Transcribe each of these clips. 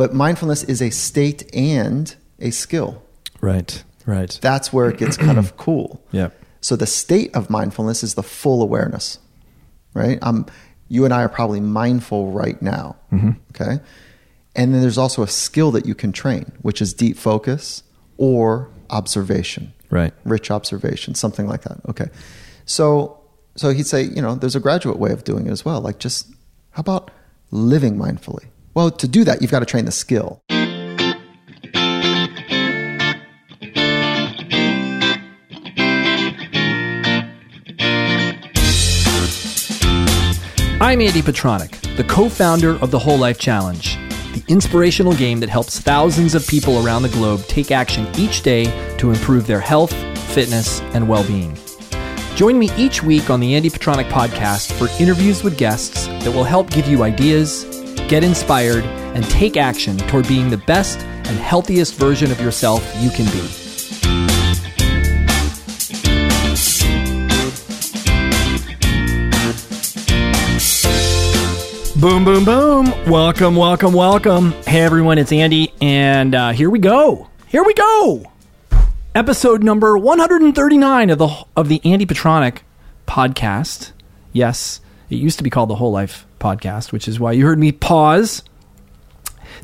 But mindfulness is a state and a skill. Right. Right. That's where it gets kind of cool. Yeah. So the state of mindfulness is the full awareness, right? Um, you and I are probably mindful right now. Mm-hmm. Okay. And then there's also a skill that you can train, which is deep focus or observation, Right. rich observation, something like that. Okay. So, so he'd say, you know, there's a graduate way of doing it as well. Like just, how about living mindfully? Well, to do that, you've got to train the skill. I'm Andy Petranek, the co founder of the Whole Life Challenge, the inspirational game that helps thousands of people around the globe take action each day to improve their health, fitness, and well being. Join me each week on the Andy Petranek podcast for interviews with guests that will help give you ideas, get inspired, and take action toward being the best and healthiest version of yourself you can be. Boom, boom, boom. Welcome, welcome, welcome. Hey, everyone, it's Andy, and uh, here we go. Here we go. Episode number 139 of the of the Andy Petranek podcast. Yes, it used to be called the Whole Life podcast, which is why you heard me pause.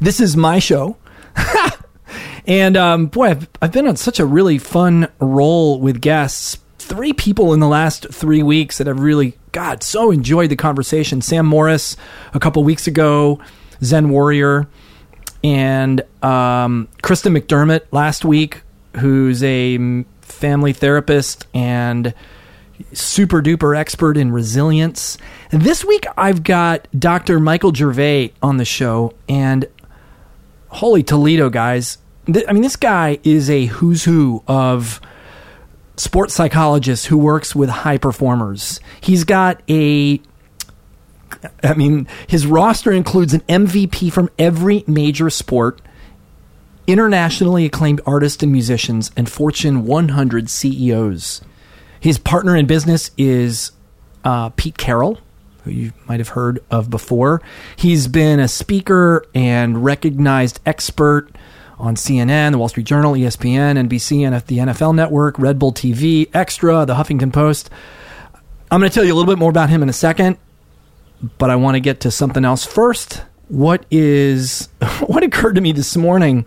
This is my show. and um, boy, I've, I've been on such a really fun roll with guests. Three people in the last three weeks that I've really, God, so enjoyed the conversation. Sam Morris a couple weeks ago, Zen Warrior, and um, McDermott last week, who's a family therapist and super duper expert in resilience. And this week I've got Dr. Michael Gervais on the show, and holy Toledo, guys. Th- I mean, this guy is a who's who of sports psychologists who works with high performers. He's got a I mean, his roster includes an MVP from every major sport, internationally acclaimed artists and musicians, and Fortune 100 CEOs. His partner in business is uh, Pete Carroll, who you might have heard of before. He's been a speaker and recognized expert on CNN, the Wall Street Journal, ESPN, NBC, and the NFL Network, Red Bull TV, Extra, the Huffington Post. I'm going to tell you a little bit more about him in a second, but I want to get to something else first. What is what occurred to me this morning?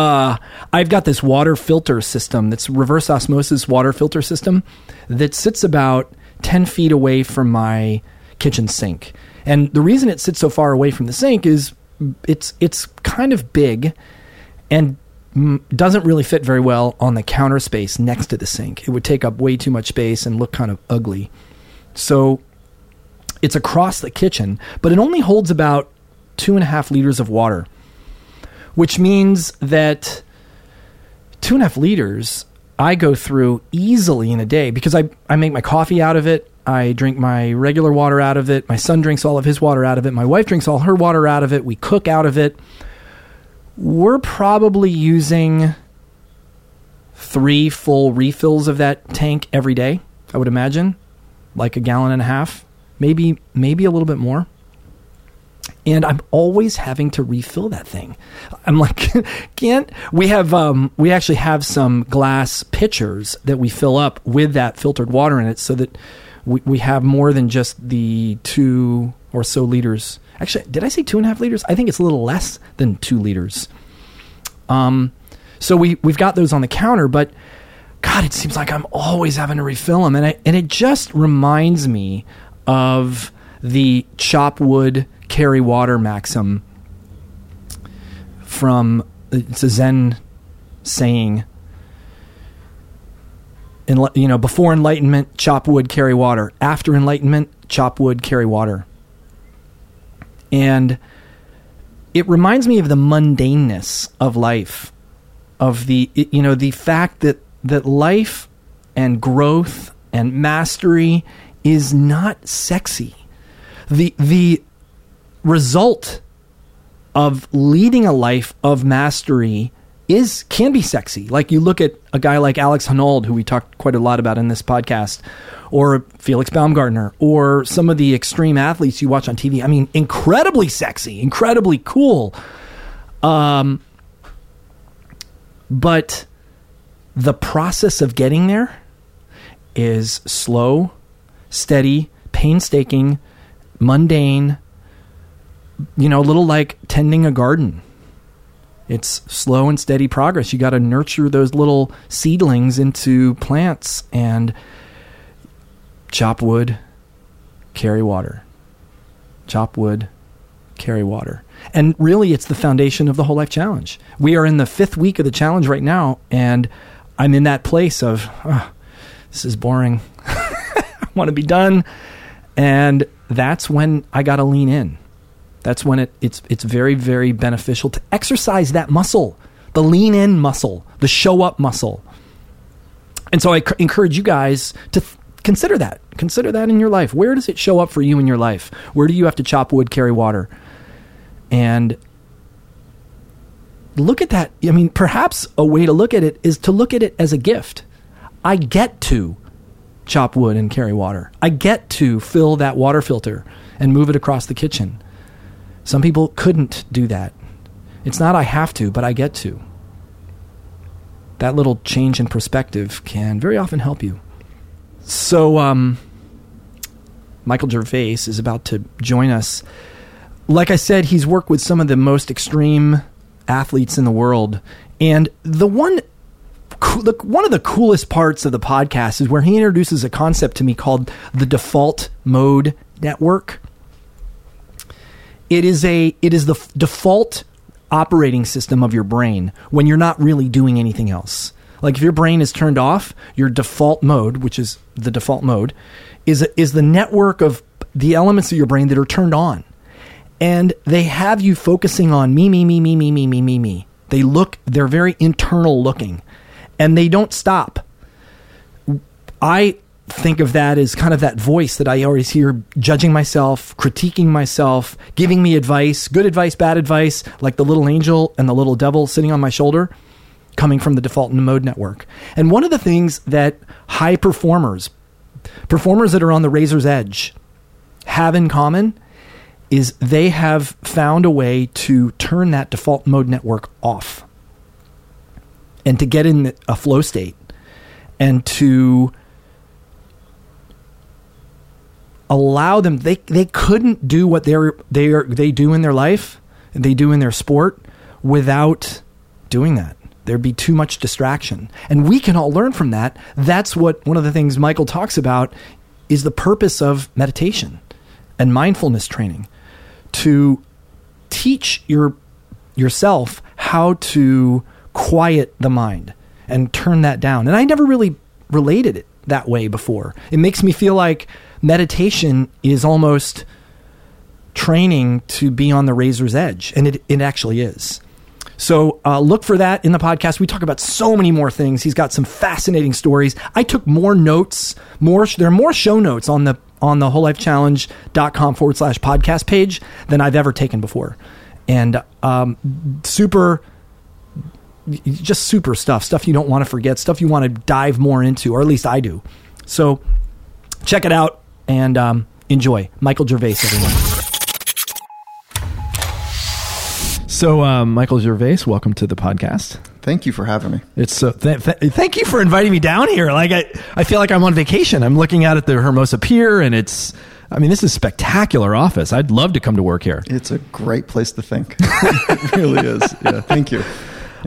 Uh, I've got this water filter system that's reverse osmosis water filter system that sits about 10 feet away from my kitchen sink. And the reason it sits so far away from the sink is it's it's kind of big and doesn't really fit very well on the counter space next to the sink. It would take up way too much space and look kind of ugly. So it's across the kitchen, but it only holds about two and a half liters of water, which means that two and a half liters I go through easily in a day because I, I make my coffee out of it. I drink my regular water out of it. My son drinks all of his water out of it. My wife drinks all her water out of it. We cook out of it. We're probably using three full refills of that tank every day, I would imagine, like a gallon and a half, maybe maybe a little bit more. And I'm always having to refill that thing. I'm like, can't we have? Um, we actually have some glass pitchers that we fill up with that filtered water in it, so that we, we have more than just the two or so liters. Actually, did I say two and a half liters? I think it's a little less than two liters. Um, so we we've got those on the counter, but God, it seems like I'm always having to refill them, and I, and it just reminds me of the chop wood carry water maxim from it's a Zen saying. Enli- you know, before enlightenment, chop wood, carry water. After enlightenment, chop wood, carry water. And it reminds me of the mundaneness of life, of the you know the fact that that life and growth and mastery is not sexy. The the result of leading a life of mastery is can be sexy. Like you look at a guy like Alex Honnold, who we talked quite a lot about in this podcast, or Felix Baumgartner, or some of the extreme athletes you watch on TV. I mean, incredibly sexy, incredibly cool. Um, but the process of getting there is slow, steady, painstaking, mundane, you know, a little like tending a garden. It's slow and steady progress. You got to nurture those little seedlings into plants and chop wood, carry water. Chop wood, carry water. And really, it's the foundation of the whole life challenge. We are in the fifth week of the challenge right now, and I'm in that place of, oh, this is boring. I want to be done. And that's when I got to lean in. That's when it, it's it's very very beneficial to exercise that muscle, the lean in muscle, the show up muscle. And so I c- encourage you guys to th- consider that. Consider that in your life. Where does it show up for you in your life? Where do you have to chop wood, carry water? And look at that. I mean, perhaps a way to look at it is to look at it as a gift. I get to chop wood and carry water. I get to fill that water filter and move it across the kitchen. Some people couldn't do that. It's not I have to, but I get to. That little change in perspective can very often help you. So, um, Michael Gervais is about to join us. Like I said, he's worked with some of the most extreme athletes in the world. And the one the, one of the coolest parts of the podcast is where he introduces a concept to me called the default mode network. It is a it is the f- default operating system of your brain when you're not really doing anything else. Like if your brain is turned off, your default mode, which is the default mode, is is the network of the elements of your brain that are turned on. And they have you focusing on me, me, me, me, me, me, me, me, me. They look, they're very internal looking and they don't stop. I think of that as kind of that voice that I always hear judging myself, critiquing myself, giving me advice, good advice, bad advice, like the little angel and the little devil sitting on my shoulder, coming from the default mode network. And one of the things that high performers, performers that are on the razor's edge, have in common is they have found a way to turn that default mode network off and to get in a flow state and to allow them they they couldn't do what they're they are they do in their life they do in their sport without doing that there'd be too much distraction and we can all learn from that that's what one of the things michael talks about is the purpose of meditation and mindfulness training to teach your yourself how to quiet the mind and turn that down. And I never really related it that way before. It makes me feel like meditation is almost training to be on the razor's edge, and it, it actually is. So uh, look for that in the podcast. We talk about so many more things. He's got some fascinating stories. I took more notes, more there are more show notes on the on the wholelifechallenge.com forward slash podcast page than I've ever taken before. And um, super just super stuff, stuff you don't want to forget, stuff you want to dive more into, or at least I do. So check it out and um, enjoy. Michael Gervais, everyone. So, um, Michael Gervais, welcome to the podcast. Thank you for having me. It's so. Th- th- thank you for inviting me down here. Like I, I feel like I'm on vacation. I'm looking out at the Hermosa Pier, and it's. I mean, this is spectacular office. I'd love to come to work here. It's a great place to think. it really is. Yeah. Thank you.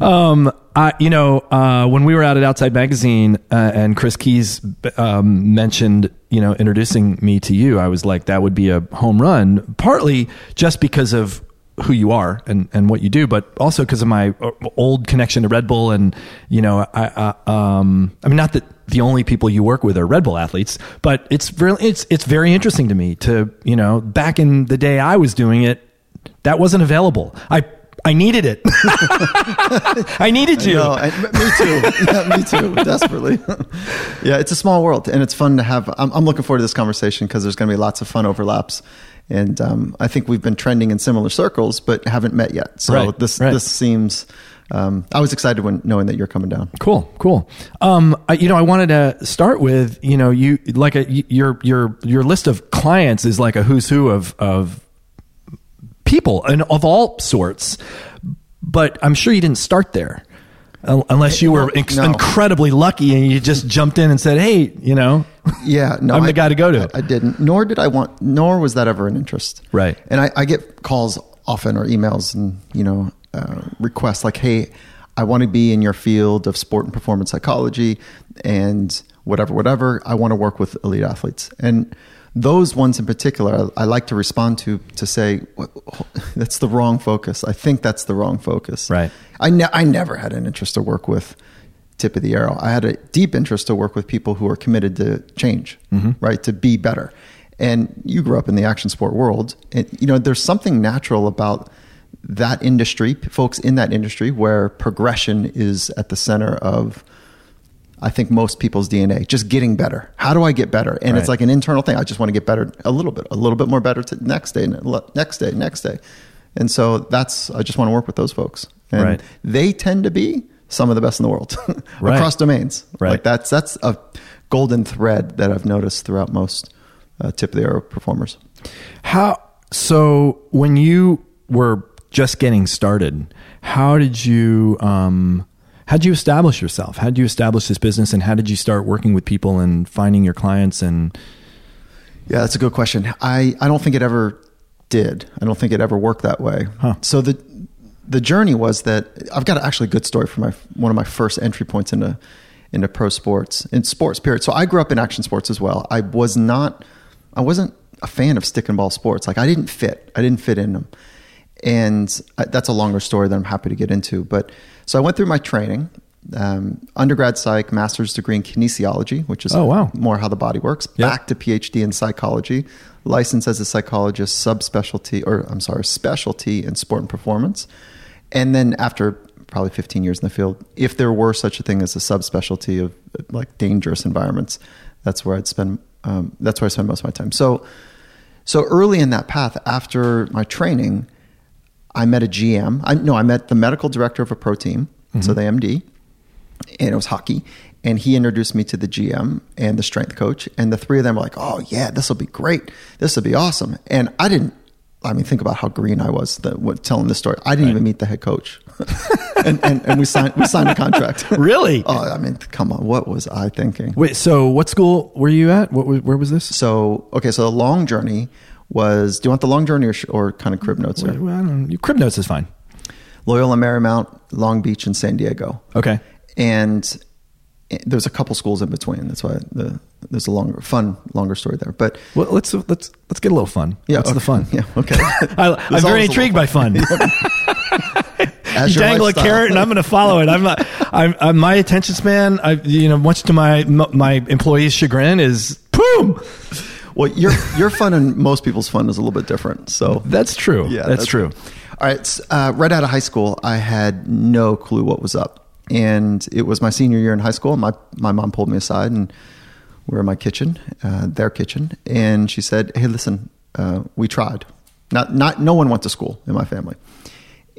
Um, I, you know, uh, when we were out at Outside Magazine uh, and Chris Keyes um, mentioned, you know, introducing me to you, I was like, that would be a home run. Partly just because of who you are and, and what you do, but also because of my uh, old connection to Red Bull. And, you know, I, I, um, I mean, not that the only people you work with are Red Bull athletes, but it's really, it's, it's very interesting to me to, you know, back in the day I was doing it, that wasn't available. I I needed it. I needed you. I know, me too. Yeah, me too. Desperately. yeah, it's a small world, and it's fun to have. I'm, I'm looking forward to this conversation because there's going to be lots of fun overlaps, and um, I think we've been trending in similar circles, but haven't met yet. So Right, this right. this seems um, I was excited when knowing that you're coming down. Cool, cool. Um, I, you know, I wanted to start with you know you like a your your your list of clients is like a who's who of of people and of all sorts, but I'm sure you didn't start there. Unless you were inc- No. incredibly lucky and you just jumped in and said, "Hey, you know, Yeah, no, I'm the I- guy to go to." I, I didn't, nor did I want, nor was that ever an interest. Right. And I, I get calls often or emails and you know uh, requests like, "Hey, I want to be in your field of sport and performance psychology and whatever, whatever. I want to work with elite athletes." And those ones in particular, I, I like to respond to to say, "That's the wrong focus. I think that's the wrong focus." Right. I, ne- I never had an interest to work with tip of the arrow. I had a deep interest to work with people who are committed to change, mm-hmm. right? To be better. And you grew up in the action sport world, and you know there's something natural about that industry, folks in that industry, where progression is at the center of. I think most people's DNA, just getting better. How do I get better? And it's like an internal thing. I just want to get better a little bit, a little bit more better to next day, next day, next day. And so that's, I just want to work with those folks. And Right. they tend to be some of the best in the world Right. across domains. Right. Like that's, that's a golden thread that I've noticed throughout most uh, tip of the arrow performers. How so when you were just getting started, how did you um how did you establish yourself? How did you establish this business and how did you start working with people and finding your clients and Yeah, that's a good question. I, I don't think it ever did. I don't think it ever worked that way. Huh. So the the journey was that I've got actually a good story for my one of my first entry points into into pro sports in sports period. So I grew up in action sports as well. I was not I wasn't a fan of stick and ball sports. Like I didn't fit. I didn't fit in them. And I, that's a longer story that I'm happy to get into. But so I went through my training, um, undergrad psych, master's degree in kinesiology, which is Oh, wow. more how the body works. Yep. Back to PhD in psychology, licensed as a psychologist, subspecialty, or I'm sorry, specialty in sport and performance. And then after probably 15 years in the field, if there were such a thing as a subspecialty of like dangerous environments, that's where I'd spend. Um, that's where I spend most of my time. So, so early in that path, after my training, I met a GM. I no, I met the medical director of a pro team, so mm-hmm. the MD, and it was hockey. And he introduced me to the GM and the strength coach, and the three of them were like, "Oh yeah, this will be great. This will be awesome." And I didn't. I mean, think about how green I was the, what, telling this story. I didn't even meet the head coach, and, and and we signed we signed a contract. Really? oh, I mean, come on, what was I thinking? Wait, so what school were you at? What where was this? So okay, so the long journey was. Do you want the long journey or, or kind of crib notes? Well, I don't know. Your crib notes is fine. Loyola Marymount, Long Beach, and San Diego. Okay. and eh, there's a couple schools in between. That's why the, there's a longer, fun, longer story there. But Well, let's let's let's get a little fun. yeah, What's the fun? Yeah, okay. I, I'm very intrigued by fun. As you dangle a carrot and I'm going to follow it. I'm, not, I'm, I'm my attention span. I, you know, much to my my employees' chagrin, is boom. Well, your your fun and most people's fun is a little bit different. So That's true. Yeah, that's, true. All right. Uh, right out of high school, I had no clue what was up, and it was my senior year in high school. My my mom pulled me aside, and we were in my kitchen, uh, their kitchen, and she said, "Hey, listen, uh, we tried. Not not no one went to school in my family,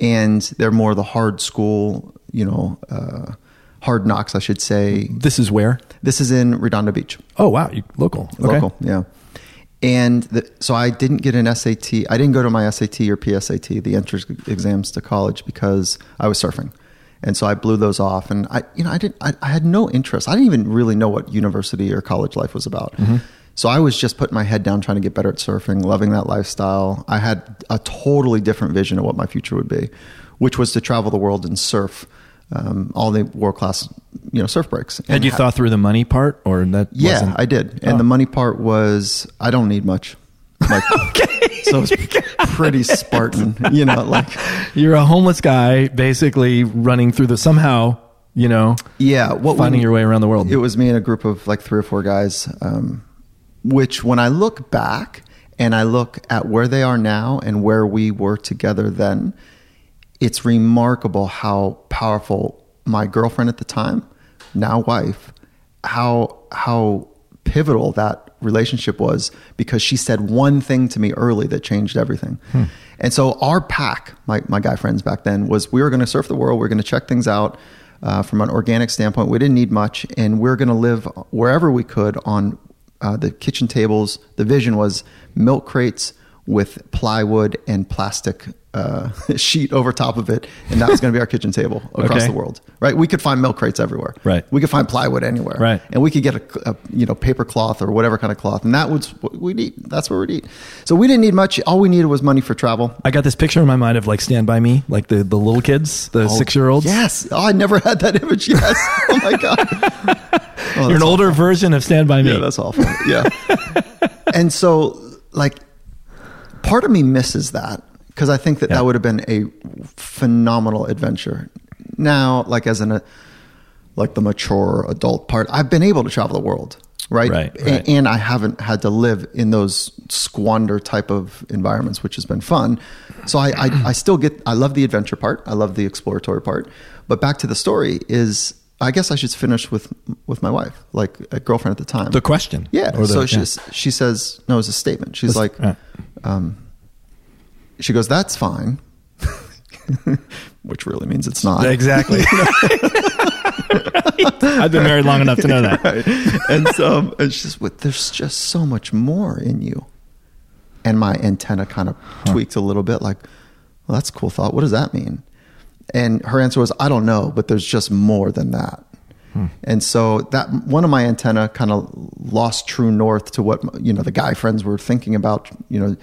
and they're more the hard school, you know, uh, hard knocks, I should say. This is where. This is in Redondo Beach." Oh wow, you local. Okay. local yeah and the, so i didn't get an sat i didn't go to my sat or psat the entrance exams to college because i was surfing. And so i blew those off. And i you know i didn't i, I had no interest. I didn't even really know what university or college life was about. Mm-hmm. So i was just putting my head down trying to get better at surfing loving that lifestyle. I had a totally different vision of what my future would be which was to travel the world and surf um, all the world class you know surf breaks Had And you ha- thought through the money part, or that? yeah, wasn't- I did. And Oh. the money part was I don't need much. Like, so it's pretty Spartan, you know, like, You're a homeless guy, basically running through the somehow, you know, yeah, what finding we, your way around the world. It was me and a group of like three or four guys, um, which when I look back and I look at where they are now and where we were together then, it's remarkable how powerful my girlfriend at the time, now wife, how how pivotal that relationship was because she said one thing to me early that changed everything. And so our pack, my, my guy friends back then, was we were going to surf the world. We are going to check things out uh, from an organic standpoint. We didn't need much, and we are going to live wherever we could on uh, the kitchen tables. The vision was milk crates with plywood and plastic uh, sheet over top of it, and that was going to be our kitchen table across Okay. the world. Right? We could find milk crates everywhere. Right. We could find plywood anywhere. Right. And we could get a, a you know paper cloth or whatever kind of cloth, and that was what we need. That's what we need. So we didn't need much. All we needed was money for travel. I got this picture in my mind of like Stand By Me, like the, the little kids, the six year olds. Yes. Oh, I never had that image. Yes. oh my god. Oh, You're an older version of Stand By Me. Yeah, that's awful. Yeah. and so, like, part of me misses that because I think that Yeah. that would have been a phenomenal adventure. Now, like, as an, uh, like the mature adult part, I've been able to travel the world, right? Right, right. And I haven't had to live in those squander type of environments, which has been fun. So I, I, I still get, I love the adventure part. I love the exploratory part. But back to the story is, I guess I should finish with with my wife, like a girlfriend at the time. The question. Yeah. The- so yeah. she says, no, it's a statement. She's like, yeah. um, she goes, that's fine. Which really means it's not. Exactly. I've been married long enough to know that. Right. And so, and she's with, there's just so much more in you. And my antenna kind of tweaked a little bit, like, well, that's a cool thought. What does that mean? And her answer was, I don't know, but there's just more than that. Hmm. And so that one of my antenna kind of lost true north to what you know the guy friends were thinking about. You know,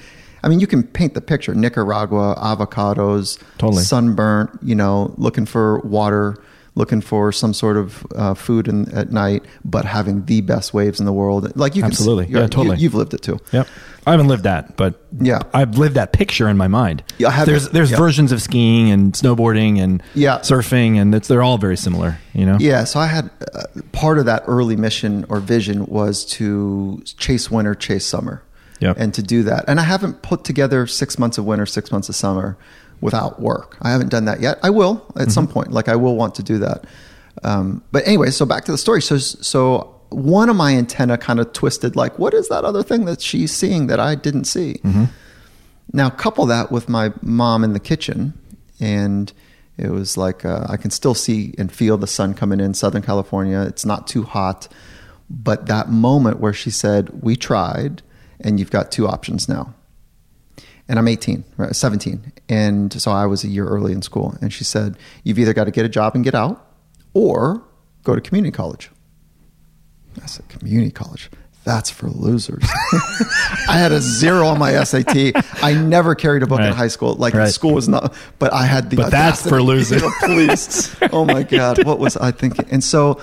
I mean, you can paint the picture: Nicaragua, avocados, Totally. sunburnt. You know, looking for water, looking for some sort of uh, food in, at night, but having the best waves in the world. Like you can Absolutely. you're- Yeah, totally. You, have lived it too. Yep. I haven't lived that, but Yeah. I've lived that picture in my mind. Yeah, there's there's Yeah. versions of skiing and snowboarding and Yeah. surfing, and it's, they're all very similar. You know. Yeah, so I had uh, part of that early mission or vision was to chase winter, chase summer, Yep. and to do that. And I haven't put together six months of winter, six months of summer without work. I haven't done that yet. I will at some point. Like I will want to do that. Um, but anyway, so back to the story. So so one of my antenna kind of twisted. Like, what is that other thing that she's seeing that I didn't see? Now, couple that with my mom in the kitchen, and it was like uh, I can still see and feel the sun coming in Southern California. It's not too hot, but that moment where she said, "We tried, and you've got two options now." And I'm 18, right, 17, and so I was a year early in school. And she said, "You've either got to get a job and get out, or go to community college." I said, community college. That's for losers. I had a zero on my SAT. I never carried a book in high school. Like Right. school was not, but I had the. But that's for losers. Please. Oh my God. What was I thinking? And so,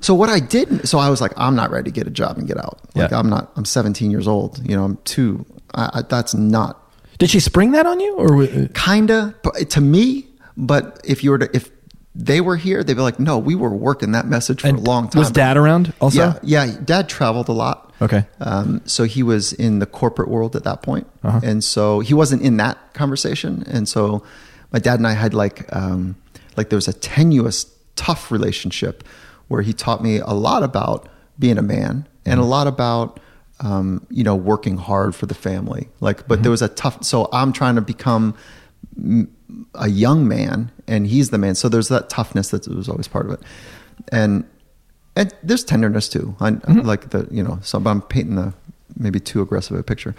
so what I did, so I was like, I'm not ready to get a job and get out. Like Yeah. I'm not, I'm 17 years old. You know, I'm too, I, I, that's not Did she spring that on you, or w- kinda but to me, but if you were to, if they were here, they'd be like, no, we were working that message for a long time. was Dad around also? Yeah, yeah. Dad traveled a lot. Okay. Um, so he was in the corporate world at that point. Uh-huh. and so he wasn't in that conversation. And so my dad and I had like um, like there was a tenuous, tough relationship where he taught me a lot about being a man and a lot about um, you know working hard for the family. Like, but there was a tough. So I'm trying to become a young man and he's the man. So there's that toughness that was always part of it. And and there's tenderness too. I, like the you know so i'm painting the maybe too aggressive a picture.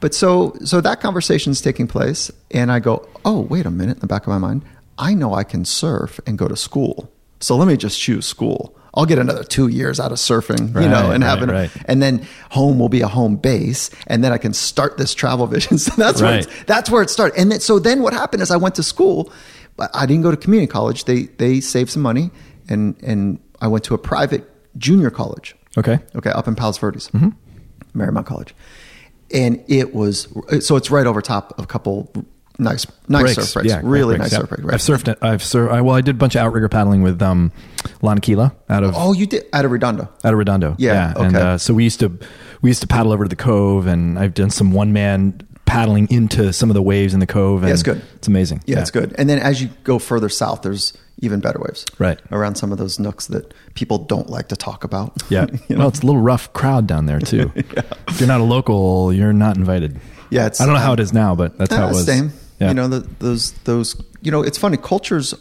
But so so that conversation's taking place and i go oh wait a minute in the back of my mind. I know i can surf and go to school. So let me just choose school i'll get another two years out of surfing you know and right, having right. and then home will be a home base and then i can start this travel vision. So that's where it's, that's where it started. And then, so then what happened is i went to school but i didn't go to community college. They they saved some money and and i went to a private junior college. Okay. okay up in palos verdes. Mm-hmm. Marymount college. And it was so it's right over top of a couple nice nice Breaks. surf breaks Yeah, really breaks, nice yeah. surf breaks right? I've surfed it. I've surfed. I, well, I did a bunch of outrigger paddling with um, Lana out of oh you did out of redondo out of Redondo. Yeah, And okay. uh, so we used to we used to paddle over to the cove, and I've done some one man paddling into some of the waves in the cove. And it's good. It's amazing. Yeah, it's good. And then as you go further south, there's even better waves. Right. Around some of those nooks that people don't like to talk about. Yeah. You know? Well, it's a little rough crowd down there too. yeah. If you're not a local, you're not invited. Yeah, it's- I don't know how it is now, but that's how Ah, it was. Same. Yeah. You know, the, those those you know, it's funny. Cultures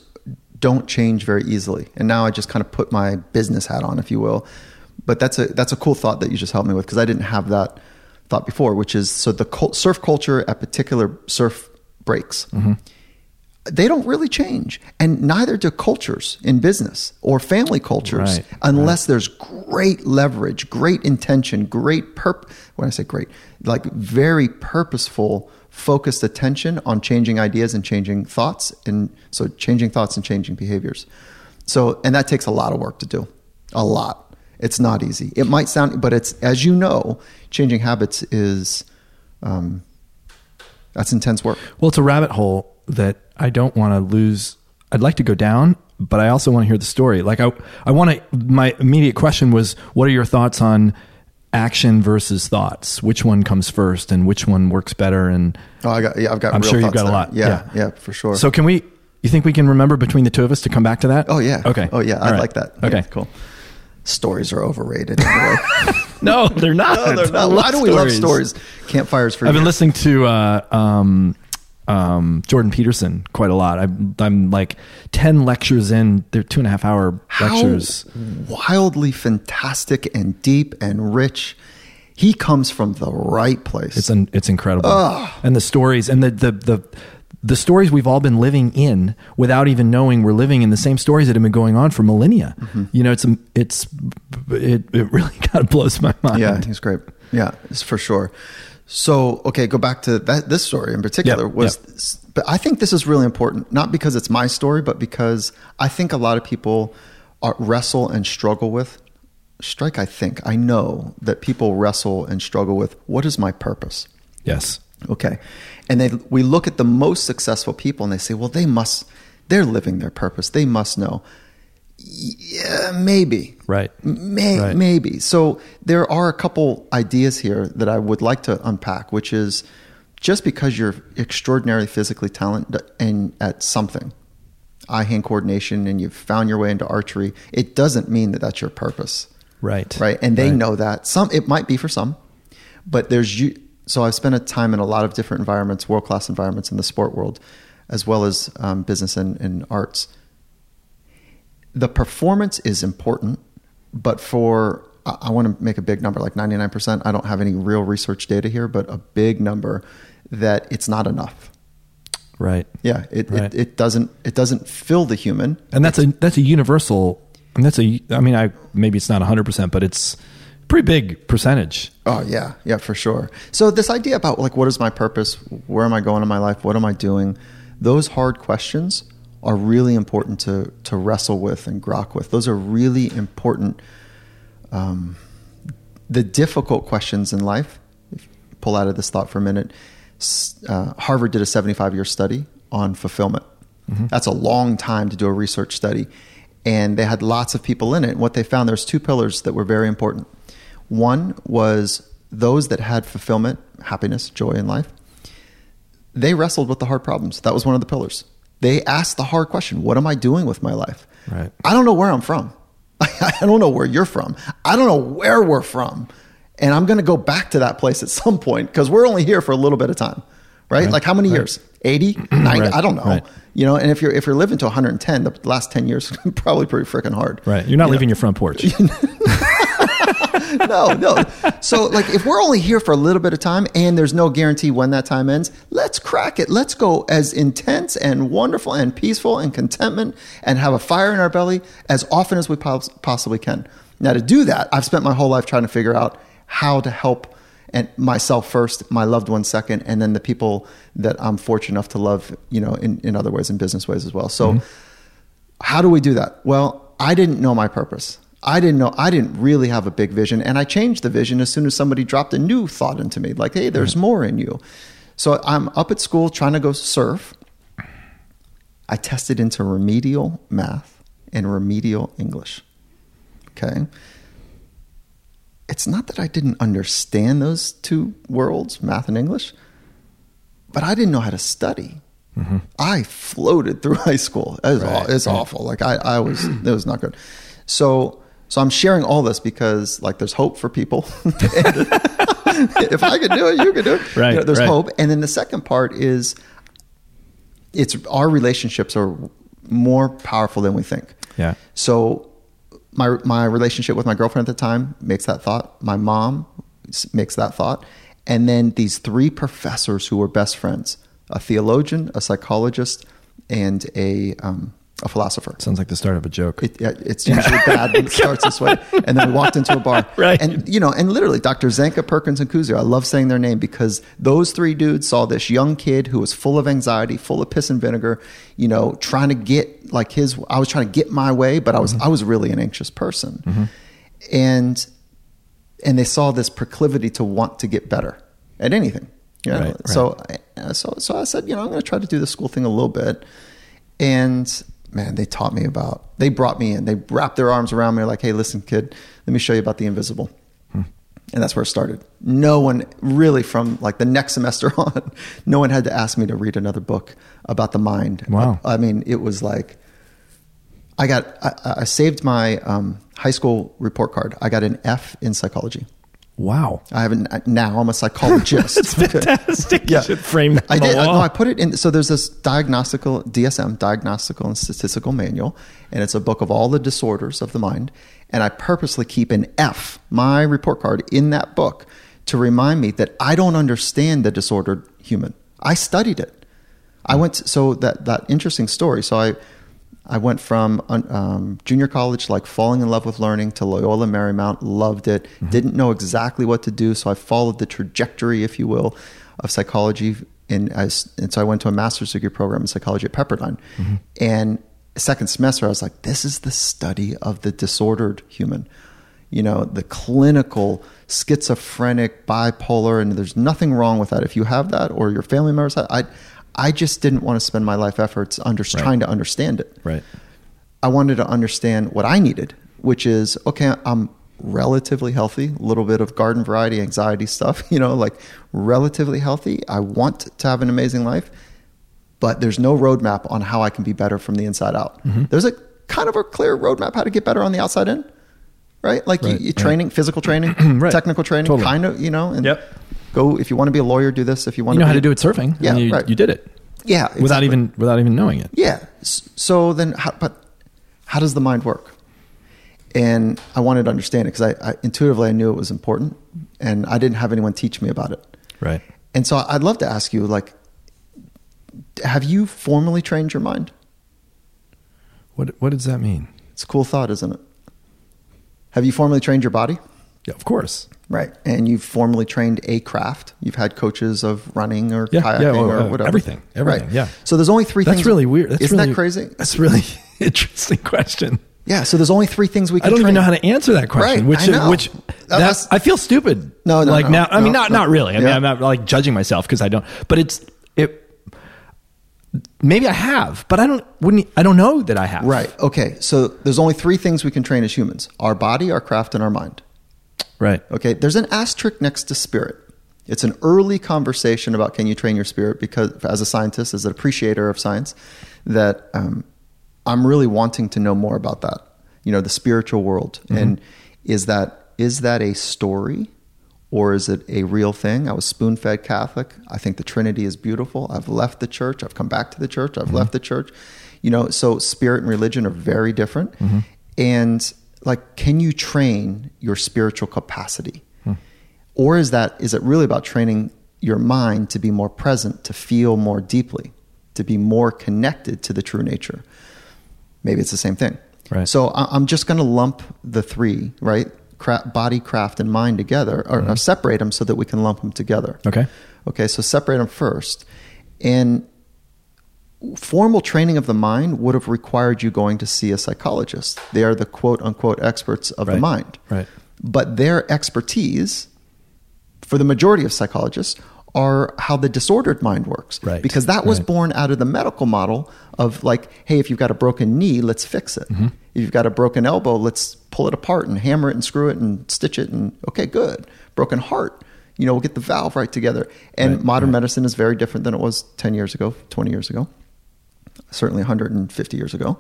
don't change very easily, and now I just kind of put my business hat on, if you will. But that's a that's a cool thought that you just helped me with because I didn't have that thought before. Which is so the cul- surf culture at particular surf breaks. Mm-hmm. They don't really change, and neither do cultures in business or family cultures, Right, unless there's great leverage, great intention, great perp. When I say great, like very purposeful, focused attention on changing ideas and changing thoughts, and so changing thoughts and changing behaviors. So, and that takes a lot of work to do, a lot. It's not easy. It might sound, but it's as you know, changing habits is um, that's intense work. Well, it's a rabbit hole that I don't want to lose. I'd like to go down, but I also want to hear the story. Like I, I want to. My immediate question was, what are your thoughts on action versus thoughts? Which one comes first, and which one works better? And Oh, I got. Yeah, I've got. I'm real sure you've got a lot. Yeah, yeah, for sure. So can we? You think we can remember between the two of us to come back to that? oh yeah. Okay. Oh yeah. I right. like that. Okay. Yeah, cool. Stories are overrated. Anyway. No, they're not. no, they're not. Why do we love stories? Campfires for I've been years. listening to uh, um, um, Jordan Peterson quite a lot. I'm, I'm like ten lectures in. They're two and a half hour How lectures. wildly fantastic and deep and rich. He comes from the right place. It's an, it's incredible, and the stories and the, the the the stories we've all been living in without even knowing we're living in the same stories that have been going on for millennia. Mm-hmm. You know, it's a, it's it, it really kind of blows my mind. yeah, he's great. Yeah, it's for sure. So, okay, go back to that. This story in particular Yep, was, but I think this is really important, not because it's my story, but because I think a lot of people are, wrestle and struggle with. Strike, I think I know that people wrestle and struggle with what is my purpose. Yes. Okay. And they we look at the most successful people and they say, well, they must they're living their purpose. They must know. Yeah, maybe. Right. May, Right. Maybe. So there are a couple ideas here that I would like to unpack, which is just because you're extraordinarily physically talented and at something, eye hand coordination, and you've found your way into archery, it doesn't mean that that's your purpose Right. right? And they Right. know that. Some it might be for some, but there's you. So I've spent a time in a lot of different environments, world class environments in the sport world, as well as um, business and, and arts. The performance is important, but for I, I want to make a big number, like ninety nine percent. I don't have any real research data here, but a big number that it's not enough. Right. Yeah, it, Right. it, it doesn't it doesn't fill the human. and that's a that's a universal and that's a i mean i maybe it's not 100% but it's pretty big percentage Oh yeah, yeah, for sure. So this idea about like what is my purpose? Where am I going in my life? What am I doing? Those hard questions are really important to to wrestle with and grok with. Those are really important. Um, the difficult questions in life. If you pull out of this thought for a minute. Uh, Harvard did a 75 year study on fulfillment. That's a long time to do a research study, and they had lots of people in it. And what they found there's two pillars that were very important. One was those that had fulfillment, happiness, joy in life. They wrestled with the hard problems. That was one of the pillars. They ask the hard question What am I doing with my life? Right. I don't know where I'm from. I don't know where you're from. I don't know where we're from. And I'm going to go back to that place at some point because we're only here for a little bit of time, right? Right. Like how many Right. years? 80, 90? Right. I don't know. You know, and if you're if you're living to 110, the last 10 years is probably pretty freaking hard. right you're not leaving your front porch no, no. So, like, if we're only here for a little bit of time and there's no guarantee when that time ends, let's crack it. Let's go as intense and wonderful and peaceful and contentment and have a fire in our belly as often as we pos- possibly can. Now, to do that, I've spent my whole life trying to figure out how to help and myself first, my loved ones second, and then the people that I'm fortunate enough to love, you know, in, in other ways, in business ways as well. So, mm-hmm. how do we do that? Well, I didn't know my purpose. I didn't know, I didn't really have a big vision. And I changed the vision as soon as somebody dropped a new thought into me like, hey, there's more in you. So I'm up at school trying to go surf. I tested into remedial math and remedial English. Okay. It's not that I didn't understand those two worlds, math and English, but I didn't know how to study. I floated through high school. It was, Mm-hmm. Right, aw- it's right. awful. Like I, I was, it was not good. So, so I'm sharing all this because like there's hope for people. if I could do it, you could do it. Right, You know, there's right. hope. And then the second part is it's our relationships are more powerful than we think. Yeah. So my my relationship with my girlfriend at the time makes that thought. My mom makes that thought, and then these three professors who were best friends: a theologian, a psychologist, and a um, a philosopher. Sounds like the start of a joke. It, yeah, it's usually bad when it starts this way. And then we walked into a bar. Right. And, you know, and literally Dr. Zenka, Perkins, and Kuzio, I love saying their name because those three dudes saw this young kid who was full of anxiety, full of piss and vinegar, you know, trying to get like his, I was trying to get my way, but I was, mm-hmm. I was really an anxious person. Mm-hmm. And, and they saw this proclivity to want to get better at anything. You know? Right, right. So, so, so I said, you know, I'm going to try to do the school thing a little bit. And man, they taught me about, they brought me in, they wrapped their arms around me like, hey, listen, kid, let me show you about the invisible. And that's where it started. No one really from like the next semester on, no one had to ask me to read another book about the mind. Wow. I, mean, it was like, I got, I, I saved my um, high school report card. I got an F in psychology. Wow. I haven't now. I'm a psychologist. It's fantastic. You should frame I did. No. I put it in. So there's this diagnostical DSM, diagnostical and statistical manual, and it's a book of all the disorders of the mind. And I purposely keep an F, my report card, in that book to remind me that I don't understand the disordered human. I studied it. I went to, so that that interesting story. So I I went from um, junior college, like falling in love with learning, to Loyola Marymount. Loved it. Didn't know exactly what to do, so I followed the trajectory, if you will, of psychology. And as and so I went to a master's degree program in psychology at Pepperdine. And second semester, I was like, this is the study of the disordered human. You know, the clinical schizophrenic, bipolar, and there's nothing wrong with that. If you have that, or your family members, have, I, I just didn't want to spend my life efforts under trying to understand it. Right. I wanted to understand what I needed, which is okay, I'm relatively healthy, a little bit of garden variety anxiety stuff, you know, like relatively healthy. I want to have an amazing life, but there's no roadmap on how I can be better from the inside out. Mm-hmm. There's a kind of a clear roadmap how to get better on the outside in, right? Like Right, you, you right. training, physical training, Right. technical training, Totally. kind of, you know, and Yep. Go if you want to be a lawyer, do this. If you want to You know to how to do it surfing. Yeah, and you, right. you did it Yeah. without even without even knowing it. Yeah. So then, how, but how does the mind work? And I wanted to understand it because I, I intuitively I knew it was important, and I didn't have anyone teach me about it. Right. And so I'd love to ask you, like, have you formally trained your mind? What what does that mean? It's a cool thought, isn't it? Have you formally trained your body? Yeah, of course. Right. And you've formally trained a craft. You've had coaches of running or Yeah, kayaking yeah, well, or whatever. everything, everything, Right. yeah. So there's only three That's things. really weird. That's Isn't really, that crazy? That's really interesting question. Yeah. So there's only three things we can train. I don't even know how to answer that question. Right, which I know. which That's- that's I feel stupid. No, no, like no, now. I mean, no, not no. not really. I mean, Yeah. I'm not like judging myself because I don't. But it's it. Maybe I have, but I don't. Wouldn't I don't know that I have. Right. Okay. So there's only three things we can train as humans our body, our craft, and our mind. Right. Okay. There's an asterisk next to spirit. It's an early conversation about can you train your spirit because, as a scientist, as an appreciator of science, that um, I'm really wanting to know more about that. You know, the spiritual world, mm-hmm. and is that is that a story, or is it a real thing? I was spoon fed Catholic. I think the Trinity is beautiful. I've left the church. I've come back to the church. I've mm-hmm. left the church. You know, so spirit and religion are very different. Mm-hmm. And like, can you train your spiritual capacity? Hmm. Or is that is it really about training your mind to be more present, to feel more deeply, to be more connected to the true nature? Maybe it's the same thing. Right. So I'm just going to lump the three, right? Body, craft, and mind together, or, or separate them so that we can lump them together. Okay. Okay, so separate them first. And formal training of the mind would have required you going to see a psychologist. They are the quote unquote experts of the mind. Right. But their expertise, for the majority of psychologists, are how the disordered mind works. Right. Because that was Right. born out of the medical model of like, hey, if you've got a broken knee, let's fix it. Mm-hmm. If you've got a broken elbow, let's pull it apart and hammer it and screw it and stitch it and okay, good. Broken heart, You know, we'll get the valve right together. And Right, modern right. medicine is very different than it was 10 years ago, 20 years ago, certainly 150 years ago.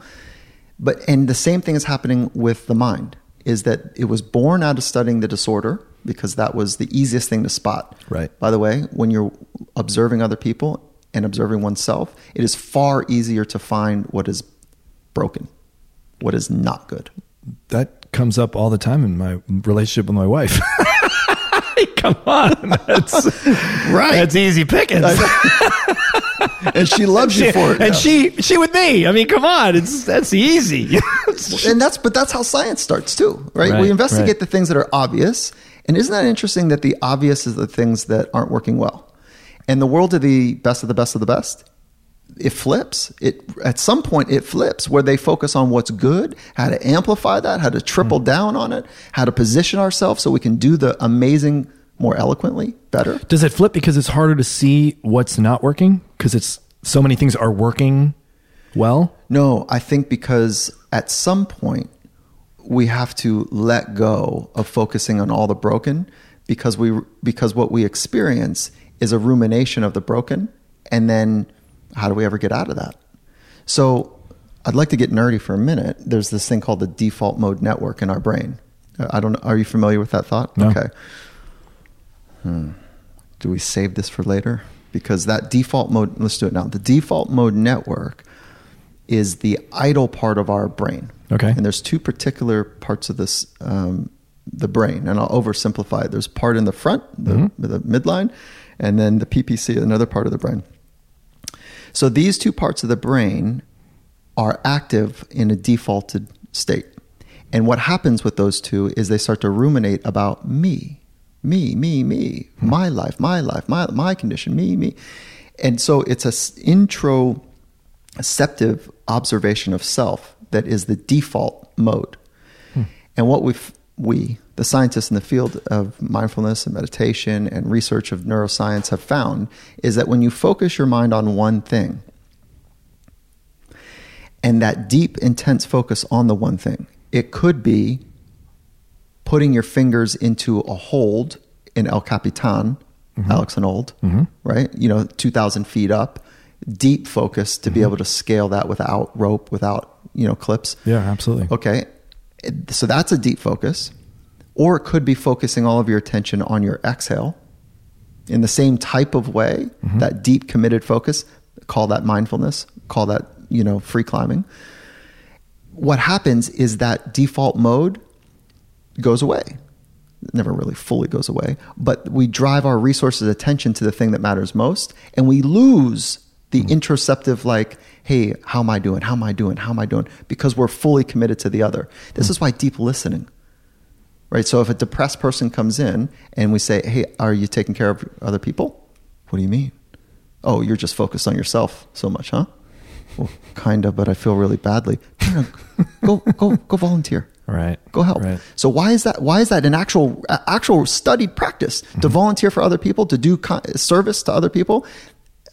But and the same thing is happening with the mind is that it was born out of studying the disorder because that was the easiest thing to spot. Right. By the way, when you're observing other people and observing oneself, it is far easier to find what is broken, what is not good. that comes up all the time in my relationship with my wife. Come on, that's Right. That's easy pickings. and she loves you for it. and now. she she with me. I mean, come on, it's that's easy. and that's but that's how science starts too, right? Right, we investigate right. the things that are obvious, and isn't that interesting that the obvious is the things that aren't working well? And the world of the best of the best of the best, it flips. It at some point it flips where they focus on what's good, how to amplify that, how to triple Hmm. down on it, how to position ourselves so we can do the amazing more eloquently, better. Does it flip because it's harder to see what's not working because it's so many things are working well? No, I think because at some point we have to let go of focusing on all the broken because we because what we experience is a rumination of the broken and then how do we ever get out of that? So I'd like to get nerdy for a minute. There's this thing called the default mode network in our brain. Uh, I don't know. Are you familiar with that thought? No. Okay. Hmm. Do we save this for later? Because that default mode, let's do it now. The default mode network is the idle part of our brain. Okay. And there's two particular parts of this, um, the brain, and I'll oversimplify it. There's part in the front, the, the midline, and then the PPC, another part of the brain. So these two parts of the brain are active in a defaulted state. And what happens with those two is they start to ruminate about me, me, me, me, hmm. my life, my life, my, my condition, me, me. And so it's a introceptive observation of self that is the default mode. Hmm. And what we've, we, the scientists in the field of mindfulness and meditation and research of neuroscience, have found is that when you focus your mind on one thing, and that deep, intense focus on the one thing, it could be putting your fingers into a hold in El Capitan, mm-hmm. Alex Honnold, mm-hmm. right? You know, 2,000 feet up, deep focus to be mm-hmm. able to scale that without rope, without, you know, clips. Yeah, absolutely. Okay. So that's a deep focus. Or it could be focusing all of your attention on your exhale. In the same type of way, mm-hmm. that deep committed focus. Call that mindfulness, call that, you know, free climbing. What happens is that default mode goes away. It never really fully goes away, but we drive our resources attention to the thing that matters most and we lose the mm-hmm. introspective like hey how am i doing? How am i doing? How am i doing? Because we're fully committed to the other. This mm. is why deep listening right? So if a depressed person comes in and we say hey are you taking care of other people? What do you mean? Oh you're just focused on yourself so much huh? Well kind of but i feel really badly. No, no, go go go volunteer. Right. go help. Right. so why is that why is that an actual actual studied practice Mm-hmm. to volunteer for other people to do service to other people?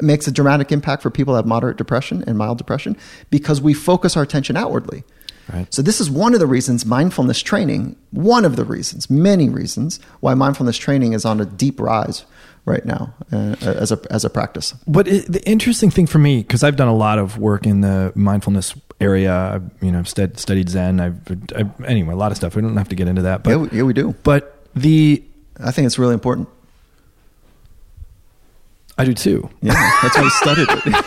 Makes a dramatic impact for people that have moderate depression and mild depression because we focus our attention outwardly Right. so this is one of the reasons mindfulness training one of the reasons many reasons why mindfulness training is on a deep rise right now uh, as a as a practice But it, the interesting thing for me, because I've done a lot of work in the mindfulness area, I've, you know, I've stud, studied Zen. I've, I've anyway a lot of stuff. We don't have to get into that. But yeah, we, yeah we do but the i think it's really important I do too. yeah that's why I studied it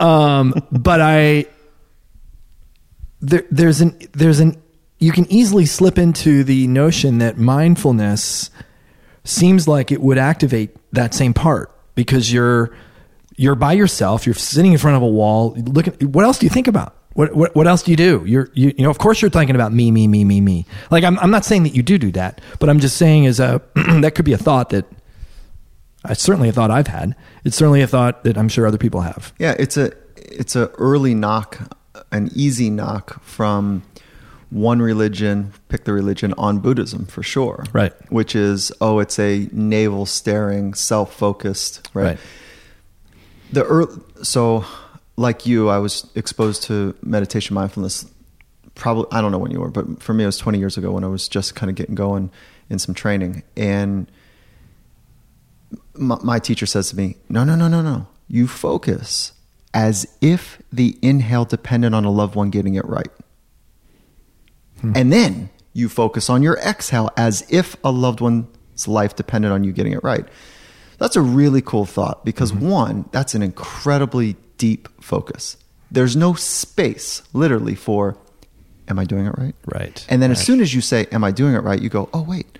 Um, but I there, there's an there's an you can easily slip into the notion that mindfulness seems like it would activate that same part because you're you're by yourself you're sitting in front of a wall looking what else do you think about what, what, what else do you do? You're, you, you know, of course you're thinking about me, me, me, me, me. Like I'm, I'm not saying that you do do that, but I'm just saying is a, that could be a thought that it's certainly a thought I've had. It's certainly a thought that I'm sure other people have. Yeah, it's a it's a early knock, an easy knock from one religion, pick the religion on Buddhism for sure. Right. Which is oh, it's a navel staring, self focused. Right? Right. The early, so like you, I was exposed to meditation mindfulness. Probably I don't know when you were, but for me it was 20 years ago when I was just kind of getting going in some training, and my, my teacher says to me, "No, no, no, no, no. You focus as if the inhale depended on a loved one getting it right, hmm. and then you focus on your exhale as if a loved one's life depended on you getting it right." That's a really cool thought because mm-hmm. one, that's an incredibly deep focus. There's no space, literally, for am I doing it right? Right. And then as soon as you say, Am I doing it right? you go, Oh, wait,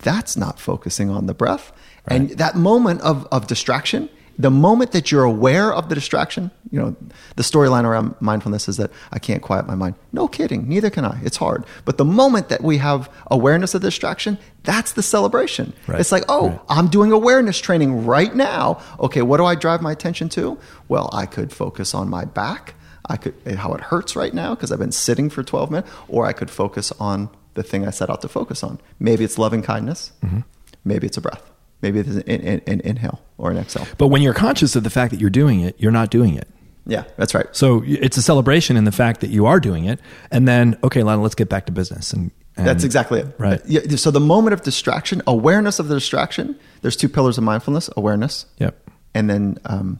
that's not focusing on the breath. And that moment of, of distraction, the moment that you're aware of the distraction, you know, the storyline around mindfulness is that I can't quiet my mind. No kidding, neither can I. It's hard. But the moment that we have awareness of the distraction, that's the celebration. Right. It's like, oh, Right. I'm doing awareness training right now. Okay, what do I drive my attention to? Well, I could focus on my back. I could how it hurts right now because I've been sitting for 12 minutes, or I could focus on the thing I set out to focus on. Maybe it's loving kindness. Mm-hmm. Maybe it's a breath. Maybe it's an, inhale or an exhale. But when you're conscious of the fact that you're doing it, you're not doing it. Yeah, that's right. So it's a celebration in the fact that you are doing it, and then okay, Lana, let's get back to business. And, and That's exactly it. Right. Yeah, so the moment of distraction, awareness of the distraction. There's two pillars of mindfulness: awareness, Yep. and then um,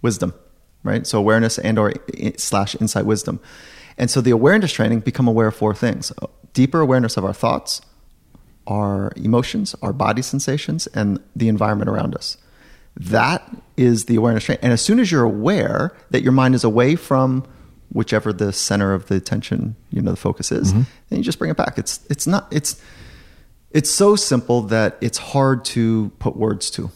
wisdom. Right. So awareness and or slash insight wisdom. And so the awareness training become aware of four things: deeper awareness of our thoughts, our emotions, our body sensations, and the environment around us. That is the awareness training. And as soon as you're aware that your mind is away from whichever the center of the attention, you know, the focus is, then you just bring it back. It's it's not it's it's so simple that it's hard to put words to.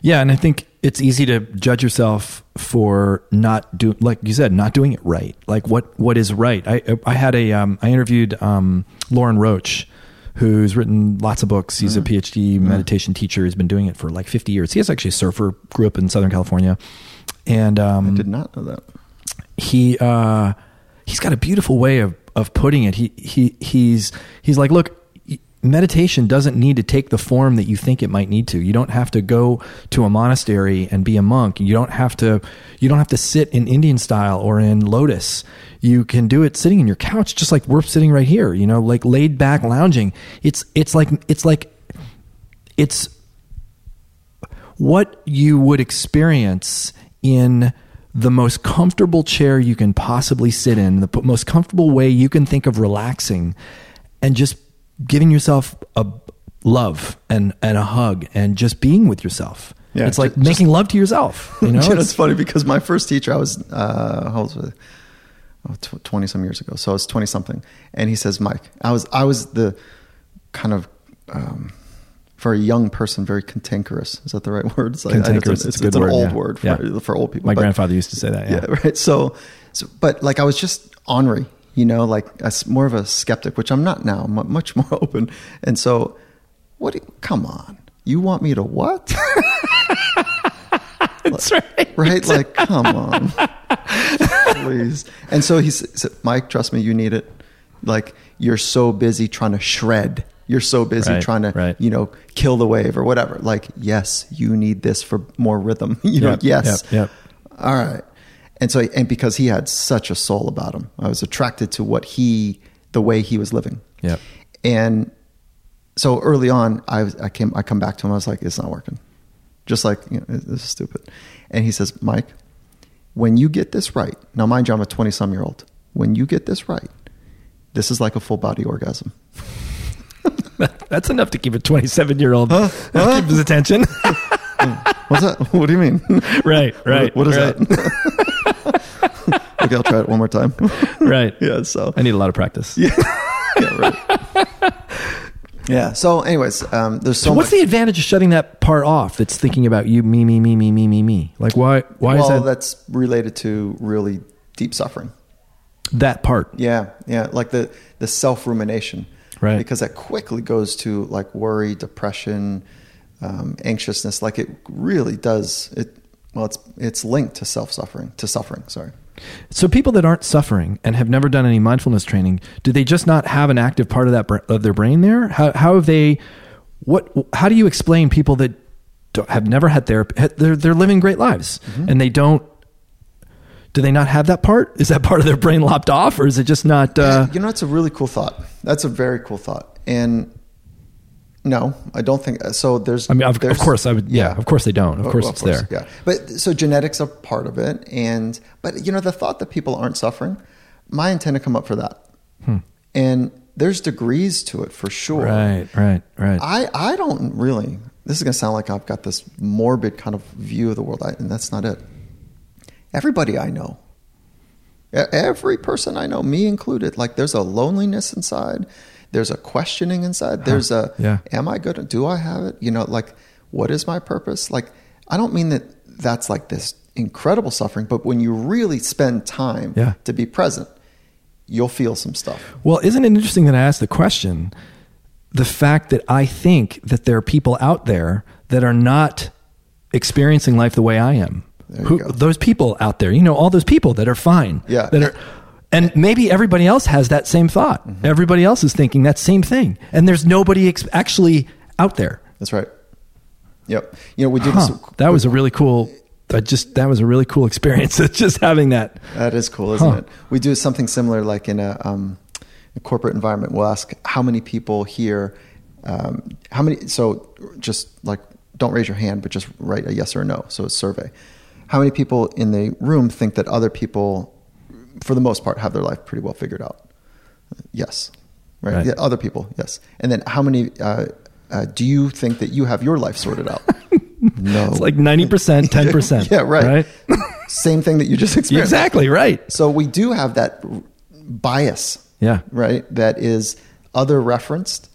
Yeah, and I think it's easy to judge yourself for not do like you said, not doing it right. Like what what is right? I I had a um, I interviewed um, Lorin Roche, who's written lots of books. He's a PhD meditation teacher. He's been doing it for like 50 years. He is actually a surfer. Grew up in Southern California, and um, Did not know that. he uh he's got a beautiful way of of putting it he he he's he's like look meditation doesn't need to take the form that you think it might need to. You don't have to go to a monastery and be a monk. You don't have to you don't have to sit in indian style or in lotus. You can do it sitting in your couch just like we're sitting right here you know like laid back lounging. It's it's like it's like it's what you would experience in the most comfortable chair you can possibly sit in, the most comfortable way you can think of relaxing, and just giving yourself a love and, and a hug and just being with yourself. Yeah, it's like just- making love to yourself. You know, It's- it's funny because my first teacher, I was, uh, how old was I? Oh, 20 some years ago. So I was 20 something. And he says, Mike, I was, I was the kind of, um, for a young person, very cantankerous. Is that the right word? It's like- Cantankerous, It's, it's a good an old yeah. word for, Yeah. for old people. my But- grandfather used to say that. Yeah. yeah, right. So, so, but like I was just ornery, you know, like a more of a skeptic, which I'm not now. I'm much more open. And so, what? Do you, come on, you want me to what? That's right. right? Like, come on, please. And so he said, Mike, trust me, you need it. Like, you're so busy trying to shred. You're so busy Right, trying to, right. you know, kill the wave or whatever. Like, yes, you need this for more rhythm. you know, Yep, yes. yep, yep. All right. And so, and because he had such a soul about him, I was attracted to what he, the way he was living. Yep. And so early on, I, was, I came, I come back to him. I was like, it's not working. Just like, you know, this is stupid. And he says, Mike, when you get this right, now mind you, I'm a 20 some year old. When you get this right, this is like a full body orgasm. That's enough to keep a 27 year old Huh? Huh? keep his attention. What's that? What do you mean? right, right. What is right, that? Okay, I'll try it one more time. right. yeah. So I need a lot of practice. yeah, yeah, right. yeah. So, anyways, um, there's so, So what's much. the advantage of shutting that part off that's thinking about you, me, me, me, me, me, me, me? Like why why well, is that that's related to really deep suffering. that part? Yeah, yeah, like the the self rumination, Right. Because that quickly goes to like worry, depression, um, anxiousness. Like it really does. It well, it's it's linked to self suffering, to suffering. Sorry. So people that aren't suffering and have never done any mindfulness training, do they just not have an active part of that of their brain there? How how have they what how do you explain people that don't, have never had therapy they're they're living great lives Mm-hmm. and they don't do they not have that part? Is that part of their brain lopped off or is it just not uh you know, it's a really cool thought. That's a very cool thought, and No, I don't think uh, so. There's, I mean, of, of there's- course, I would. Yeah, of course they don't. Of Oh, course well, it's there. Yeah, but so genetics are part of it, and but you know the thought that people aren't suffering, my intend to come up for that, hmm. and there's degrees to it for sure. Right, right, right. I I don't really. This is going to sound like I've got this morbid kind of view of the world, I, and that's not it. Everybody I know, every person I know, me included, like there's a loneliness inside, there's a questioning inside, there's a, Yeah. am I good? Do I have it? You know, like what is my purpose? Like I don't mean that that's like this incredible suffering, but when you really spend time Yeah. to be present, you'll feel some stuff. Well, isn't it interesting that I asked the question? The fact that I think that there are people out there that are not experiencing life the way I am. Who, those people out there, you know, all those people that are fine. Yeah. That are, and maybe everybody else has that same thought. Mm-hmm. Everybody else is thinking that same thing, and there's nobody ex- actually out there. That's right. Yep. You know, we do Huh. this. That was a really cool. I just that was a really cool experience. just having that. That is cool, isn't Huh. it? We do something similar, like in a, um, a corporate environment. We'll ask how many people here, um, how many. So just like don't raise your hand, but just write a yes or a no. So it's a survey. How many people in the room think that other people, for the most part, have their life pretty well figured out? Yes, right. Right. Yeah, other people, yes. And then how many? Uh, uh, do you think that you have your life sorted out? no. It's like ninety percent, ten percent. Yeah, right. right? Same thing that you just experienced. Exactly right. So we do have that bias, Yeah. right? That is other referenced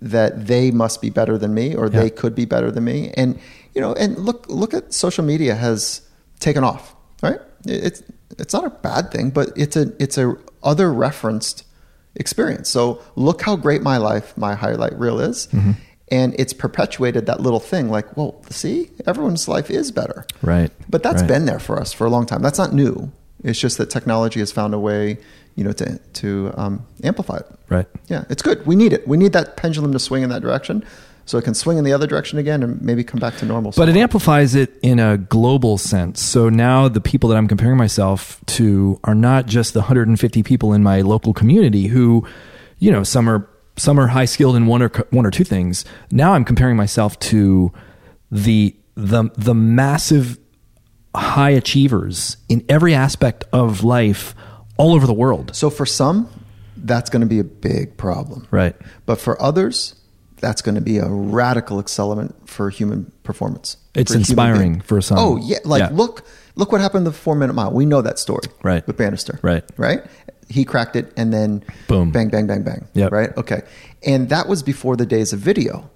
that they must be better than me or Yeah. they could be better than me. And you know, and look look at social media has taken off, right? It's it's not a bad thing, but it's a it's a other referenced experience. So look how great my life, my highlight reel is. Mm-hmm. And it's perpetuated that little thing like, well, see, everyone's life is better. Right. But that's Right. been there for us for a long time. That's not new. It's just that technology has found a way, you know, to to um, amplify it. Right. Yeah, it's good. We need it. We need that pendulum to swing in that direction, so it can swing in the other direction again and maybe come back to normal. But it amplifies it in a global sense. So now the people that I'm comparing myself to are not just the 150 people in my local community who, you know, some are some are high skilled in one or one or two things. Now I'm comparing myself to the the the massive high achievers in every aspect of life all over the world. so for some, that's going to be a big problem. Right. But for others, that's going to be a radical accelerant for human performance. It's for inspiring for some. Oh yeah, like Yeah. look look what happened the four minute mile. We know that story, Right. With Bannister, Right. Right. He cracked it, and then Boom. bang, bang, bang, bang. Yeah, Right. Okay. And that was before the days of video,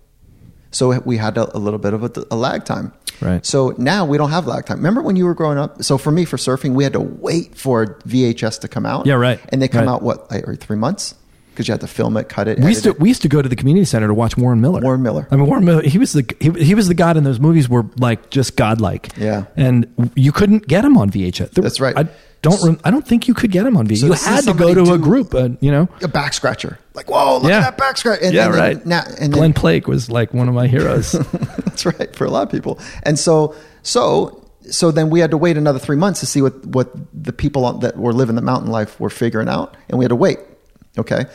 so we had a, a little bit of a, a lag time. Right. So now we don't have lag time. Remember when you were growing up? So for me, for surfing, we had to wait for VHS to come out. Yeah, right. And they come Right. out what, like, three months? Because you had to film it, cut it. We used to it. we used to go to the community center to watch Warren Miller. Warren Miller. I mean, Warren Miller. He was the he, he was the god in those movies. Were like just godlike. Yeah. and you couldn't get him on VHS. There- That's right. I don't. rem- I don't think you could get him on VHS. So you had to go to a group. Uh, you know. a back scratcher. Like, whoa, look Yeah. at that back scratch. And, yeah, and then right. Now, and Glen then, Plake was like one of my heroes. that's right for a lot of people. And so, so, so then we had to wait another three months to see what what the people that were living the mountain life were figuring out, and we had to wait. Okay,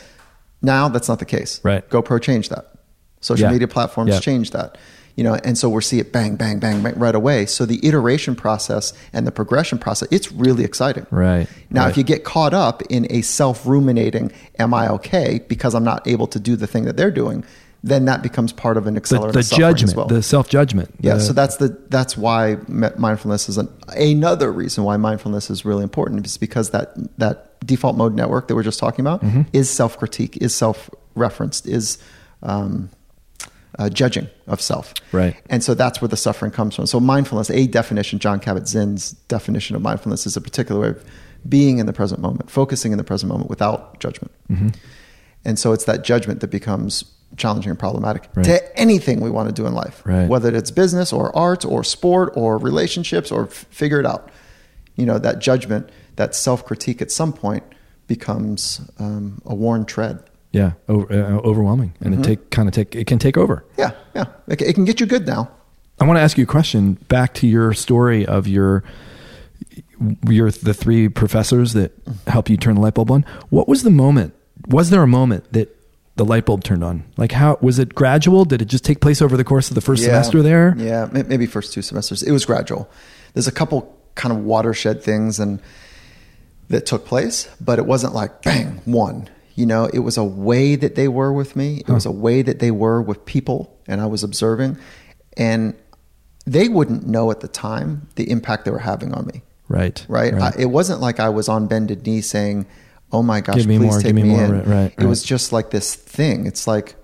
now that's not the case. Right. GoPro changed that. Social Yeah. media platforms Yeah. changed that. You know, and so we're see it bang, bang, bang, bang right away. So the iteration process and the progression process, it's really exciting. Right, Now, right. if you get caught up in a self ruminating, am I okay because I'm not able to do the thing that they're doing, then that becomes part of an the the judgment, well. the self judgment. yeah, so that's the that's why mindfulness is an, another reason why mindfulness is really important is because that that default mode network that we're just talking about Mm-hmm. is self critique, is self referenced, is um, uh, judging of self. Right. And so that's where the suffering comes from. So mindfulness, a definition, John Kabat-Zinn's definition of mindfulness is a particular way of being in the present moment, focusing in the present moment without judgment. Mm-hmm. And so it's that judgment that becomes challenging and problematic Right. to anything we want to do in life, Right. whether it's business or art or sport or relationships or f- figure it out. You know, that judgment, that self critique at some point becomes um, a worn tread. yeah, over, uh, overwhelming, and Mm-hmm. it take kind of take it can take over. Yeah, yeah. It, it can get you good now. I want to ask you a question back to your story of your your the three professors that help you turn the light bulb on. What was the moment? Was there a moment that the light bulb turned on? Like, how was it gradual? Did it just take place over the course of the first semester there? Yeah, maybe first two semesters. It was gradual. There's a couple kind of watershed things and that took place, but it wasn't like bang one. You know, it was a way that they were with me. It was a way that they were with people, and I was observing, and they wouldn't know at the time the impact they were having on me. Right. Right. I, it wasn't like I was on bended knee saying, "Oh my gosh, Give me please more, take give me me, more." in." Right, right, It was just like this thing. It's like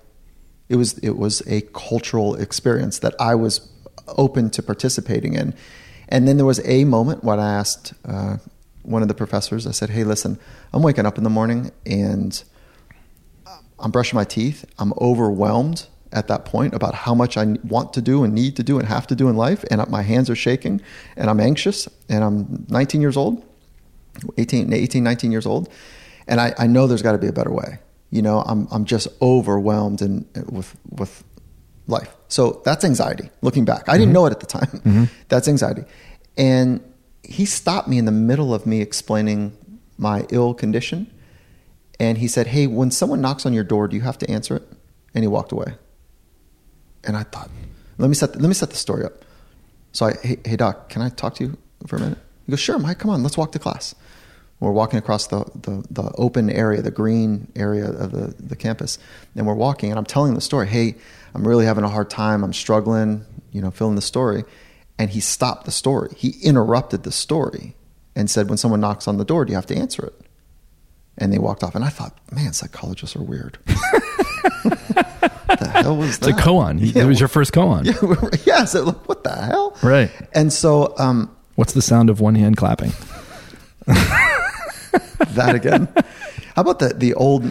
it was it was a cultural experience that I was open to participating in. And then there was a moment when I asked uh, one of the professors. I said, "Hey, listen, I'm waking up in the morning and I'm brushing my teeth. I'm overwhelmed." At that point, about how much I want to do and need to do and have to do in life, and my hands are shaking, and I'm anxious, and I'm 19 years old, 18, 18 19 years old and I, I know there's got to be a better way you know i'm, I'm just overwhelmed and with with life so that's anxiety looking back i didn't mm-hmm. know it at the time mm-hmm. that's anxiety and he stopped me in the middle of me explaining my ill condition and he said hey when someone knocks on your door do you have to answer it and he walked away and i thought let me set the, let me set the story up so I, hey, hey, doc, can I talk to you for a minute? He goes, sure, Mike, come on, let's walk to class. We're walking across the, the, the open area, the green area of the, the campus. And we're walking, and I'm telling the story. Hey, I'm really having a hard time. I'm struggling, you know, filling the story. And he stopped the story. He interrupted the story and said, when someone knocks on the door, do you have to answer it? And they walked off. And I thought, man, psychologists are weird. what the hell was It's that? a koan. Yeah, it was your first koan. yeah, yeah. So like, what the hell? Right. And so um, What's the sound of one hand clapping? that again. How about the the old,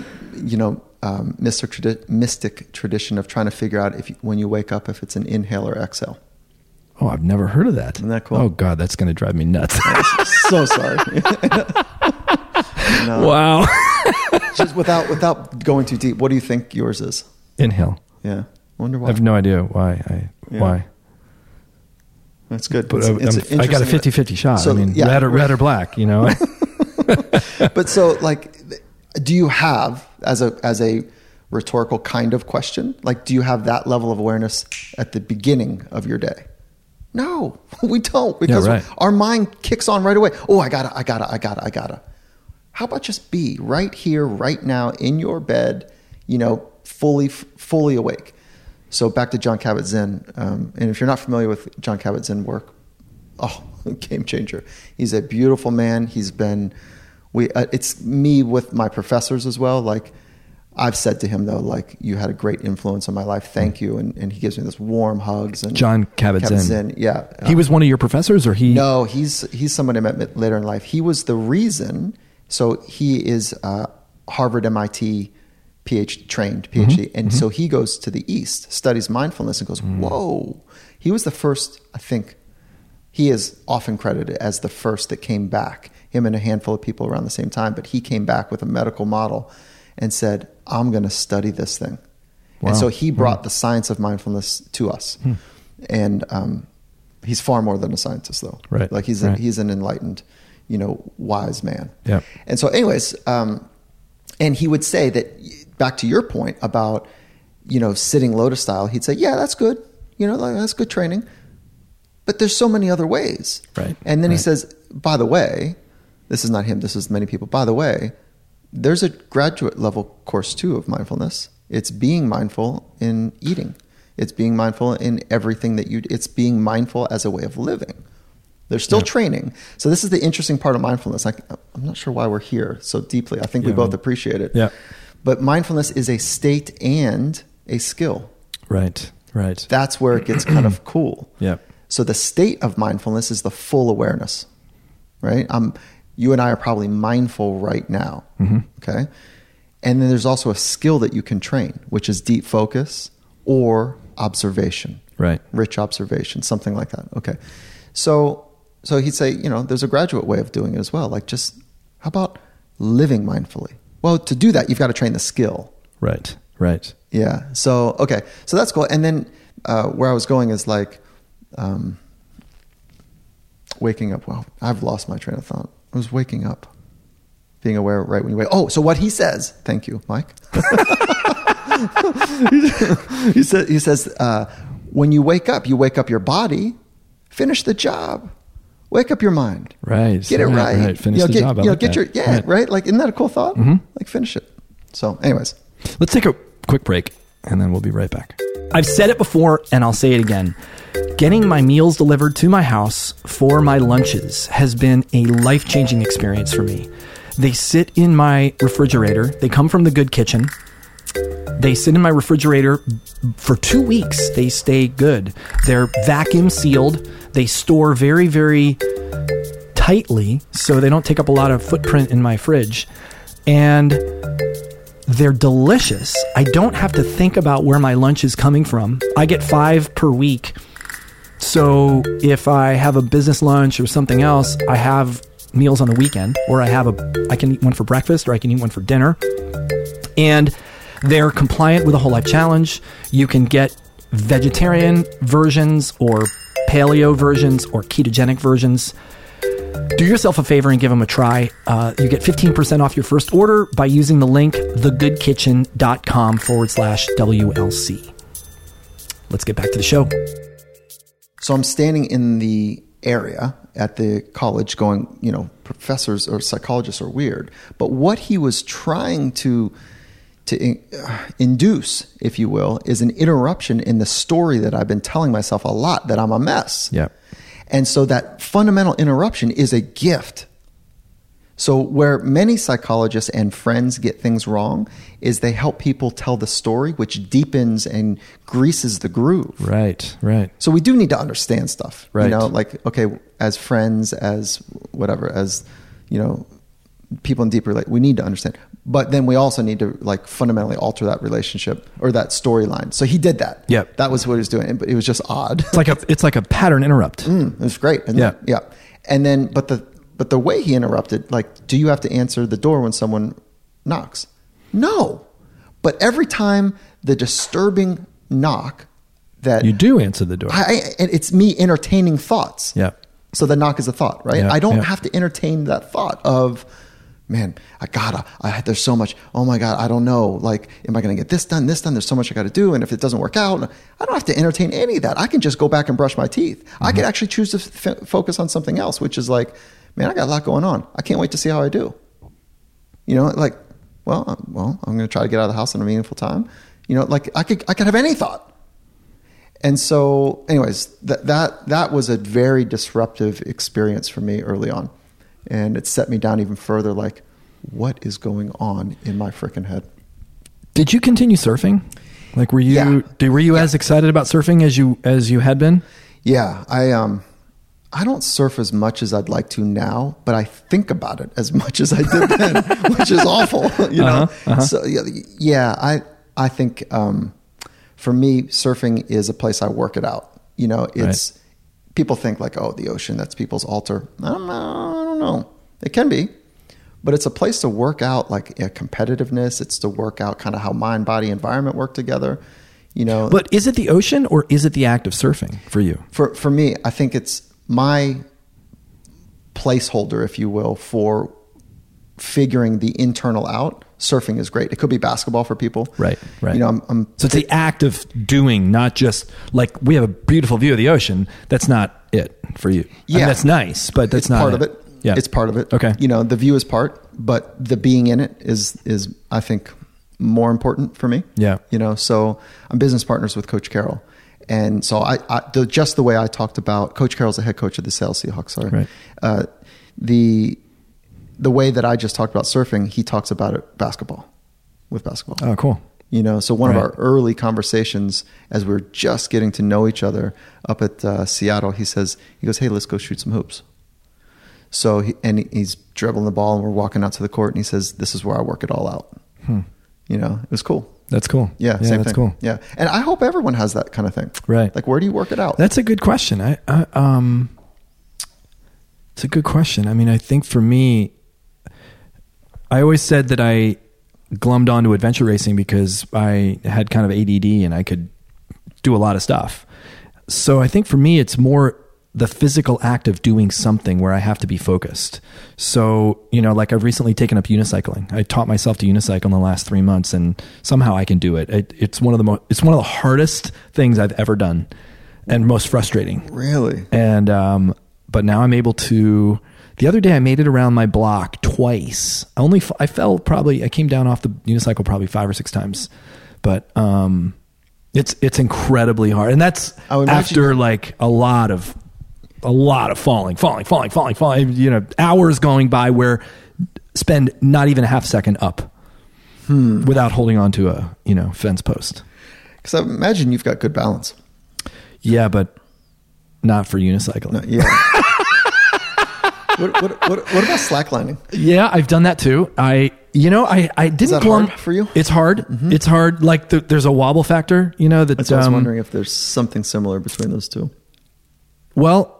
you know, um, mystic tradi- mystic tradition of trying to figure out if you, when you wake up if it's an inhale or exhale. Oh, I've never heard of that. Isn't that cool? Oh God, that's going to drive me nuts. so sorry. no, wow. just without without going too deep. What do you think yours is? Inhale. Yeah, wonder why. I have no idea why. I Yeah. why. That's good. But It's- it's I'm- got a interesting 50-50 shot. So, I mean, yeah, red or red or black. You know. but so like do you have as a as a rhetorical kind of question like do you have that level of awareness at the beginning of your day no we don't because right. our mind kicks on right away. Oh i gotta i gotta i gotta i gotta. How about just be right here right now in your bed you know fully fully awake? So back to john kabat-zinn um, and if you're not familiar with john kabat-zinn work oh game changer. He's a beautiful man. He's been we uh, it's me with my professors as well like i've said to him though like you had a great influence on my life thank you and, and he gives me this warm hugs and John Kabat-Zinn. yeah he was one of your professors, or he? no, he's he's someone I met later in life. He was the reason. So he is uh, Harvard, MIT, PhD trained PhD, and so he goes to the East, studies mindfulness, and goes, "Whoa!" He was the first, I think. He is often credited as the first that came back. Him and a handful of people around the same time, but he came back with a medical model and said, "I'm going to study this thing." Wow. And so he brought the science of mindfulness to us, and um, he's far more than a scientist, though. Right, Like he's a, right. he's an enlightened, you know, wise man. Yep. And so, anyways, um, and he would say that back to your point about, you know, sitting lotus style. He'd say, "Yeah, that's good. You know, like, that's good training." But there's so many other ways. Right, And then he says, "By the way, this is not him. This is many people. By the way, there's a graduate level course too of mindfulness. It's being mindful in eating. It's being mindful in everything that you. It's being mindful as a way of living. There's still Yeah. training. So this is the interesting part of mindfulness. I, I'm not sure why we're here so deeply. I think we Yeah. both appreciate it. Yeah. But mindfulness is a state and a skill. Right. Right. That's where it gets kind of cool. Yeah. So the state of mindfulness is the full awareness, right? I'm, you and I are probably mindful right now. Okay. And then there's also a skill that you can train, which is deep focus or observation, Right. rich observation, something like that. Okay. So, so he'd say, you know, there's a graduate way of doing it as well. Like just, how about living mindfully? Well, to do that, you've got to train the skill. Right. Right. Yeah. So okay. So that's cool. And then uh, where I was going is like um, waking up. Well, I've lost my train of thought. I was waking up. being aware right when you wake. Oh, so what he says? Thank you, Mike. he says he says uh, when you wake up, you wake up your body. Finish the job. Wake up your mind. Right. Get it Right, right. right. Finish you know, the get, job. I You know, like get that. your yeah Right. right. Like isn't that a cool thought? Mhm. Like finish it. So, anyways, Let's take a quick break and then we'll be right back. I've said it before and I'll say it again. Getting my meals delivered to my house for my lunches has been a life changing experience for me. They sit in my refrigerator, they come from the good kitchen. They sit in my refrigerator for two weeks. They stay good. They're vacuum sealed. They store very, very tightly so they don't take up a lot of footprint in my fridge. And they're delicious. I don't have to think about where my lunch is coming from. I get five per week. So if I have a business lunch or something else, I have meals on the weekend, or I have a, I can eat one for breakfast, or I can eat one for dinner. And they're compliant with the Whole Life Challenge. You can get vegetarian versions, or paleo versions, or ketogenic versions do yourself a favor and give them a try. Uh, you get 15% off your first order by using the link thegoodkitchen.com forward slash WLC. Let's get back to the show. So I'm standing in the area at the college going, you know, professors or psychologists are weird. But what he was trying to to uh, induce, if you will, is an interruption in the story that I've been telling myself a lot that I'm a mess. Yeah. And so that fundamental interruption is a gift. So where many psychologists and friends get things wrong is they help people tell the story which deepens and greases the groove. Right, right. So we do need to understand stuff. Right. You know, like okay, as friends, as whatever, as you know, people in deep relate, we need to understand. But then we also need to like fundamentally alter that relationship or that storyline. So he did that. yeah That was what he was doing. But it was just odd. It's like a it's like a pattern interrupt. Mm, it was great. isn't Yeah. Yeah. And then, but the but the way he interrupted, like, do you have to answer the door when someone knocks? No. But every time the disturbing knock that You do answer the door. I, I and it's me entertaining thoughts. Yeah. So the knock is a thought, right? Yeah, I don't yeah. have to entertain that thought of, man, I gotta. I, there's so much. Oh my god, I don't know. Like, am I going to get this done? This done? There's so much I got to do, and if it doesn't work out, I don't have to entertain any of that. I can just go back and brush my teeth. I Mm-hmm. can actually choose to f- focus on something else, which is like, man, I got a lot going on. I can't wait to see how I do. You know, like, well, uh, well, I'm going to try to get out of the house in a meaningful time. You know, like I could, I could have any thought. And so, anyways, that that that was a very disruptive experience for me early on, and it set me down even further. Like, what is going on in my freaking head? Did you continue surfing? Like were you Yeah. did, were you as excited about surfing as you as you had been? Yeah, I um, I don't surf as much as I'd like to now, but I think about it as much as I did then, which is awful. You know, Uh-huh, uh-huh. so yeah, yeah, I I think um, for me, surfing is a place I work it out. You know, it's people think like, oh, the ocean, that's people's altar. I don't know. I don't know. It can be, but it's a place to work out like a competitiveness. It's to work out kind of how mind, body, environment work together. You know, But is it the ocean or is it the act of surfing for you? for for me, I think it's my placeholder, if you will, for figuring the internal out. Surfing is great. It could be basketball for people, Right, right. You know, I'm, I'm So it's the act of doing, not just like we have a beautiful view of the ocean. That's not it for you. I mean, Yeah. that's nice, but that's it's not part of it. Yeah, it's part of it. Okay. you know, the view is part, but the being in it is is I think more important for me. Yeah. you know, so I'm business partners with Coach Carroll. And so I, I the, just the way I talked about Coach Carroll's the head coach of the Seattle Seahawks. Sorry, Right. uh, the the way that I just talked about surfing, he talks about it basketball with basketball. Oh, cool. You know, so one Right. of our early conversations as we are just getting to know each other up at uh, Seattle, he says, he goes, "Hey, let's go shoot some hoops." So he, and he's dribbling the ball, and we're walking out to the court, and he says, "This is where I work it all out." Hmm. You know, it was cool. That's cool. Yeah, yeah, same that's thing. cool. Yeah, and I hope everyone has that kind of thing. Right. Like, where do you work it out? That's a good question. I, I um, it's a good question. I mean, I think for me, I always said that I glummed onto adventure racing because I had kind of ADD and I could do a lot of stuff. So I think for me, it's more the physical act of doing something where I have to be focused. So, you know, like I've recently taken up unicycling. I taught myself to unicycle in the last three months and somehow I can do it. it it's one of the most, it's one of the hardest things I've ever done and most frustrating. Really? And, um, but now I'm able to, the other day I made it around my block twice. I only, f- I fell probably, I came down off the unicycle probably five or six times, but, um, it's, it's incredibly hard. And that's I would imagine- after like a lot of a lot of falling, falling, falling, falling, falling. You know, hours going by where spend not even a half second up without holding on to a you know fence post. Because I imagine you've got good balance. Yeah, but not for unicycling. No, yeah. what, what, what, what about slacklining? Yeah, I've done that too. I you know I I didn't that glum- hard for you? It's hard. It's hard. Like the, there's a wobble factor. You know that. That's why I was um, wondering if there's something similar between those two. Well,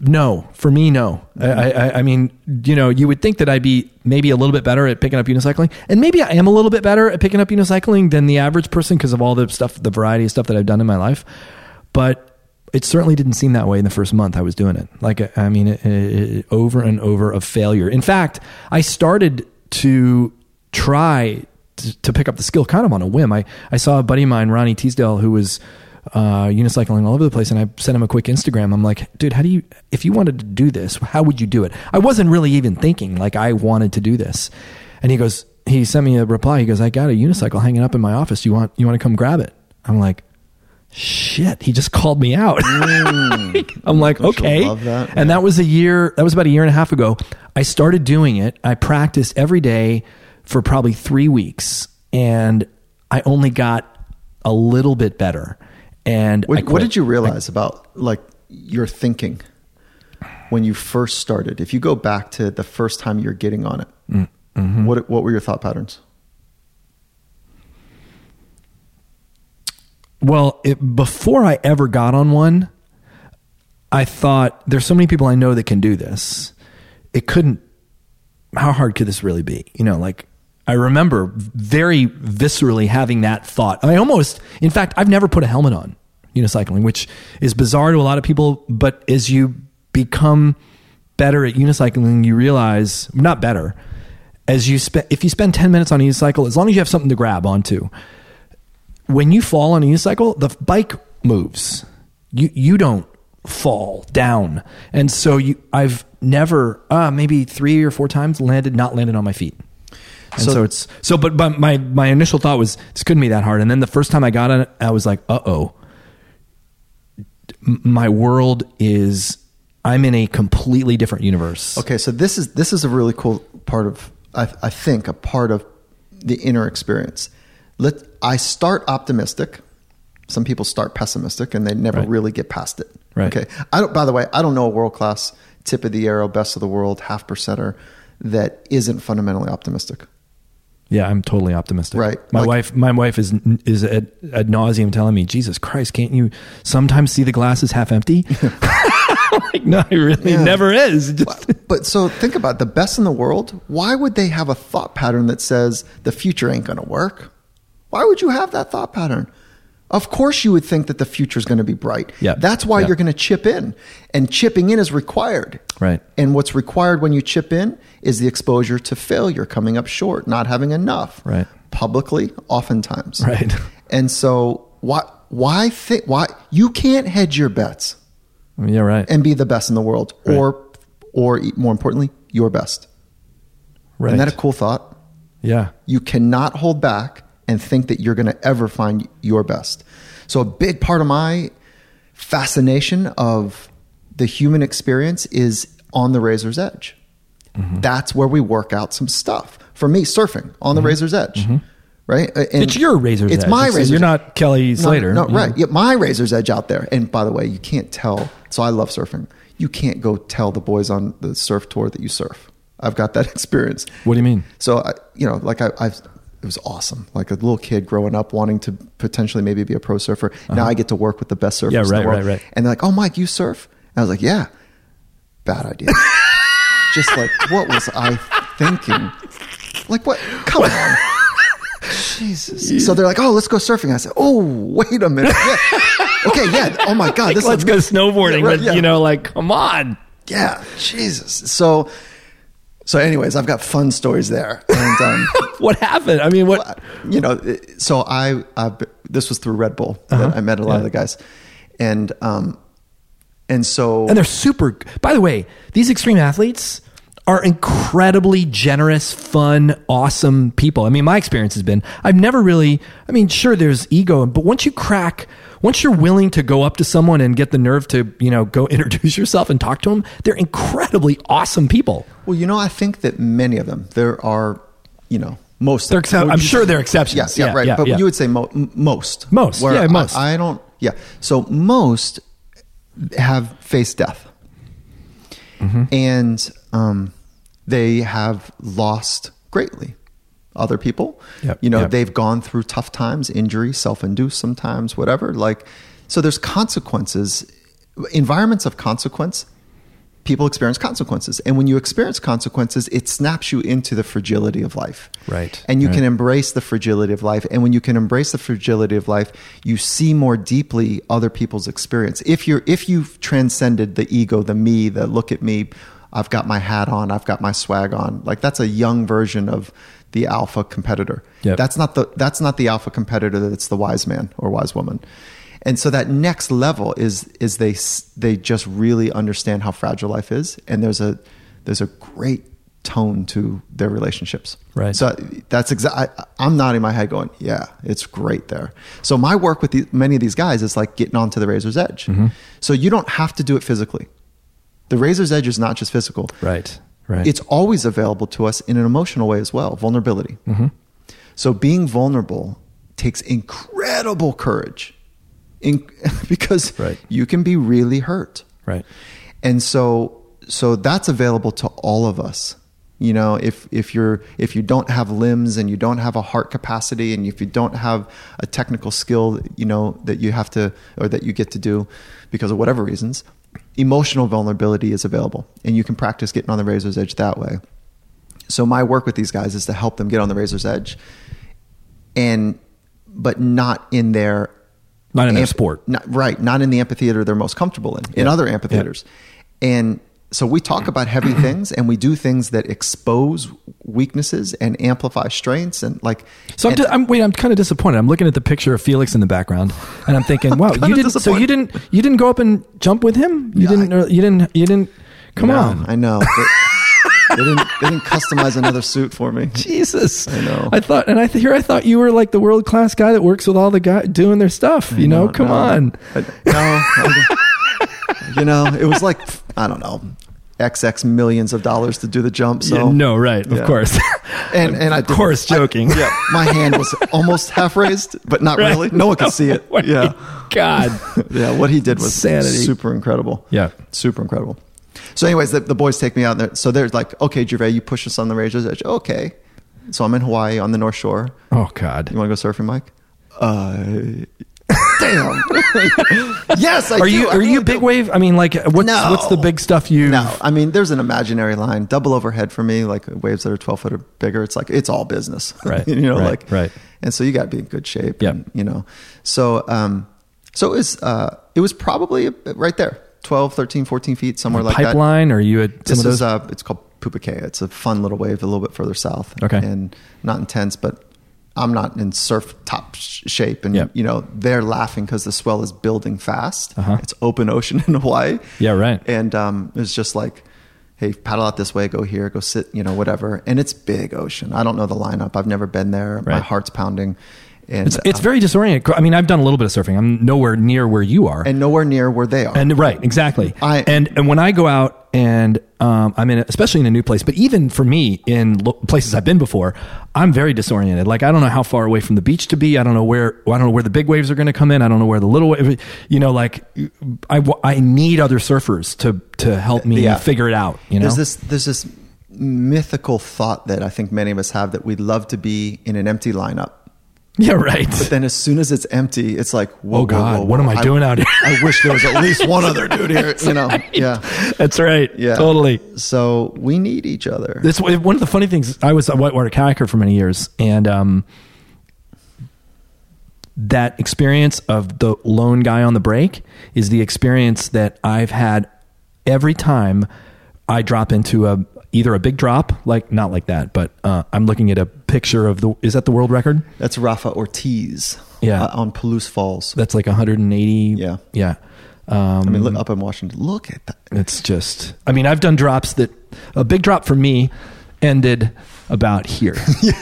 no, for me, no. I, I, I mean, you know, you would think that I'd be maybe a little bit better at picking up unicycling, and maybe I am a little bit better at picking up unicycling than the average person because of all the stuff, the variety of stuff that I've done in my life. But it certainly didn't seem that way in the first month I was doing it. Like, I mean, it, it, over and over of failure. In fact, I started to try to, to pick up the skill kind of on a whim. I, I saw a buddy of mine, Ronnie Teasdale, who was uh, unicycling all over the place, and I sent him a quick Instagram. I'm like, dude, how do you, if you wanted to do this, how would you do it? I wasn't really even thinking like I wanted to do this. And he goes, he sent me a reply. He goes, I got a unicycle hanging up in my office. You want, you want to come grab it? I'm like, shit, he just called me out. I'm like, Don't okay. that? And that was a year, that was about a year and a half ago. I started doing it. I practiced every day for probably three weeks and I only got a little bit better. And I What, what did you realize about like your thinking when you first started? If you go back to the first time you're getting on it, Mm-hmm. what what were your thought patterns? Well, it, before I ever got on one, I thought there's so many people I know that can do this. It couldn't. How hard could this really be? You know, like I remember very viscerally having that thought. I almost, in fact, I've never put a helmet on unicycling, which is bizarre to a lot of people. But as you become better at unicycling, you realize not better. As you spend, if you spend ten minutes on a unicycle, as long as you have something to grab onto, when you fall on a unicycle, the bike moves. You you don't fall down, and so you. I've never, uh, maybe three or four times landed, not landed on my feet. And so, So- it's so, but but my my initial thought was this couldn't be that hard, and then the first time I got on it, I was like, uh oh, my world is. I'm in a completely different universe. Okay, so this is this is a really cool part of I, I think a part of the inner experience. Let I start optimistic. Some people start pessimistic and they never Right. really get past it. Right. Okay. I don't. By the way, I don't know a world class tip of the arrow, best of the world, half percenter that isn't fundamentally optimistic. Yeah, I'm totally optimistic. Right. My Like- wife, my wife is is ad, ad nauseum telling me, "Jesus Christ, can't you sometimes see the glass is half empty?" Like, no, it really Yeah. never is. Just- But so think about it, the best in the world. Why would they have a thought pattern that says the future ain't going to work? Why would you have that thought pattern? Of course, you would think that the future is going to be bright. Yeah. That's why Yeah. you're going to chip in, and chipping in is required. Right. And what's required when you chip in is the exposure to failure, coming up short, not having enough. Right. Publicly, oftentimes. Right. And so why why think why you can't hedge your bets yeah, right. and be the best in the world, Right. or or more importantly, your best. right. Isn't that a cool thought? yeah. You cannot hold back and think that you're going to ever find your best. So a big part of my fascination of the human experience is on the razor's edge. Mm-hmm. That's where we work out some stuff. For me, surfing on the razor's edge, right? And Mm-hmm. it's your razor's It's edge. my It's- razor's You're edge. not Kelly Slater. No, no you right. Yeah, my razor's edge out there. And by the way, you can't tell. So I love surfing. You can't go tell the boys on the surf tour that you surf. I've got that experience. What do you mean? So I, you know, like I, I've, it was awesome. Like a little kid growing up, wanting to potentially maybe be a pro surfer. Now I get to work with the best surfers. Uh-huh. Yeah, in the world. right, right. And they're like, "Oh, Mike, you surf?" And I was like, "Yeah." Bad idea. Just like what was I thinking? Like what? Come on. Jesus. So they're like, "Oh, let's go surfing." I said, "Oh, wait a minute. Yeah. okay, yeah. Oh my god, this Let's go snowboarding, Yeah, right, but yeah. you know, like, come on. yeah, Jesus." So, so anyways, I've got fun stories there, and um, What happened? I mean, what? you know, so I, I this was through Red Bull that I met a lot of Uh-huh. The guys, and um, and so And they're super. By the way, these extreme athletes are incredibly generous, fun, awesome people. I mean, my experience has been I've never really. I mean, sure, there's ego, but once you crack, once you're willing to go up to someone and get the nerve to, you know, go introduce yourself and talk to them, they're incredibly awesome people. Well, you know, I think that many of them there are, you know, most. They're would I'm sure they're exceptions. Yes, yeah, Yeah, right. yeah, but yeah. you would say mo- most. Most, yeah, I- most. I, don't. Yeah. So most have faced death, Mm-hmm. and um, they have lost greatly. Other people, Yep, you know, yep. they've gone through tough times, injury, self-induced sometimes, whatever. Like, so there's consequences, environments of consequence people experience consequences. And when you experience consequences, it snaps you into the fragility of life. Right, And you right. can embrace the fragility of life. And when you can embrace the fragility of life, you see more deeply other people's experience. If you're if you've transcended the ego, the me, the look at me, I've got my hat on, I've got my swag on. Like that's a young version of the alpha competitor. Yep. That's not the that's not the alpha competitor that's the wise man or wise woman. And so that next level is is they they just really understand how fragile life is, and there's a there's a great tone to their relationships. Right. So that's exactly. I'm nodding my head, going, "Yeah, it's great there." So my work with the, many of these guys is like getting onto the razor's edge. Mm-hmm. So you don't have to do it physically. The razor's edge is not just physical. Right. Right. It's always available to us in an emotional way as well. Vulnerability. Mm-hmm. So being vulnerable takes incredible courage, in, because Right. you can be really hurt. right. And so so that's available to all of us. You know, if if you're if you don't have limbs and you don't have a heart capacity and if you don't have a technical skill, you know, that you have to or that you get to do because of whatever reasons, emotional vulnerability is available and you can practice getting on the razor's edge that way. So my work with these guys is to help them get on the razor's edge and but not in their Not in their amp- sport. not, right not in the amphitheater they're most comfortable in in Yeah. other amphitheaters and so we talk about heavy things and we do things that expose weaknesses and amplify strengths and like So I'm, and- di- I'm wait. I'm kind of disappointed. I'm looking at the picture of Felix in the background, and I'm thinking, wow, kinda you didn't. So you didn't. You didn't go up and jump with him. You Yeah, didn't. I- you didn't. You didn't. Come No, on. i know but they didn't they didn't customize another suit for me Jesus, I know. I thought, and I th- here I thought you were like the world class guy that works with all the guy doing their stuff. You know, No, come no. on. I- no I- you know it was like i don't know xx millions of dollars to do the jump so Yeah, no, right? Of Yeah. course. and and I Of did- course, I- joking. yeah, my hand was almost half raised, but not Right. really. No one could see it. What- Yeah, God. yeah. What he did was Insanity. super incredible. Yeah. super incredible. So, anyways, the, the boys take me out there. So they're like, "Okay, Gervais, you push us on the razor's edge." Okay. So I'm in Hawaii on the North Shore. Oh God. You want to go surfing, Mike? Uh, damn. yes, I Are do. you I are really you big do. wave? I mean, like what's No. what's the big stuff you? No, I mean, there's an imaginary line, double overhead for me, like waves that are 12 foot or bigger. It's like, it's all business. Right, you know, right, like, right. And so you got to be in good shape. Yeah, you know, so, um, so it was, uh, it was probably right there, 12, 13, 14 feet, somewhere like that. pipeline? Or are you at some This of those? is, uh, it's called Pupukea. It's a fun little wave a little bit further south. Okay. And not intense, but I'm not in surf top sh- shape. And, Yep. you know, they're laughing because the swell is building fast. Uh-huh. It's open ocean in Hawaii. Yeah, right. And um, it was just like, hey, paddle out this way, go here, go sit, you know, whatever. And it's big ocean. I don't know the lineup. I've never been there. My heart's pounding. And, It's, it's uh, very disorienting. I mean, I've done a little bit of surfing. I'm nowhere near where you are. and nowhere near where they are. And right, exactly. I- and and when I go out and um, I'm in, a, especially in a new place, but even for me in lo- places I've been before, I'm very disoriented. Like I don't know how far away from the beach to be. I don't know where. I don't know where the big waves are going to come in. I don't know where the little. You know, like I I need other surfers to to help me Yeah. figure it out. You know, There's this there's this mythical thought that I think many of us have that we'd love to be in an empty lineup. yeah, right. But then as soon as it's empty, it's like, whoa, Oh, whoa, God, whoa, what am I doing out here? I wish there was at least one other dude here. You know, yeah, That's right. yeah, totally. So we need each other. This one of the funny things. I was a whitewater kayaker for many years, and um, that experience of the lone guy on the break is the experience that I've had every time I drop into a either a big drop, like not like that, but uh, I'm looking at a picture of the is that the world record? That's Rafa Ortiz. Yeah. uh, on Palouse Falls. That's like 180. Yeah. yeah. Um, I mean, look up in Washington. Look at that. It's just, I mean, I've done drops that a big drop for me ended about here. yeah,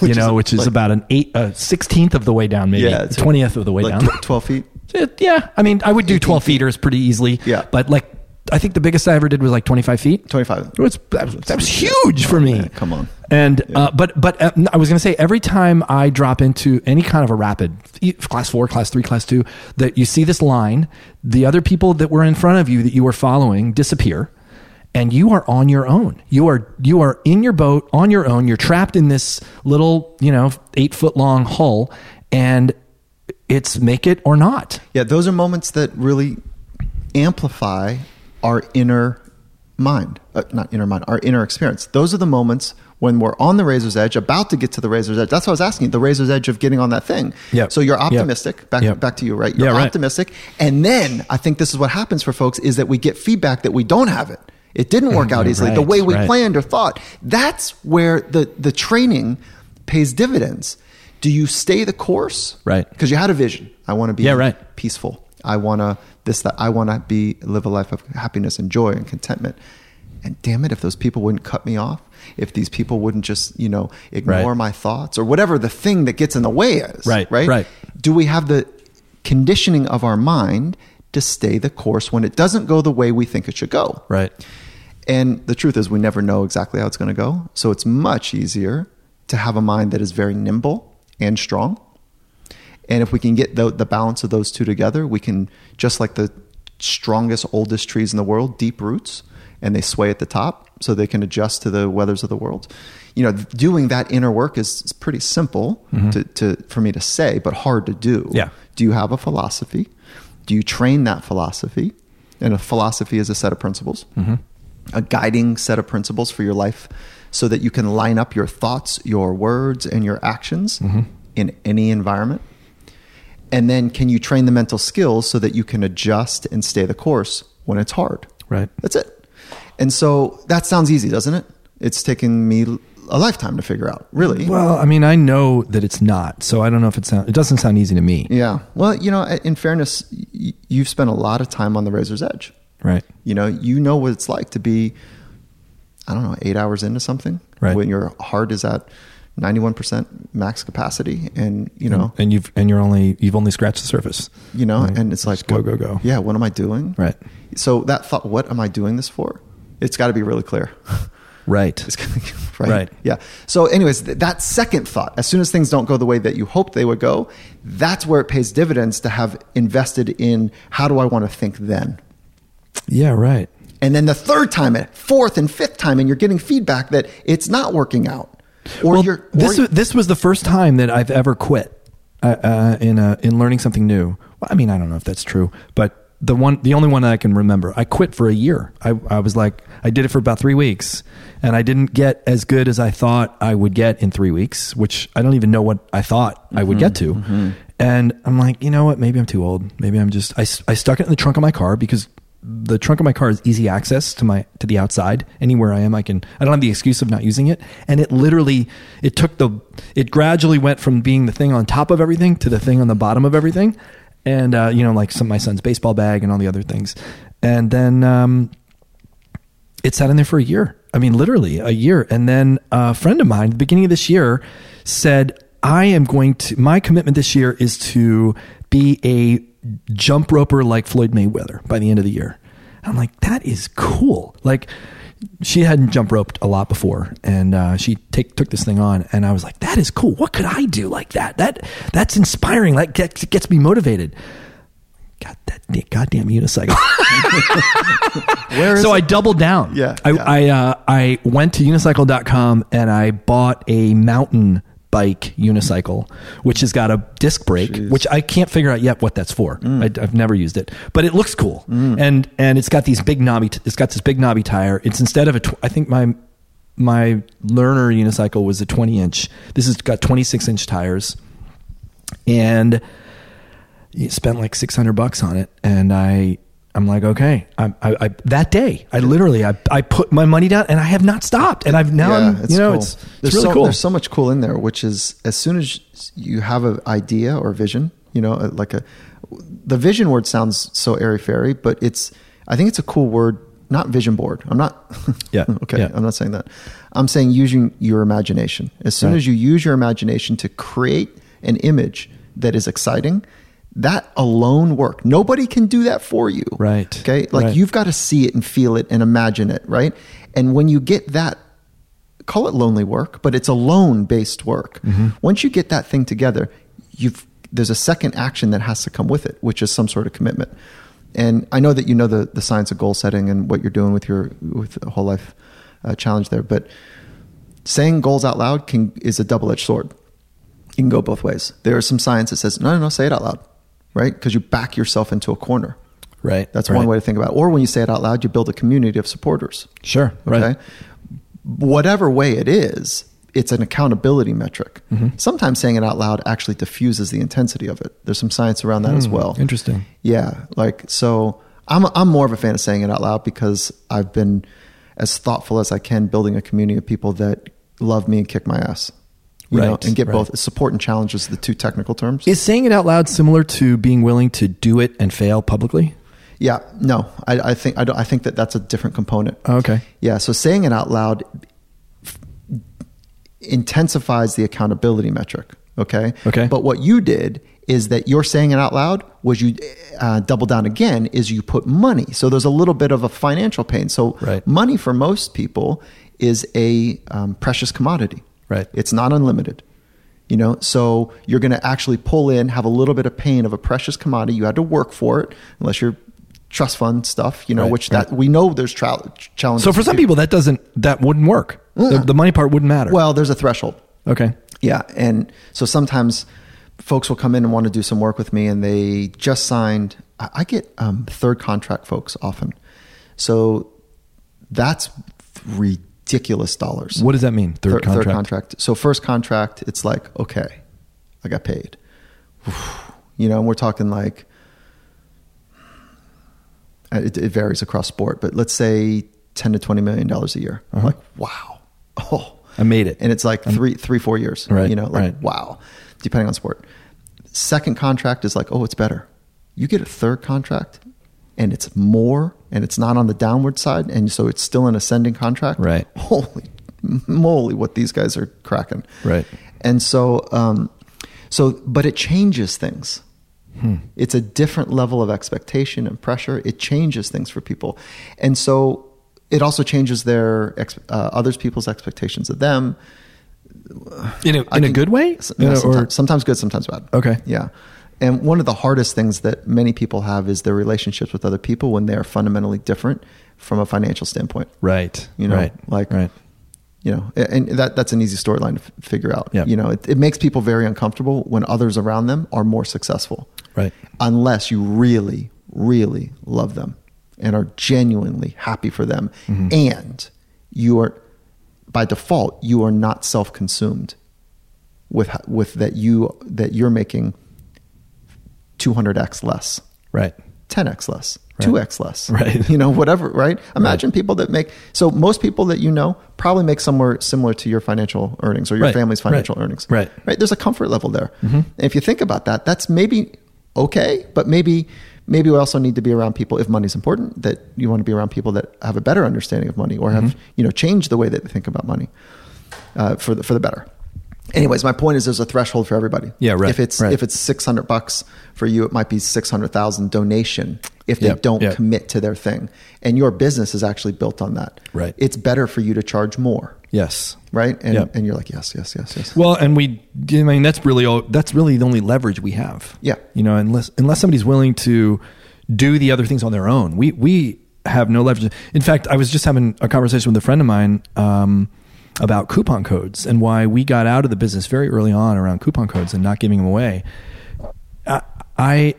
you is know, which is like- about an eight, a sixteenth of the way down, maybe Yeah, twentieth of the way Like down. twelve feet. It- yeah, I mean, I would do twelve feet. feeters pretty easily. Yeah. but like, I think the biggest I ever did was like twenty five feet. Twenty-five. It was, that, was, that was huge for me. Yeah, come on. And uh, but but uh, I was going to say every time I drop into any kind of a rapid class four, class three, class two, that you see this line, the other people that were in front of you that you were following disappear, and you are on your own. You are you are in your boat on your own. You're trapped in this little you know eight foot long hull, and it's make it or not. Yeah, those are moments that really amplify our inner mind, uh, not inner mind, our inner experience. Those are the moments when we're on the razor's edge, about to get to the razor's edge. That's what I was asking. The razor's edge of getting on that thing. Yep. So you're Yep. optimistic. Back Yep. back to you, right? You're Yeah, right. optimistic, and then I think this is what happens for folks is that we get feedback that we don't have it. It didn't work out Yeah, easily the way we right. planned or thought. That's where the the training pays dividends. Do you stay the course? Right. Because you had a vision. I want to be Yeah, right. peaceful. I want to this that I want to be live a life of happiness and joy and contentment. And damn it, if those people wouldn't cut me off, if these people wouldn't just you know ignore Right. my thoughts or whatever the thing that gets in the way is, Right, Right. right. Do we have the conditioning of our mind to stay the course when it doesn't go the way we think it should go? Right. And the truth is, we never know exactly how it's going to go. So it's much easier to have a mind that is very nimble and strong. And if we can get the, the balance of those two together, we can, just like the strongest, oldest trees in the world, deep roots, and they sway at the top so they can adjust to the weathers of the world. You know, doing that inner work is, is pretty simple mm-hmm. to, to, for me to say, but hard to do. Yeah. Do you have a philosophy? Do you train that philosophy? And a philosophy is a set of principles, mm-hmm. a guiding set of principles for your life so that you can line up your thoughts, your words, and your actions mm-hmm. in any environment. And then can you train the mental skills so that you can adjust and stay the course when it's hard? Right. That's it. And so that sounds easy, doesn't it? It's taken me a lifetime to figure out, really. Well, I mean, I know that it's not, so I don't know if it sounds. It doesn't sound easy to me. Yeah. Well, you know, in fairness, y- you've spent a lot of time on the razor's edge. Right. You know, you know what it's like to be, I don't know, eight hours into something Right. when your heart is at 91% max capacity and, you know, and you've and you're only you've only scratched the surface. you know, Right. and it's like, Just go go go. Yeah. What am I doing? Right. So that thought, what am I doing this for? It's got to be really clear. Right. Right? Right. Yeah. So, anyways, th- that second thought, as soon as things don't go the way that you hoped they would go, that's where it pays dividends to have invested in how do I want to think then? Yeah. Right. And then the third time, and fourth and fifth time, and you're getting feedback that it's not working out. Or well, you're, or this was- this was the first time that I've ever quit uh, uh, in uh, in learning something new. Well, I mean, I don't know if that's true, but the one the only one that I can remember, I quit for a year. I I was like, I did it for about three weeks, and I didn't get as good as I thought I would get in three weeks, which I don't even know what I thought I would get to. And I'm like, you know what? Maybe I'm too old. Maybe I'm just I I stuck it in the trunk of my car because the trunk of my car is easy access to my to the outside anywhere i am i can i don't have the excuse of not using it and it literally it took the it gradually went from being the thing on top of everything to the thing on the bottom of everything and uh, you know like some my son's baseball bag and all the other things and then um, it sat in there for a year. I mean, literally a year. And then a friend of mine, at the beginning of this year, said, I am going to, my commitment this year is to be a jump roper like Floyd Mayweather by the end of the year. I'm like, that is cool. Like, she hadn't jump roped a lot before, and uh, she take, took this thing on, and I was like, "That is cool. What could I do like that? That that's inspiring. That gets, gets me motivated." Got that da- goddamn unicycle. So it? I doubled down. Yeah, I yeah. I, uh, I went to unicycle.com and I bought a mountain bike unicycle, which has got a disc brake, Jeez. which I can't figure out yet what that's for. Mm. I, I've never used it, but it looks cool, mm. and and it's got these big knobby. T- it's got this big knobby tire. It's instead of a. Tw- I think my my learner unicycle was a 20 inch. This has got 26 inch tires and you spent like 600 bucks on it and i i'm like okay I, I, I that day i literally I, I put my money down and i have not stopped and i've now I'm, you know cool. it's, it's there's really so, cool There's so much cool in there, which is as soon as you have an idea or vision, you know, uh, like a the vision word sounds so airy fairy, but it's I think it's a cool word. Not vision board. I'm not. Yeah, okay. yeah. I'm not saying that. I'm saying using your imagination. As soon Right. as you use your imagination to create an image that is exciting, that alone work. Nobody can do that for you. Right. Okay. Like Right. you've got to see it and feel it and imagine it. Right. And when you get that call it lonely work, but it's alone based work. Mm-hmm. Once you get that thing together, you've there's a second action that has to come with it, which is some sort of commitment. And I know that you know the the science of goal setting and what you're doing with your with the whole life uh, challenge there, but saying goals out loud can is a double edged sword. You can go both ways. There is some science that says no, no, no, say it out loud, right? Because you back yourself into a corner. right That's right. one way to think about it. Or when you say it out loud, you build a community of supporters. sure Okay. right Whatever way it is, it's an accountability metric. Mm-hmm. Sometimes saying it out loud actually diffuses the intensity of it. There's some science around that as well. Interesting Yeah. Like, so I'm, I'm more of a fan of saying it out loud because I've been as thoughtful as I can building a community of people that love me and kick my ass. You know, Right, and get right. both support and challenges the two technical terms. is saying it out loud similar to being willing to do it and fail publicly Yeah, no, I, I think I, don't, I think that that's a different component. okay Yeah, so saying it out loud f- intensifies the accountability metric. Okay. Okay. But what you did is that you're saying it out loud. Was you uh, double down again? Is you put money. So there's a little bit of a financial pain. So Right. money for most people is a um, precious commodity. Right. It's not unlimited. You know, so you're going to actually pull in, have a little bit of pain of a precious commodity. You had to work for it, unless you're trust fund stuff. You know, Right, which right. that we know there's tra- challenges. so for some people that doesn't that wouldn't work the, the money part wouldn't matter well, there's a threshold. okay Yeah, and so sometimes folks will come in and want to do some work with me, and they just signed. I I get um, third contract folks often, so that's ridiculous dollars. what does that mean third, contract contract. So first contract, it's like okay, I got paid. You know, and we're talking like uh, it, it varies across sport, but let's say ten to twenty million dollars a year. I'm Uh-huh. like wow, oh, I made it and it's like three, three, four years. Right, You know, like right. wow, depending on sport. Second contract is like, oh, it's better. You get a third contract, and it's more, and it's not on the downward side, and so it's still an ascending contract. Right. Holy moly, what these guys are cracking. Right. And so, um, so, but it changes things. Hmm. It's a different level of expectation and pressure. It changes things for people, and so it also changes their ex- uh, others people's expectations of them. in a, in a good way or- sometimes good, sometimes bad. Okay. Yeah. And one of the hardest things that many people have is their relationships with other people when they are fundamentally different from a financial standpoint. right You know, right like- right You know, and that that's an easy storyline to f- figure out. Yeah. You know, it, it makes people very uncomfortable when others around them are more successful. Right. Unless you really, really love them and are genuinely happy for them, Mm-hmm. and you are, by default, you are not self-consumed with with that you that you're making 200x less. right 10x less, Right. 2x less, Right. You know, whatever, right? Imagine people that make so most people that you know probably make somewhere similar to your financial earnings or your Right. family's financial Right. earnings, Right. Right? There's a comfort level there. And if you think about that, that's maybe okay, but maybe maybe we also need to be around people if money's important that you want to be around people that have a better understanding of money or have you know changed the way that they think about money uh, for the for the better. Anyways, my point is there's a threshold for everybody. Yeah, right, If it's right. if it's six hundred bucks for you, it might be six hundred thousand donation if they Yep, don't yep. commit to their thing. And your business is actually built on that. Right. It's better for you to charge more. yes Right. And Yep. and you're like, yes, yes, yes, yes. Well, and we, I mean, that's really all. That's really the only leverage we have. Yeah. You know, unless unless somebody's willing to do the other things on their own, we we have no leverage. In fact, I was just having a conversation with a friend of mine um, about coupon codes and why we got out of the business very early on around coupon codes and not giving them away. I, I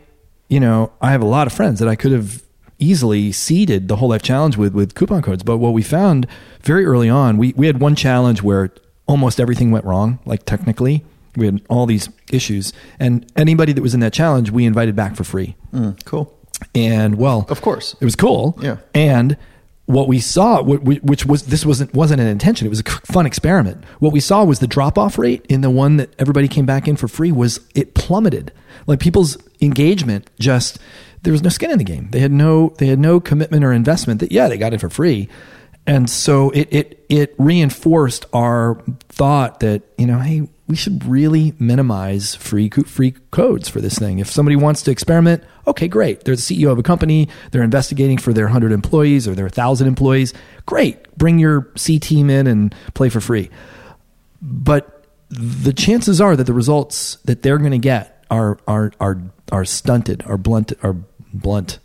you know, I have a lot of friends that I could have easily seeded the whole life challenge with with coupon codes. But what we found very early on, we we had one challenge where almost everything went wrong, like technically. We had all these issues, and anybody that was in that challenge, we invited back for free. Mm, cool. And well, Of course. it was cool. Yeah. And what we saw, wh- wh- which was this wasn't wasn't an intention. It was a fun experiment. What we saw was the drop off rate in the one that everybody came back in for free was it plummeted. Like people's engagement just there was no skin in the game. They had no they had no commitment or investment. That yeah, they got it for free. And so it it it reinforced our thought that you know, hey, we should really minimize free free codes for this thing. If somebody wants to experiment, okay, great. They're the CEO of a company. They're investigating for their hundred employees or their thousand employees. Great, bring your C team in and play for free. But the chances are that the results that they're going to get are are are are stunted, are blunt, are blunt,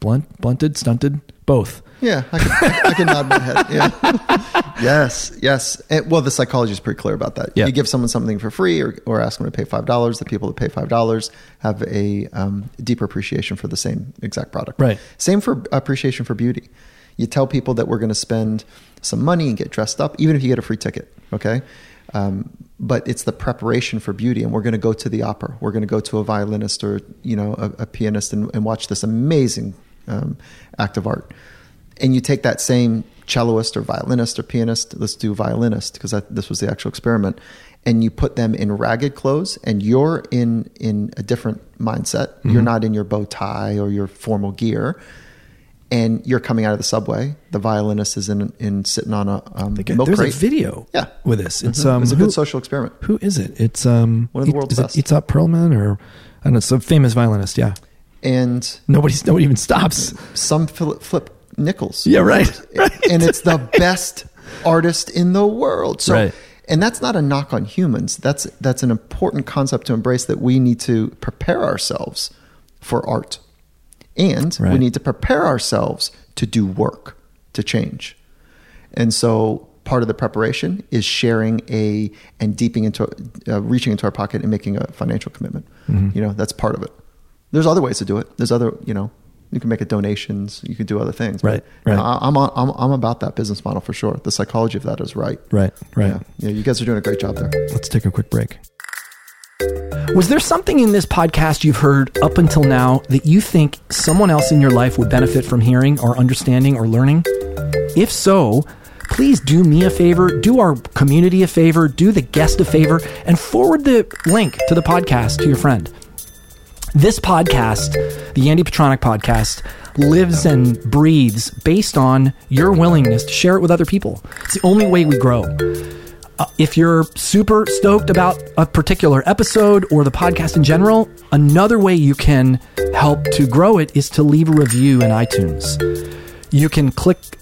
blunt, blunted, stunted, both. Yeah, I can, I, I can nod my head. Yeah. yes, yes. And, well, the psychology is pretty clear about that. Yeah. You give someone something for free or, or ask them to pay $5. The people that pay $5 have a um, deeper appreciation for the same exact product. Right. Same for appreciation for beauty. You tell people that we're going to spend some money and get dressed up, even if you get a free ticket. Okay. Um, but it's the preparation for beauty, and we're going to go to the opera. We're going to go to a violinist or you know a, a pianist and, and watch this amazing um, act of art. And you take that same celloist or violinist or pianist. Let's do violinist because this was the actual experiment. And you put them in ragged clothes, and you're in in a different mindset. You're not in your bow tie or your formal gear and you're coming out of the subway. The violinist is in, in sitting on a um, milk There's crate. a video Yeah. with this. It's Mhm. um it's a who, good social experiment. who is it? It's um One of the world's is best. It Itzhak Perlman or I don't know, some famous violinist. Yeah, And nobody's nobody even stops. some Philip Flip Nichols. Yeah, right. right. and it's the best artist in the world. So, Right. and that's not a knock on humans. That's that's an important concept to embrace. That we need to prepare ourselves for art, and we need to prepare ourselves to do work to change. And so, part of the preparation is sharing a and deeping into uh, reaching into our pocket and making a financial commitment. Mm-hmm. You know, that's part of it. There's other ways to do it. There's other, you know, you can make a donations. You can do other things. Right, But right. I, I'm, on, I'm I'm about that business model for sure. The psychology of that is right. Right, right. Yeah, yeah. You guys are doing a great job there. Let's take a quick break. Was there something in this podcast you've heard up until now that you think someone else in your life would benefit from hearing or understanding or learning? If so, please do me a favor, do our community a favor, do the guest a favor, and forward the link to the podcast to your friend. This podcast, the Andy Petranek podcast, lives and breathes based on your willingness to share it with other people. It's the only way we grow. Uh, if you're super stoked about a particular episode or the podcast in general, another way you can help to grow it is to leave a review in iTunes. You can click,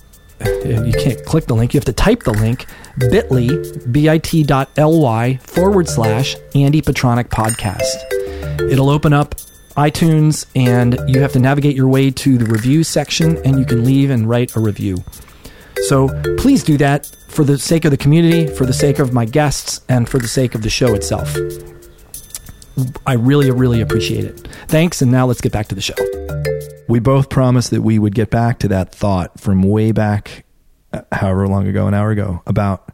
you can't click the link, you have to type the link bit.ly, bit.ly forward slash Andy Petranek podcast. It'll open up iTunes and you have to navigate your way to the review section and you can leave and write a review. So please do that for the sake of the community, for the sake of my guests, and for the sake of the show itself. I really, really appreciate it. Thanks, and now let's get back to the show. We both promised that we would get back to that thought from way back, uh, however long ago, an hour ago, about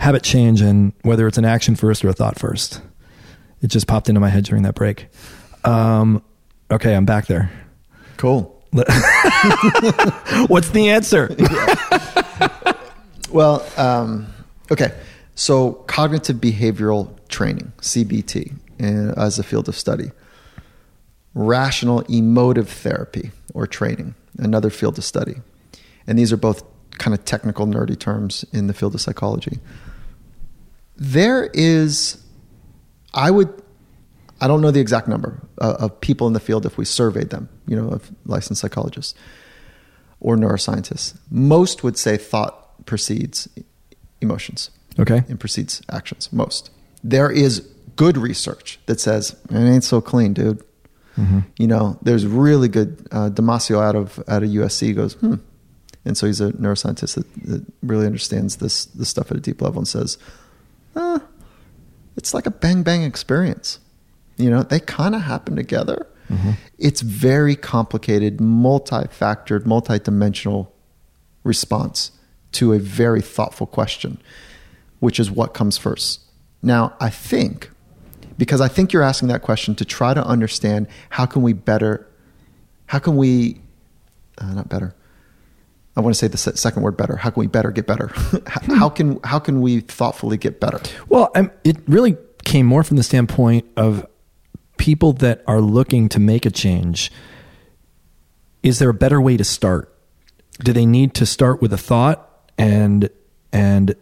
habit change and whether it's an action first or a thought first. It just popped into my head during that break. Um, okay, I'm back there. Cool. What's the answer? Well, um, okay. So, cognitive behavioral training, CBT, uh, as a field of study. Rational emotive therapy or training, another field of study. And these are both kind of technical, nerdy terms in the field of psychology. There is, I would, I don't know the exact number uh, of people in the field if we surveyed them, you know, of licensed psychologists or neuroscientists. Most would say thought precedes emotions Okay. and precedes actions. Most. There is good research that says it ain't so clean, dude. You know, there's really good. Uh, Damasio out of out of USC goes, hmm, and so he's a neuroscientist that, that really understands this this stuff at a deep level and says, uh, it's like a bang bang experience. You know, they kind of happen together. It's very complicated, multi-factored, multi-dimensional response to a very thoughtful question, which is what comes first. Now, I think because I think you're asking that question to try to understand how can we better, how can we, uh, not better. I want to say the second word better. How can we better get better? how, can how can we thoughtfully get better? Well, um, it really came more from the standpoint of people that are looking to make a change. Is there a better way to start? Do they need to start with a thought and and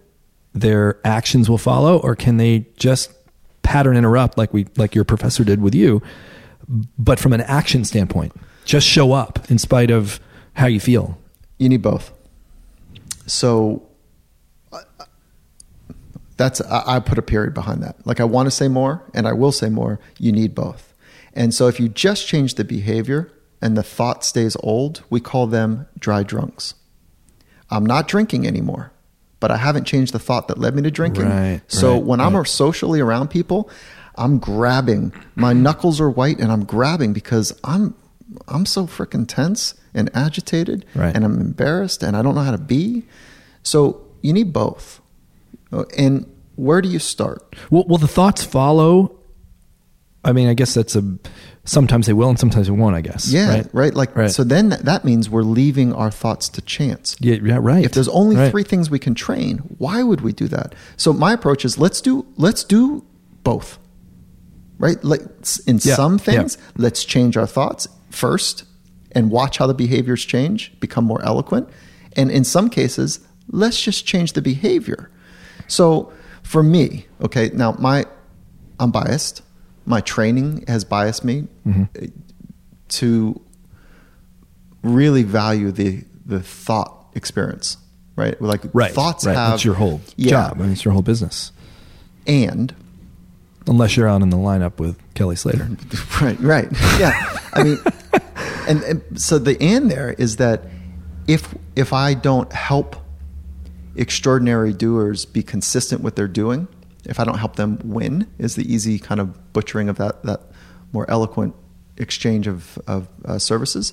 their actions will follow, or can they just pattern interrupt like we like your professor did with you, but from an action standpoint, just show up in spite of how you feel? You need both. So that's I, I put a period behind that. Like I want to say more, and I will say more. You need both. And so if you just change the behavior and the thought stays old, we call them dry drunks. I'm not drinking anymore, but I haven't changed the thought that led me to drinking. Right, so right, when I'm socially around people, I'm grabbing. My knuckles are white, and I'm grabbing because I'm I'm so freaking tense and agitated, Right. and I'm embarrassed, and I don't know how to be. So you need both. And where do you start? Will, will the thoughts follow? I mean, I guess that's a. Sometimes they will, and sometimes they won't. I guess. Yeah, Right. right. Like Right. so. Then that, that means we're leaving our thoughts to chance. Yeah. Yeah. Right. If there's only Right. three things we can train, why would we do that? So my approach is let's do let's do both. Right? Let's in Yeah, some yeah. things, let's change our thoughts first and watch how the behaviors change, become more eloquent. And in some cases, let's just change the behavior. So for me, okay, now my I'm biased. My training has biased me Mm-hmm. to really value the the thought experience, right? Like Right. thoughts right. have That's your whole Yeah. job. I mean, it's your whole business. and Unless you're on in the lineup with Kelly Slater. right, right, yeah. I mean, and, and so the and there is that if if I don't help extraordinary doers be consistent with their doing, if I don't help them win, is the easy kind of butchering of that that more eloquent exchange of of uh, services,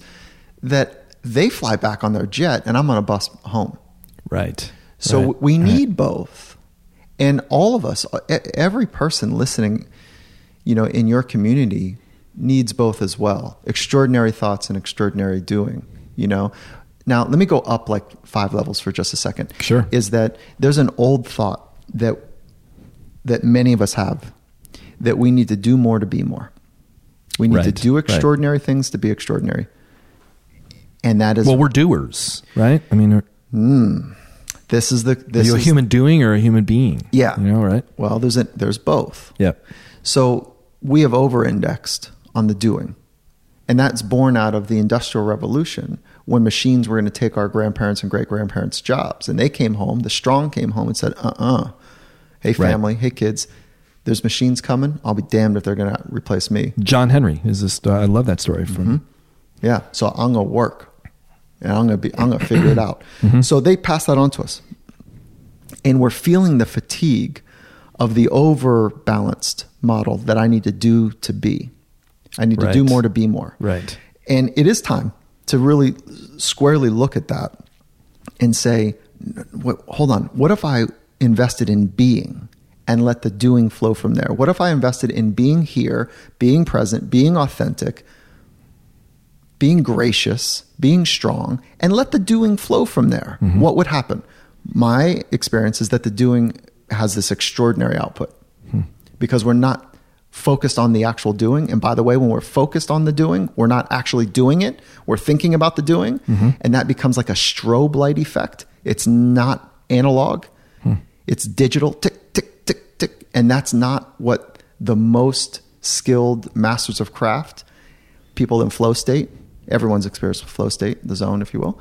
that they fly back on their jet and I'm on a bus home. Right. So Right. we Right. need both. And all of us, every person listening, you know, in your community needs both as well. Extraordinary thoughts and extraordinary doing, you know. Now, let me go up like five levels for just a second. Sure. Is that there's an old thought that that many of us have that we need to do more to be more. We need to Right, do right. extraordinary things to be extraordinary. And that is Well, we're doers, right? I mean, are, this is the are you a is human doing or a human being? Yeah. You know, right? Well, there's a, there's both. Yeah. So we have over-indexed on the doing, and that's born out of the Industrial Revolution when machines were going to take our grandparents and great grandparents' jobs, and they came home. The strong came home and said, "Uh-uh, hey Right. family, hey kids, there's machines coming. I'll be damned if they're going to replace me." John Henry is this. Uh, I love that story from. Mm-hmm. Yeah, so I'm gonna work, and I'm gonna be I'm gonna figure it out. Mm-hmm. So they pass that on to us, and we're feeling the fatigue of the overbalanced model that I need to do to be. I need to do more to be more. Right. And it is time to really squarely look at that and say, what, hold on, what if I invested in being and let the doing flow from there? What if I invested in being here, being present, being authentic, being gracious, being strong, and let the doing flow from there? Mm-hmm. What would happen? My experience is that the doing has this extraordinary output hmm. because we're not focused on the actual doing. And by the way, when we're focused on the doing, we're not actually doing it. We're thinking about the doing. Mm-hmm. And that becomes like a strobe light effect. It's not analog, hmm. it's digital tick, tick, tick, tick. And that's not what the most skilled masters of craft, people in flow state, everyone's experience with flow state, the zone, if you will.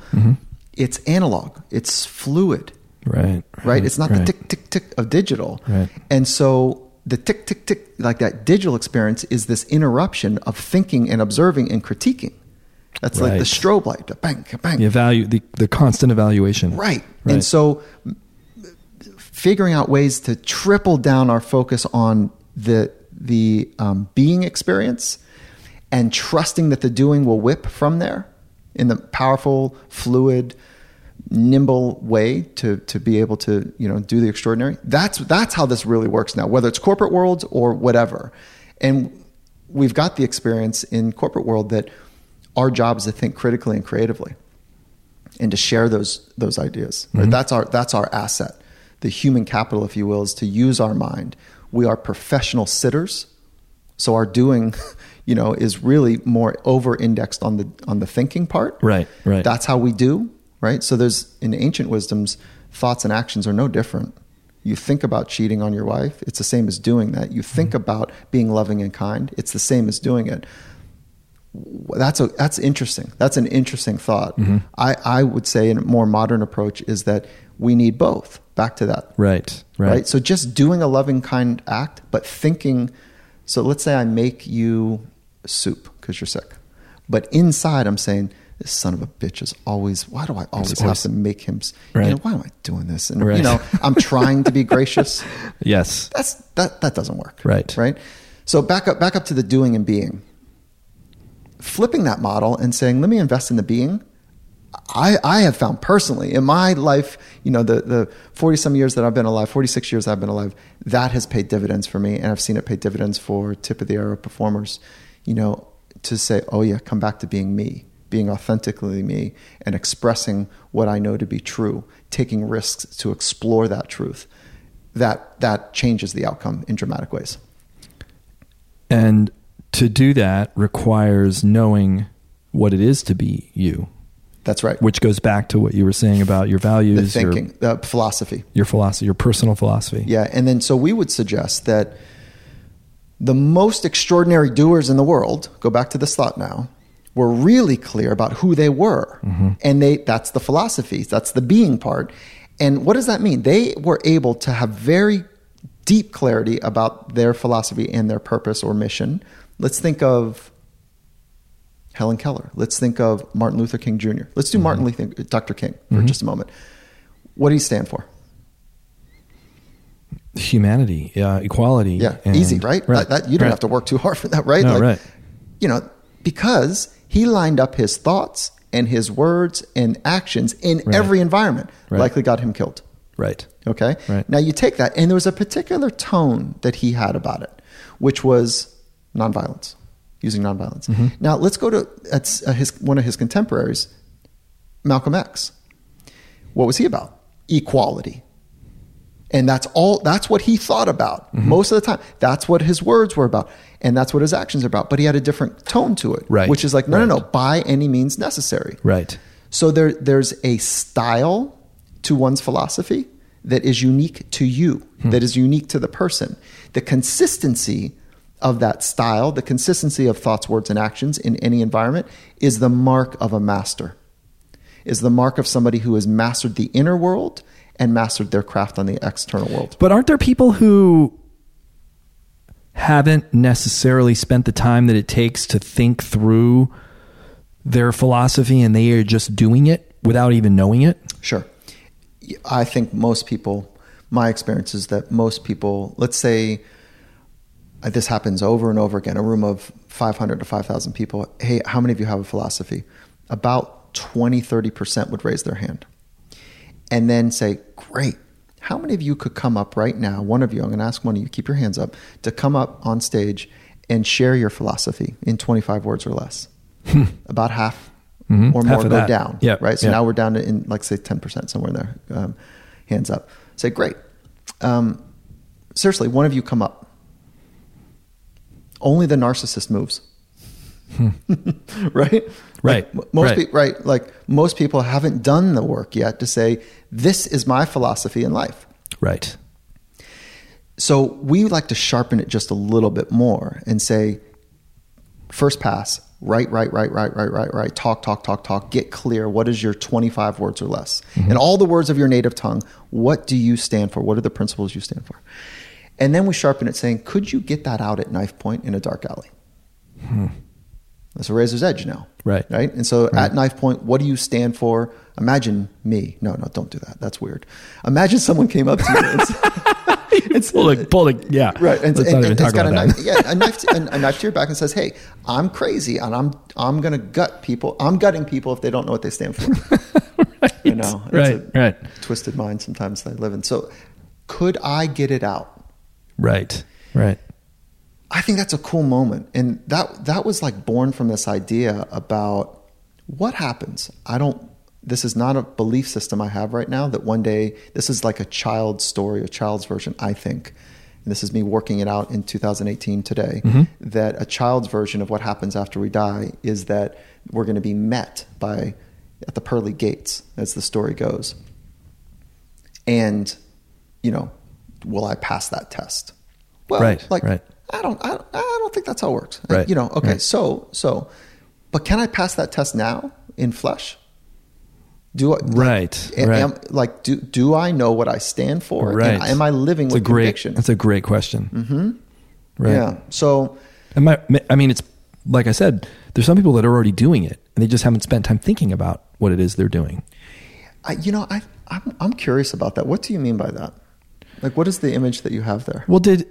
It's analog, it's fluid Right. right? It's not right. the tick tick tick of digital. Right. And so the tick tick tick like that digital experience is this interruption of thinking and observing and critiquing. That's like the strobe light, the bang, bang. The evalu the, the constant evaluation. Right. Right. And so figuring out ways to triple down our focus on the the um, being experience and trusting that the doing will whip from there in the powerful, fluid, nimble way to to be able to you know do the extraordinary. That's that's how this really works now, whether it's corporate world or whatever. And we've got the experience in corporate world that our job is to think critically and creatively, and to share those those ideas. Right? Mm-hmm. That's our that's our asset. The human capital, if you will, is to use our mind. We are professional sitters, so our doing. You know, is really more over indexed on the on the thinking part. Right, right. That's how we do right? So there's in ancient wisdoms, thoughts and actions are no different. You think about cheating on your wife, it's the same as doing that. You think mm-hmm. about being loving and kind, it's the same as doing it. That's a that's interesting. That's an interesting thought. Mm-hmm. I, I would say a more modern approach is that we need both. Back to that. Right, right. Right. So just doing a loving kind act, but thinking so let's say I make you soup because you're sick. But inside I'm saying, this son of a bitch is always why do i always, have to make him right. you know, why am i doing this and right. you know i'm trying to be gracious yes that's that that doesn't work right right so back up back up to the doing and being flipping that model and saying let me invest in the being I, I have found personally in my life, you know, the, the 40 some years that I've been alive, 46 years I've been alive, that has paid dividends for me. And I've seen it pay dividends for tip of the arrow performers, you know, to say, oh yeah, come back to being me being authentically me and expressing what I know to be true, taking risks to explore that truth, that that changes the outcome in dramatic ways. And to do that requires knowing what it is to be you. That's right. Which goes back to what you were saying about your values, the thinking, your, uh, philosophy, your philosophy, your personal philosophy. Yeah, and then so we would suggest that the most extraordinary doers in the world, go back to this thought now, were really clear about who they were. Mm-hmm. And they that's the philosophy, that's the being part. And what does that mean? They were able to have very deep clarity about their philosophy and their purpose or mission. Let's think of Helen Keller. Let's think of Martin Luther King Jr. Let's do mm-hmm. Martin Luther Dr. King for mm-hmm. just a moment. What do he stand for? Humanity, uh, equality. Yeah, easy, right? right. That, that, you don't right. have to work too hard for that, right? No, like, right. You know, because he lined up his thoughts and his words and actions in right. every environment, likely got him killed. Right. Okay. Right. Now you take that, and there was a particular tone that he had about it, which was nonviolence, using nonviolence. Mm-hmm. Now let's go to uh, his one of his contemporaries, Malcolm X. What was he about? Equality. And that's all, that's what he thought about mm-hmm. most of the time. That's what his words were about. And that's what his actions are about. But he had a different tone to it. Right. Which is like, no, right. no, no, by any means necessary. Right. So there, there's a style to one's philosophy that is unique to you, hmm. that is unique to the person. The consistency of that style, the consistency of thoughts, words, and actions in any environment is the mark of a master, is the mark of somebody who has mastered the inner world and mastered their craft on the external world. But aren't there people who haven't necessarily spent the time that it takes to think through their philosophy and they are just doing it without even knowing it? Sure. I think most people, my experience is that most people, let's say uh, this happens over and over again, a room of 500 to 5,000 people. Hey, how many of you have a philosophy? About 20, 30% would raise their hand and then say, Great. How many of you could come up right now? One of you, I'm going to ask one of you, keep your hands up, to come up on stage and share your philosophy in 25 words or less. Hmm. About half mm-hmm. or more go that. down. Yep. Right. So yep. now we're down to, in, like, say, 10%, somewhere in there. Um, hands up. Say, Great. Um, seriously, one of you come up. Only the narcissist moves. Hmm. right? Right. Like most right. people, right? Like most people haven't done the work yet to say, this is my philosophy in life. Right. So we like to sharpen it just a little bit more and say, first pass, right, right, right, right, right, right, right, talk, talk, talk, talk, get clear. What is your 25 words or less? Mm-hmm. And all the words of your native tongue, what do you stand for? What are the principles you stand for? And then we sharpen it saying, could you get that out at knife point in a dark alley? Hmm. That's a razor's edge now. Right. Right. And so right. at knife point, what do you stand for? Imagine me. No, no, don't do that. That's weird. Imagine someone came up to you and it's pulling, pulling, yeah. Right. And, Let's and, even talk about a. Knife, yeah, a knife, to, a, a knife to your back and says, "Hey, I'm crazy, and I'm I'm going to gut people. I'm gutting people if they don't know what they stand for." right. I know. It's right, a right, twisted mind sometimes I live in. So, could I get it out? right, right. I think that's a cool moment, and that that was like born from this idea about what happens. I don't. This is not a belief system I have right now. That one day this is like a child's story, a child's version. I think, and this is me working it out in 2018 today. Mm-hmm. That a child's version of what happens after we die is that we're going to be met by at the pearly gates, as the story goes. And, you know, will I pass that test? Well, Right, like right. I don't, I don't, I don't think that's how it works. Right, You know, okay, right. so, so, but can I pass that test now in flesh? Do I, Right, a- right. Am, like, do do I know what I stand for? And Right. am I living That's with a great. conviction? That's a great question. Mm-hmm. Right. Yeah. So, And my, I mean, it's like I said. There's some people that are already doing it, and they just haven't spent time thinking about what it is they're doing. I, you know, I, I'm, I'm curious about that. What do you mean by that? Like, what is the image that you have there? Well, did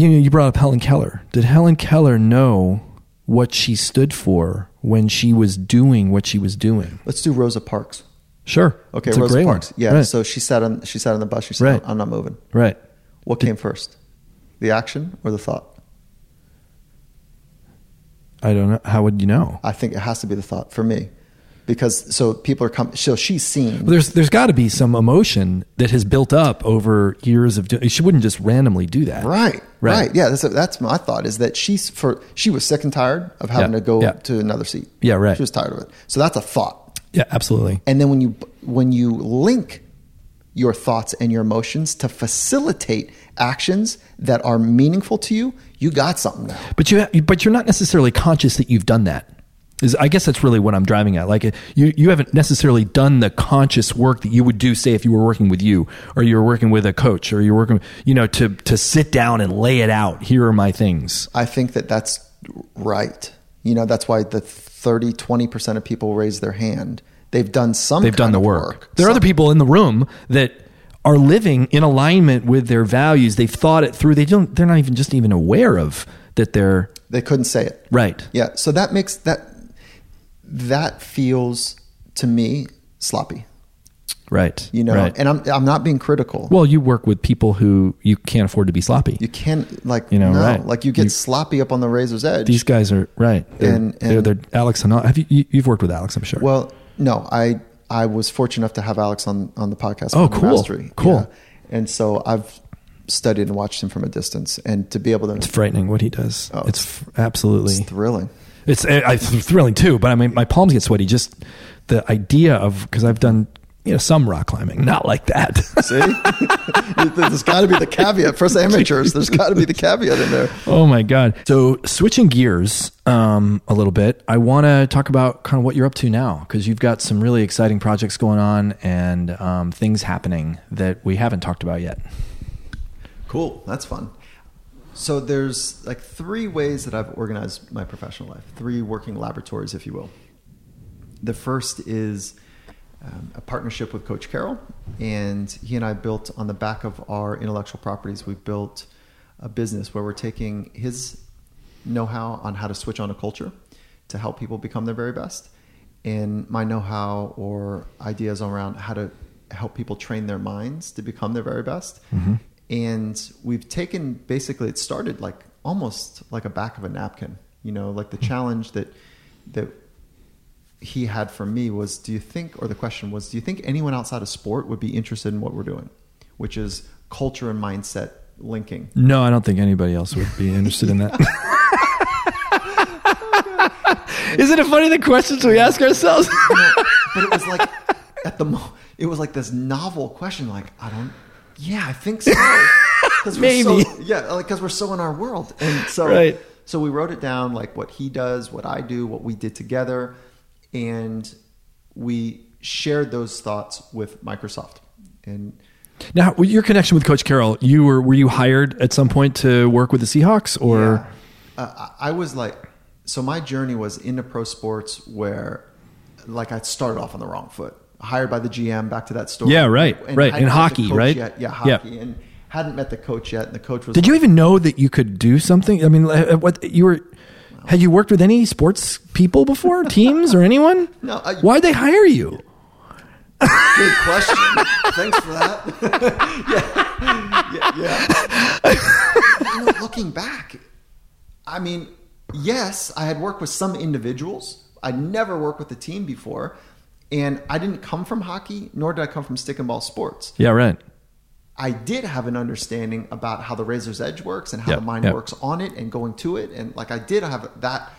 you know you brought up Helen Keller? Did Helen Keller know what she stood for when she was doing what she was doing? Let's do Rosa Parks. Sure. Okay, It's Rosa great one. Parks. Yeah. Right. So she sat on she sat on the bus. She said, Right. "I'm not moving." right. What came first, the action or the thought? I don't know. How would you know? I think it has to be the thought for me, because so people are coming. So she's seen. Well, there's there's got to be some emotion that has built up over years of. She wouldn't just randomly do that. Right, Right. right, Yeah, that's that's my thought. Is that she's for she was sick and tired of having Yeah, to go yeah. to another seat. Yeah, right. She was tired of it. So that's a thought. Yeah, absolutely. And then when you when you link your thoughts and your emotions to facilitate actions that are meaningful to you, you got something now. But you, but you're not necessarily conscious that you've done that. Is I guess that's really what I'm driving at. Like you, you haven't necessarily done the conscious work that you would do, say, if you were working with you, or you were working with a coach, or you're working, you know, to to sit down and lay it out. Here are my things. I think that that's right. You know, that's why the 30, 20% of people raise their hand. They've done some They've done the of work. There are other people in the room that are living in alignment with their values. They've thought it through. They don't. They're not even just even aware of that. They're They couldn't say it. right. Yeah. So that makes that that feels to me sloppy. Right. You know, Right. and I'm I'm not being critical. well, you work with people who you can't afford to be sloppy. you can't like You know, no, right. like you get You- sloppy up on the razor's edge. These guys are right. They're, And- they're, they're Alex and have you, you you've worked with Alex? I'm sure. Well, no, I I was fortunate enough to have Alex on on the podcast. Oh, cool. Mastery. Cool. And so I've studied and watched him from a distance, and to be able to it's frightening what he does. Oh, it's f- absolutely. it's thrilling. It's I, I, thrilling too, but I mean, my palms get sweaty. Just the idea of because I've done you know some rock climbing, not like that. See, there's got to be the caveat for us amateurs. There's got to be the caveat in there. oh my god! So switching gears um, a little bit, I want to talk about kind of what you're up to now because you've got some really exciting projects going on and um, things happening that we haven't talked about yet. Cool. That's fun. So there's like three ways that I've organized my professional life, three working laboratories, if you will. The first is um, a partnership with Coach Carroll, and he and I built on the back of our intellectual properties. We built a business where we're taking his know-how on how to switch on a culture to help people become their very best, and my know-how or ideas around how to help people train their minds to become their very best. And we've taken basically it started like almost like a back of a napkin, you know, like the hmm. challenge that that he had for me was do you think or the question was do you think anyone outside of sport would be interested in what we're doing which is culture and mindset linking No, I don't think anybody else would be interested in that. Isn't it funny the questions we ask ourselves? but it was like at the mo- it was like this novel question like i don't yeah i think so 'Cause Maybe. so, yeah like because we're so in our world and so Right. so we wrote it down like what he does what i do what we did together and we shared those thoughts with microsoft and now, with your connection with Coach Carroll, you were were you hired at some point to work with the Seahawks, or Yeah. Uh, I was like, so my journey was into pro sports where, like, I started off on the wrong foot. Hired by the GM, back to that story. Yeah, right, And right. In hockey, right? Yet. Yeah, Yeah. hockey, and hadn't met the coach yet. And the coach was. did you even know that you could do something? I mean, uh, what you were? Had you worked with any sports people before, teams or anyone? No, I- Why'd they hire you? Good question. Thanks for that. yeah. yeah, yeah. You know, looking back, I mean, yes, I had worked with some individuals. I'd never worked with a team before, and I didn't come from hockey, nor did I come from stick and ball sports. Yeah, right. I did have an understanding about how the razor's edge works and how Yep, the mind yep. works on it and going to it, and like I did have that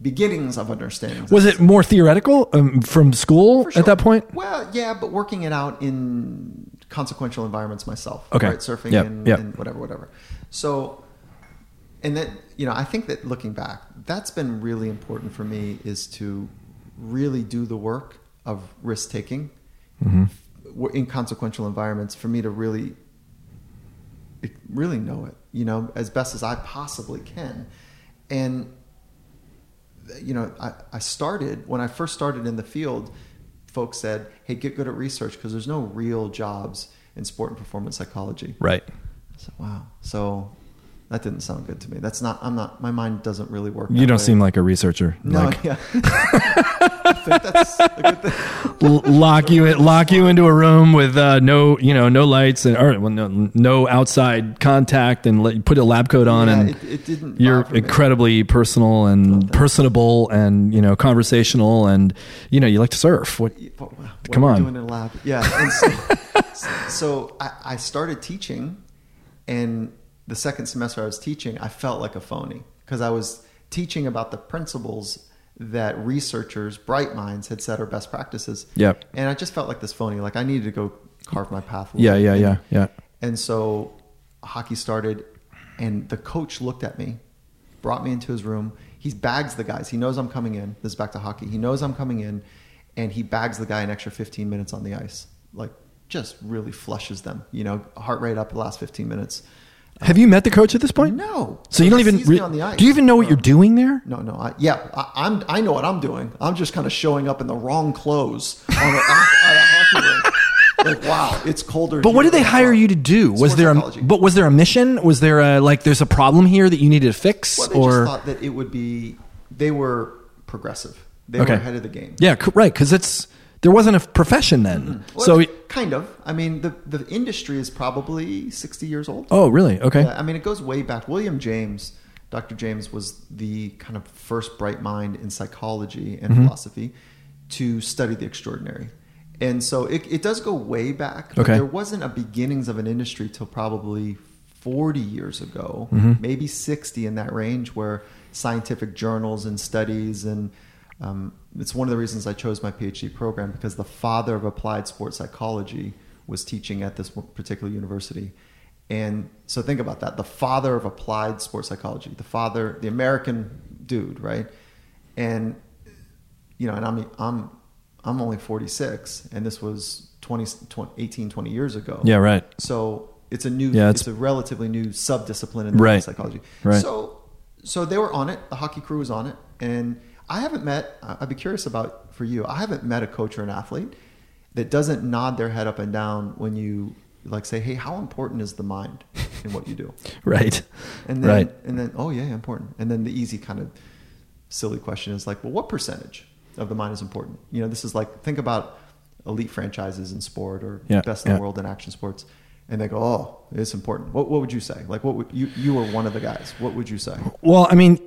beginnings of understanding. Was it more theoretical um, from school sure. at that point? Well, yeah, but working it out in consequential environments myself. Okay. Right? Surfing Yep, and, and whatever, whatever. So, and then, you know, I think that looking back, that's been really important for me is to really do the work of risk taking Mm-hmm. in consequential environments for me to really, really know it, you know, as best as I possibly can. And you know, I, I started when I first started in the field. Folks said, "Hey, get good at research because there's no real jobs in sport and performance psychology." Right. Said, "Wow." So that didn't sound good to me. That's not. I'm not. My mind doesn't really work. You don't way. seem like a researcher. No, Like, yeah. I think that's a good thing. lock you in, lock you into a room with uh, no, you know, no lights and or well, no, no outside contact, and let, put a lab coat on, Yeah, and it, it didn't. you're bother me. incredibly personal and personable, and you know, conversational, and you know, you like to surf. What? What, what Come on. doing in a lab? Yeah. So, so I, I started teaching, and the second semester I was teaching, I felt like a phony because I was teaching about the principles that researchers, bright minds, had said are best practices. Yeah. And I just felt like this phony. Like I needed to go carve my path. Yeah, yeah, yeah, yeah. And so hockey started, and the coach looked at me, brought me into his room. He bags the guys. He knows I'm coming in. This is back to hockey. He knows I'm coming in, and he bags the guy an extra 15 minutes on the ice. Like, just really flushes them. You know, heart rate up the last 15 minutes. Have you met the coach at this point? No. So you don't even re- on the ice. do you even know what you're doing there? No, no. I, yeah, I, I'm. I know what I'm doing. I'm just kind of showing up in the wrong clothes on a, a hockey rink. Like, wow, it's colder. But what did they hire you to do? Was there a psychology. but was there a mission? Was there a like there's a problem here that you needed to fix Well, or just thought that it would be. They were progressive. They Okay. were ahead of the game. Yeah, right, cuz it's there wasn't a profession then. Well, so kind of. I mean, the the industry is probably sixty years old. Oh, really? Okay. Yeah, I mean, it goes way back. William James, Dr. James, was the kind of first bright mind in psychology and Mm-hmm. philosophy to study the extraordinary. And so it, it does go way back. But Okay. There wasn't a beginnings of an industry till probably 40 years ago, Mm-hmm. maybe 60 in that range, where scientific journals and studies and um, it's one of the reasons I chose my PhD program because the father of applied sports psychology was teaching at this particular university. And so think about that. The father of applied sports psychology, the father, the American dude, right? And you know, and I'm I'm I'm only 46 and this was 20, 20 18 20 years ago. Yeah, right. So it's a new Yeah, it's, it's- a relatively new subdiscipline in Right. psychology. Right. So so they were on it. The hockey crew was on it, and I haven't met. I'd be curious about for you. I haven't met a coach or an athlete that doesn't nod their head up and down when you like say, "Hey, how important is the mind in what you do?" Right. And then, right. and then, oh yeah, important. And then the easy kind of silly question is like, well, what percentage of the mind is important? You know, this is like think about elite franchises in sport or Yeah, best in yeah. the world in action sports, and they go, oh, it's important. What, what would you say? Like, what would you you were one of the guys? What would you say? Well, I mean,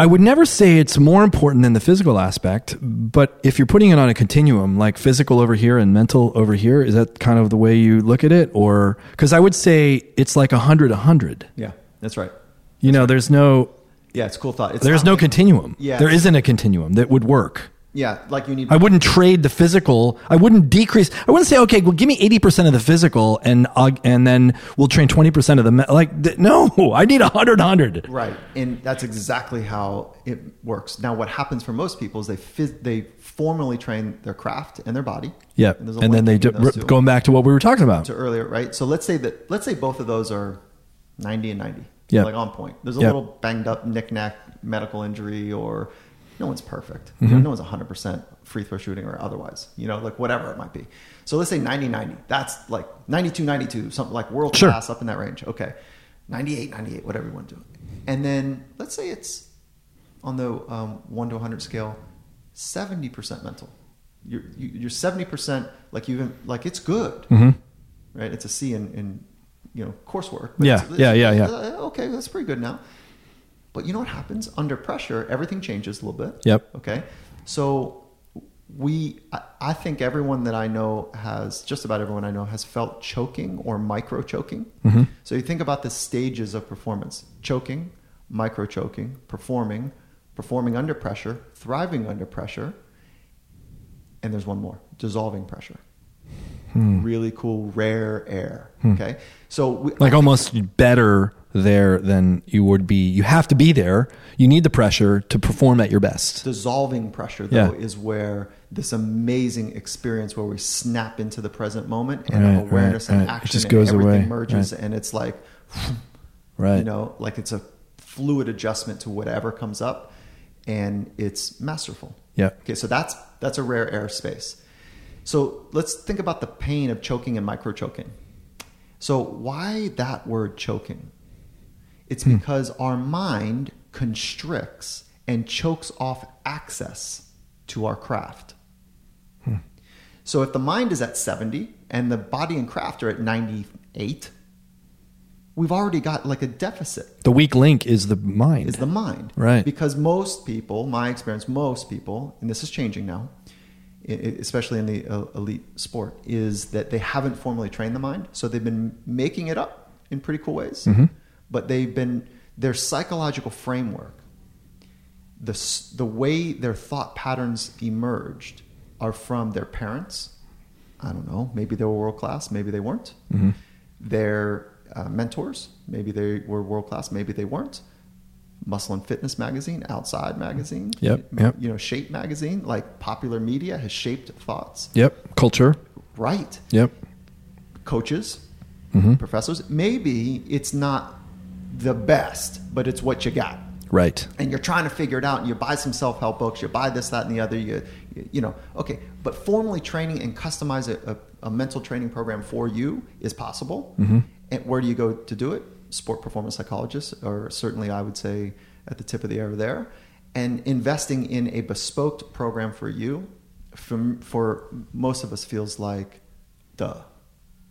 I would never say it's more important than the physical aspect, but if you're putting it on a continuum, like physical over here and mental over here, is that kind of the way you look at it? Or, because I would say it's like a hundred, a hundred. Yeah, that's right. You know, there's no, Yeah, it's a cool thought. It's there's no like- continuum. Yeah. There isn't a continuum that would work. Yeah, like you need. I wouldn't trade the physical. I wouldn't decrease. I wouldn't say, okay, well, give me eighty percent of the physical, and I'll, and then we'll train twenty percent of the me-. like. Th- no, I need a hundred, hundred. Right, and that's exactly how it works. Now, what happens for most people is they phys- they formally train their craft and their body. Yeah, there's a and then they do, two. going back to what we were talking about. to earlier, right? So let's say that let's say both of those are ninety and ninety. Yeah. like on point. There's a Yeah. little banged up knick-knack medical injury, or no one's perfect. Mm-hmm. You know, no one's hundred percent free throw shooting or otherwise. You know, like whatever it might be. So let's say 90-90. That's like 92-92, something like world Sure. class up in that range. Okay, 98-98, whatever you want to do. And then let's say it's on the um, one to hundred scale, seventy percent mental. you're you- you're seventy percent like you even like it's good, Mhm. right? It's a C in, in you know coursework. Yeah, it's- yeah, yeah, yeah. uh, Okay, that's pretty good now. But you know what happens under pressure? Everything changes a little bit. Yep. Okay, so we I, I think everyone that I know has just about everyone I know has felt choking or micro choking. Mhm. So you think about the stages of performance: choking, micro choking, performing, performing under pressure, thriving under pressure, and there's one more: dissolving pressure. Hmm. Really cool, rare air. Hmm. Okay, so we, Like almost better there than you would be. You have to be there. You need the pressure to perform at your best. dissolving pressure though Yeah. is where this amazing experience where we snap into the present moment and Right, awareness right, and right. It action just and goes everything away, merges and it's like Right. you know like it's a fluid adjustment to whatever comes up and it's masterful Yeah. okay so that's that's a rare air space so let's think about the pain of choking and micro choking so why that word choking it's Hmm. because our mind constricts and chokes off access to our craft. Hmm. So if the mind is at 70 and the body and craft are at 98, we've already got like a deficit The weak link is the mind. is the mind. Right. Because most people, my experience, most people, and this is changing now, especially in the uh, elite sport, is that they haven't formally trained the mind. So they've been making it up in pretty cool ways. Mm-hmm. But they've been, their psychological framework, the, the way their thought patterns emerged are from their parents. I don't know. Maybe they were world class. Maybe they weren't. Mm-hmm. Their uh, mentors. Maybe they were world class. Maybe they weren't. Muscle and Fitness magazine, Outside magazine. Yep, yep. You know, Shape magazine, like popular media has shaped thoughts. Yep. Culture. Right. Yep. Coaches, Mm-hmm. professors. Maybe it's not the best, but it's what you got. Right. and you're trying to figure it out and you buy some self-help books you buy this that and the other you you know okay but formally training and customize a, a, a mental training program for you is possible Mm-hmm. and where do you go to do it sport performance psychologists or certainly i would say at the tip of the arrow there and investing in a bespoke program for you from, for most of us feels like duh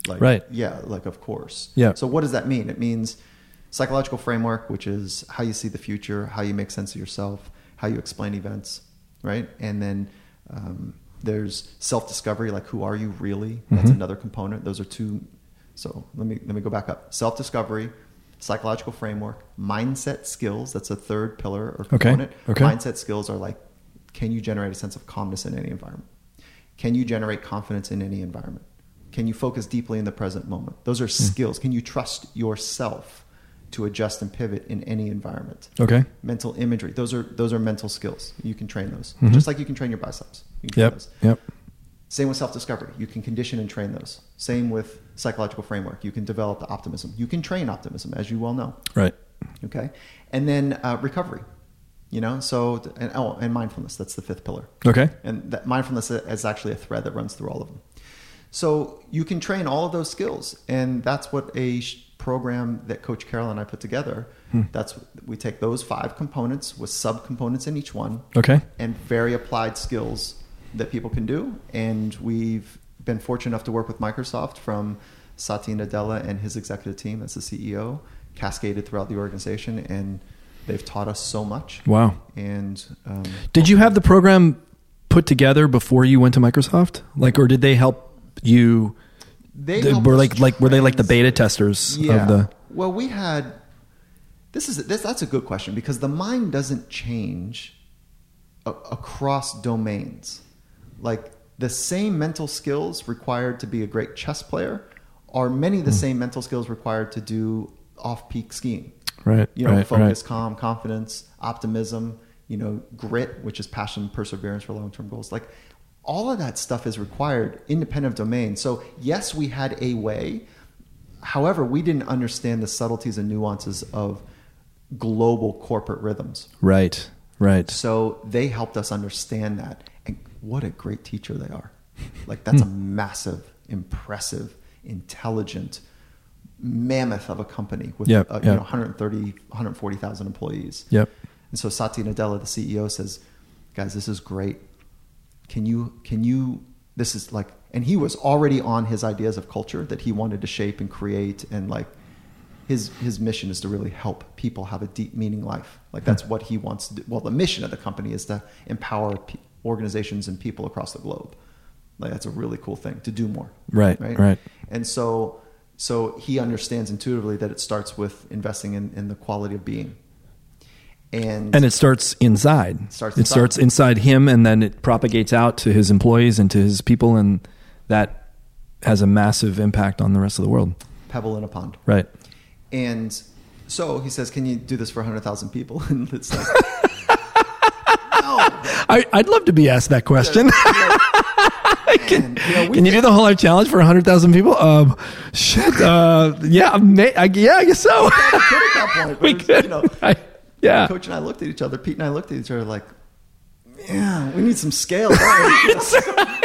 like Right. yeah like of course Yeah. so what does that mean? It means psychological framework, which is how you see the future, how you make sense of yourself, how you explain events, right? And then um, there's self-discovery, like who are you really? That's Mhm. another component. Those are two. So let me let me go back up. Self-discovery, psychological framework, mindset skills. That's a third pillar or component. Okay. okay. Mindset skills are like, can you generate a sense of calmness in any environment? Can you generate confidence in any environment? Can you focus deeply in the present moment? Those are skills. Can you trust yourself to adjust and pivot in any environment? Okay. Mental imagery. Those are those are mental skills. You can train those. Mhm. Just like you can train your biceps. You can train Yep. those. Yep. Same with self-discovery. You can condition and train those. Same with psychological framework. You can develop optimism. You can train optimism, as you well know. Right. Okay, and then uh, recovery. You know, so and oh, and mindfulness. That's the fifth pillar. Okay. And that mindfulness is actually a thread that runs through all of them. So you can train all of those skills, and that's what a sh- program that Coach Carroll and I put together. Hmm. That's we take those five components with subcomponents in each one, Okay. and very applied skills that people can do. And we've been fortunate enough to work with Microsoft from Satya Nadella and his executive team, as the CEO, cascaded throughout the organization, and they've taught us so much. Wow. And um, Did you have the program put together before you went to Microsoft? Like, or did they help you? they They were like like were they like the beta testers Yeah. of the? Well, we had. This is this, that's a good question because the mind doesn't change a, across domains. Like the same mental skills required to be a great chess player are many of the hmm. same mental skills required to do off-peak skiing. Right. You know, right. focus, Right. calm, confidence, optimism. You know, grit, which is passion, perseverance for long-term goals. Like all of that stuff is required independent of domain. So yes, we had a way. However, we didn't understand the subtleties and nuances of global corporate rhythms. Right. Right. So they helped us understand that. What a great teacher they are. Like that's a Hmm. massive, impressive, intelligent mammoth of a company with Yep, uh, you know 130 140,000 employees. Yep. And so Satya Nadella, the CEO, says, "Guys, this is great. can you can you this is like and he was already on his ideas of culture that he wanted to shape and create and like his his mission is to really help people have a deep meaning life like that's what he wants to do well the mission of the company is to empower pe- organizations and people across the globe like that's a really cool thing to do more Right, right. and so so he understands intuitively that it starts with investing in, in the quality of being and And it starts inside. Starts it inside. starts inside him, and then it propagates out to his employees and to his people, and that has a massive impact on the rest of the world. pebble in a pond Right. And so he says, "Can you do this for hundred thousand people?" And it's like, I, I'd love to be asked that question. man, you know, Can you do the whole life challenge for 100,000 people? Um, shit. Uh, yeah, may, I, yeah, I guess so. could at that point. we could. You know, I- yeah. Coach and I looked at each other. Pete and I looked at each other like, "Yeah, we need some scale." we?"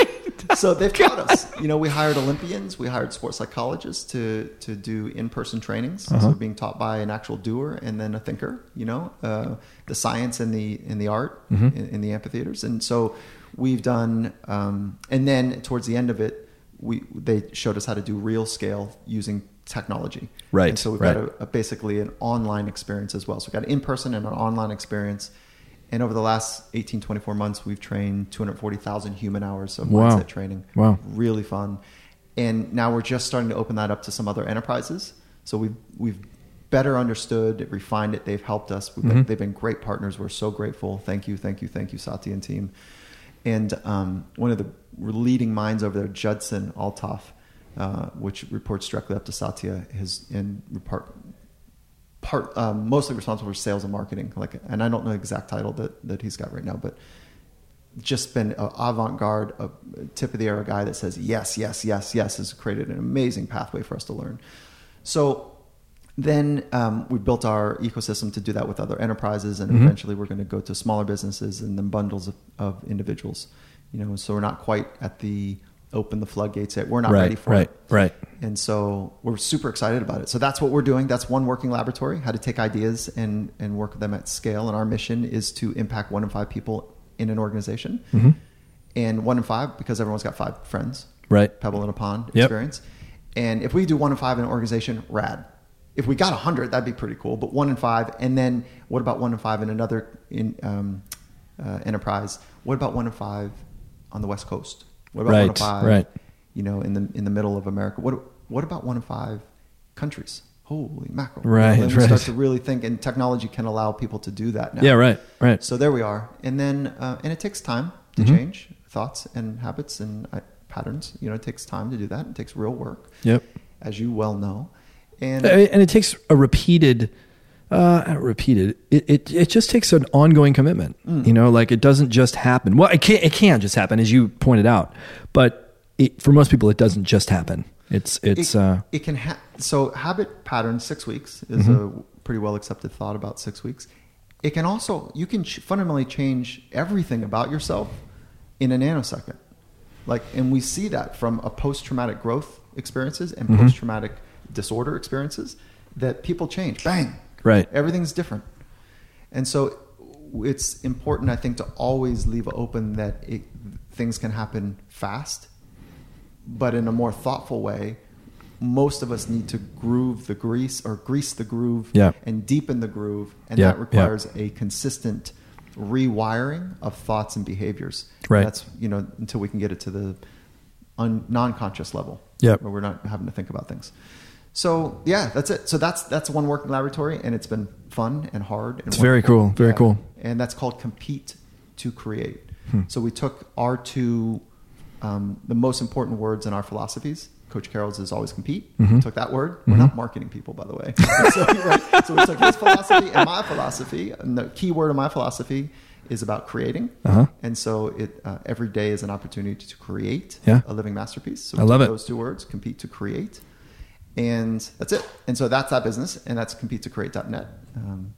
So they've taught us. You know, we hired Olympians, we hired sports psychologists to to do in person trainings. Uh-huh. So being taught by an actual doer and then a thinker. You know, uh, the science and the in the art Mm-hmm. in, in the amphitheaters. And so we've done. Um, and then towards the end of it, we they showed us how to do real scale using technology. Right, And so we've right. got a, a basically an online experience as well. So we've got an in person and an online experience. And over the last 18, 24 months, we've trained 240,000 human hours of Wow. mindset training. Wow. Really fun. And now we're just starting to open that up to some other enterprises. So we've, we've better understood, refined it. They've helped us. We've been, Mm-hmm. they've been great partners. We're so grateful. Thank you, thank you, thank you, Satya and team. And um, one of the leading minds over there, Judson Althoff, uh, which reports directly up to Satya, has in report, part um, mostly responsible for sales and marketing. Like, and I don't know the exact title that that he's got right now, but just been a avant-garde, a tip of the arrow guy that says yes, yes, yes, yes has created an amazing pathway for us to learn. So then um, we built our ecosystem to do that with other enterprises, and Mhm. eventually we're going to go to smaller businesses and then bundles of, of individuals. You know, so we're not quite at the open the floodgates yet. We're not right, ready for right, it. right. Right. And so we're super excited about it. So that's what we're doing. That's one working laboratory, how to take ideas and, and work them at scale. And our mission is to impact one in five people in an organization. Mm-hmm. And one in five, because everyone's got five friends, Right. pebble in a pond Yep. experience. And if we do one in five in an organization, rad. If we got a hundred, that'd be pretty cool. But one in five, and then what about one in five in another in, um, uh, enterprise? What about one in five on the West Coast? What about one in Right, five? right. You know, in the in the middle of America. What what about one in five countries? Holy mackerel! Right, then we right. start to really think, and technology can allow people to do that now. Yeah, right, right. So there we are, and then uh, and it takes time to Mhm. change thoughts and habits and uh, patterns. You know, it takes time to do that. It takes real work, Yep. as you well know. And and it takes a repeated uh repeated it, it it just takes an ongoing commitment Mm. you know like it doesn't just happen well it can't it can just happen as you pointed out but it, for most people it doesn't just happen it's it's it, uh it can ha- so habit pattern six weeks is Mm-hmm. a pretty well accepted thought about six weeks. It can also you can ch- fundamentally change everything about yourself in a nanosecond. Like, and we see that from a post traumatic growth experiences and Mhm. post traumatic disorder experiences that people change. Bang, right everything's different and so it's important i think to always leave open that it, things can happen fast but in a more thoughtful way most of us need to groove the grease or grease the groove Yeah. and deepen the groove and Yeah, that requires a consistent rewiring of thoughts and behaviors Right. that's you know until we can get it to the un- non-conscious level Yep. where we're not having to think about things so yeah, that's it. So that's that's one working laboratory, and it's been fun and hard. And It's very cool, very Yeah. cool. And that's called compete to create. Hmm. So we took our two, um, the most important words in our philosophies. Coach Carroll's is always compete. Mhm. Took that word. We're Mhm. not marketing people, by the way. so, right, so we took his philosophy and my philosophy. And the key word of my philosophy is about creating. Uh-huh. And so it uh, every day is an opportunity to create Yeah. a living masterpiece. So I love it. Those two words, compete to create and that's it. And so that's that business, and that's compete2create.net. Um,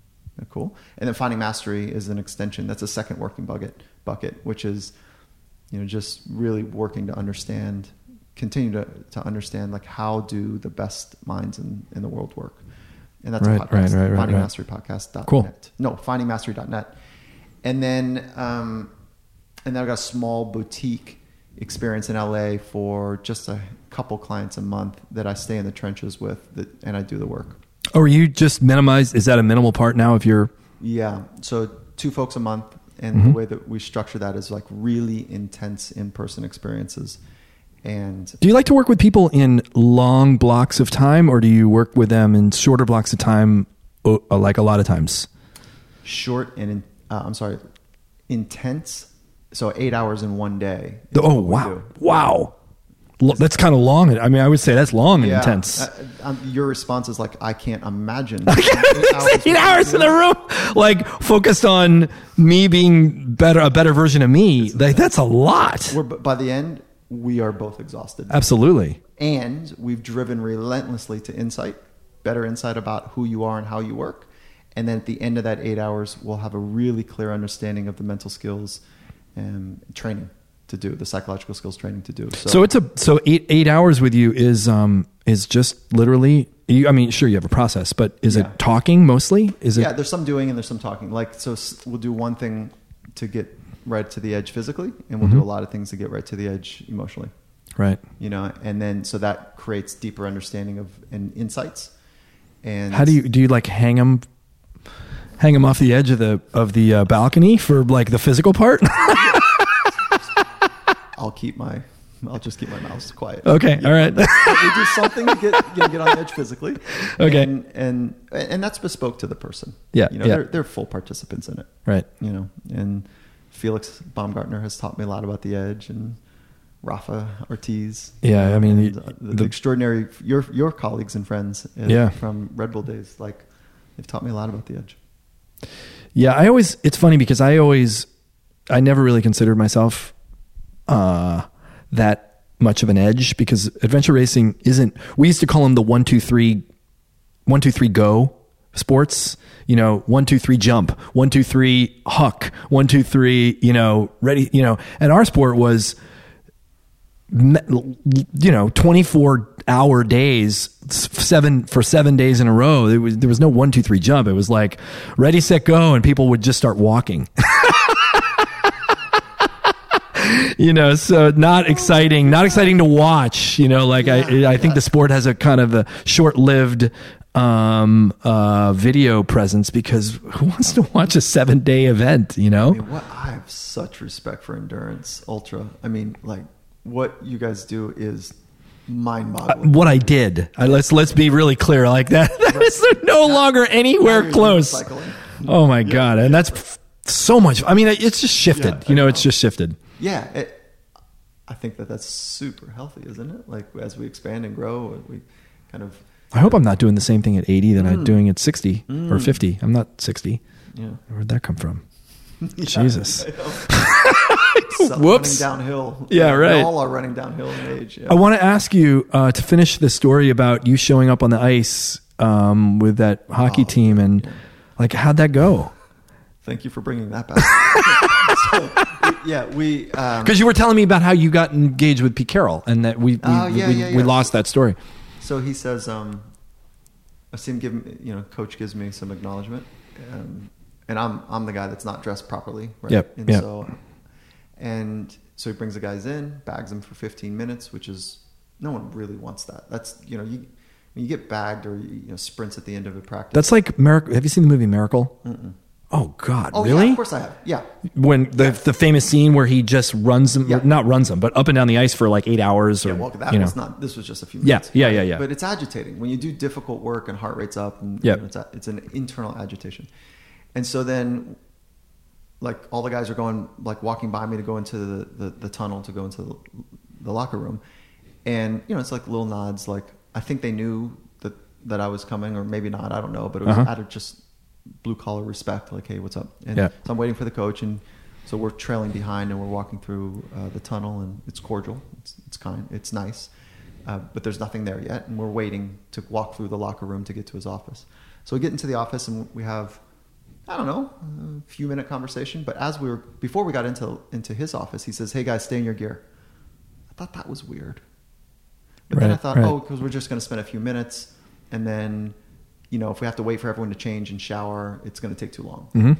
cool. And then finding mastery is an extension. That's a second working bucket bucket, which is you know just really working to understand, continue to to understand like how do the best minds in, in the world work. And that's Right, a podcast, right, right, right, finding right. mastery podcast.net. Cool. No, findingmastery.net. And then um, and then I got a small boutique experience in LA for just a couple clients a month that I stay in the trenches with, that, and I do the work. Are you just minimize? Is that a minimal part now of your? Yeah, so two folks a month, and Mm-hmm. the way that we structure that is like really intense in-person experiences, and Do you like to work with people in long blocks of time, or do you work with them in shorter blocks of time, uh, like a lot of times? short and in, uh, I'm sorry, intense. So eight hours in one day. Oh wow, wow, that's kind of long. I mean, I would say that's long and Yeah. intense. Uh, um, your response is like, I can't imagine. eight hours in a room, like focused on me being better, a better version of me. Like that's a lot. We're, by the end, we are both exhausted. Absolutely. and we've driven relentlessly to insight, better insight about who you are and how you work. And then at the end of that eight hours, we'll have a really clear understanding of the mental skills and training to do, the psychological skills training to do. So it's a so eight eight hours with you is um is just literally. You, I mean, sure you have a process, but is Yeah. it talking mostly? Is it? yeah, there's some doing and there's some talking. Like, so we'll do one thing to get right to the edge physically, and we'll do a lot of things to get right to the edge emotionally. Right. You know, and then so that creates deeper understanding of and insights. And How do you do? You like hang them, hang them off the edge of the of the uh, balcony for like the physical part? I'll keep my, I'll just keep my mouth quiet. okay. All right. We do something to get you know, get on the edge physically. Okay. and, and and that's bespoke to the person. Yeah, you know, yeah. they're they're full participants in it. right. You know, and Felix Baumgartner has taught me a lot about the edge, and Rafa Ortiz. Yeah, I mean, the- uh, the, the- extraordinary your your colleagues and friends. uh, Yeah. from Red Bull days, like they've taught me a lot about the edge. Yeah, I always it's funny because I always I never really considered myself uh that much of an edge because adventure racing isn't we used to call them the one two three one two three go sports you know one two three jump one two three huck one two three you know ready you know. And our sport was you know 24 hour days seven for seven days in a row. There was there was no one two three jump. It was like ready set go and people would just start walking you know so not exciting not exciting to watch you know like i i think the sport has a kind of a short-lived um uh video presence because who wants to watch a seven day event you know I mean, what I have such respect for endurance ultra. I mean, like what you guys do is mind-boggling. what I did. I, let's let's be really clear. Like that, that is no longer anywhere close. cycling. Oh my god! And that's so much. I mean, it's just shifted. Yeah, you know, I it's just shifted. Yeah, it, I think that that's super healthy, isn't it? Like as we expand and grow, we kind of I hope I'm not doing the same thing at 80 that Mm. I'm doing at 60 or 50. I'm not 60. yeah. Where'd that come from? Jesus. Whoops. Running downhill. Yeah, right. We all are running downhill in age. Yeah. I want to ask you uh, to finish the story about you showing up on the ice um, with that hockey Oh, team and like how'd that go? Thank you for bringing that back. so, yeah, we. Um, Because you were telling me about how you got engaged with Pete Carroll and that we we, Oh, yeah, we, yeah, we lost that story. so he says, um, I see him give you know, coach gives me some acknowledgement, um, and I'm I'm the guy that's not dressed properly, right? Yep, And yep. so, and so he brings the guys in, bags them for 15 minutes, which is no one really wants that. That's you know you. You get bagged or you know sprints at the end of a practice. That's like Miracle. Have you seen the movie Miracle? Oh God, oh really? yeah, of course I have. Yeah, when the the famous scene where he just runs them, Yeah. not runs them, but up and down the ice for like eight hours, or Yeah, well, that you know, not. This was just a few Yeah, minutes. yeah, yeah, yeah. But it's agitating when you do difficult work and heart rate's up, and Yep. know, it's, it's an internal agitation. And so then, like all the guys are going, like walking by me to go into the, the, the tunnel to go into the, the locker room, and you know it's like little nods. Like I think they knew that that I was coming, or maybe not. I don't know, but it was Uh-huh. out of just blue collar respect. Like, hey, what's up? And Yeah. so I'm waiting for the coach, and so we're trailing behind, and we're walking through uh, the tunnel, and it's cordial, it's, it's kind, it's nice, uh, but there's nothing there yet, and we're waiting to walk through the locker room to get to his office. So we get into the office, and we have, I don't know, a few minute conversation. But as we were before we got into into his office, he says, "Hey guys, stay in your gear." I thought that was weird, but then I thought, right. oh, because we're just going to spend a few minutes, and then. You know, if we have to wait for everyone to change and shower, it's going to take too long. hmm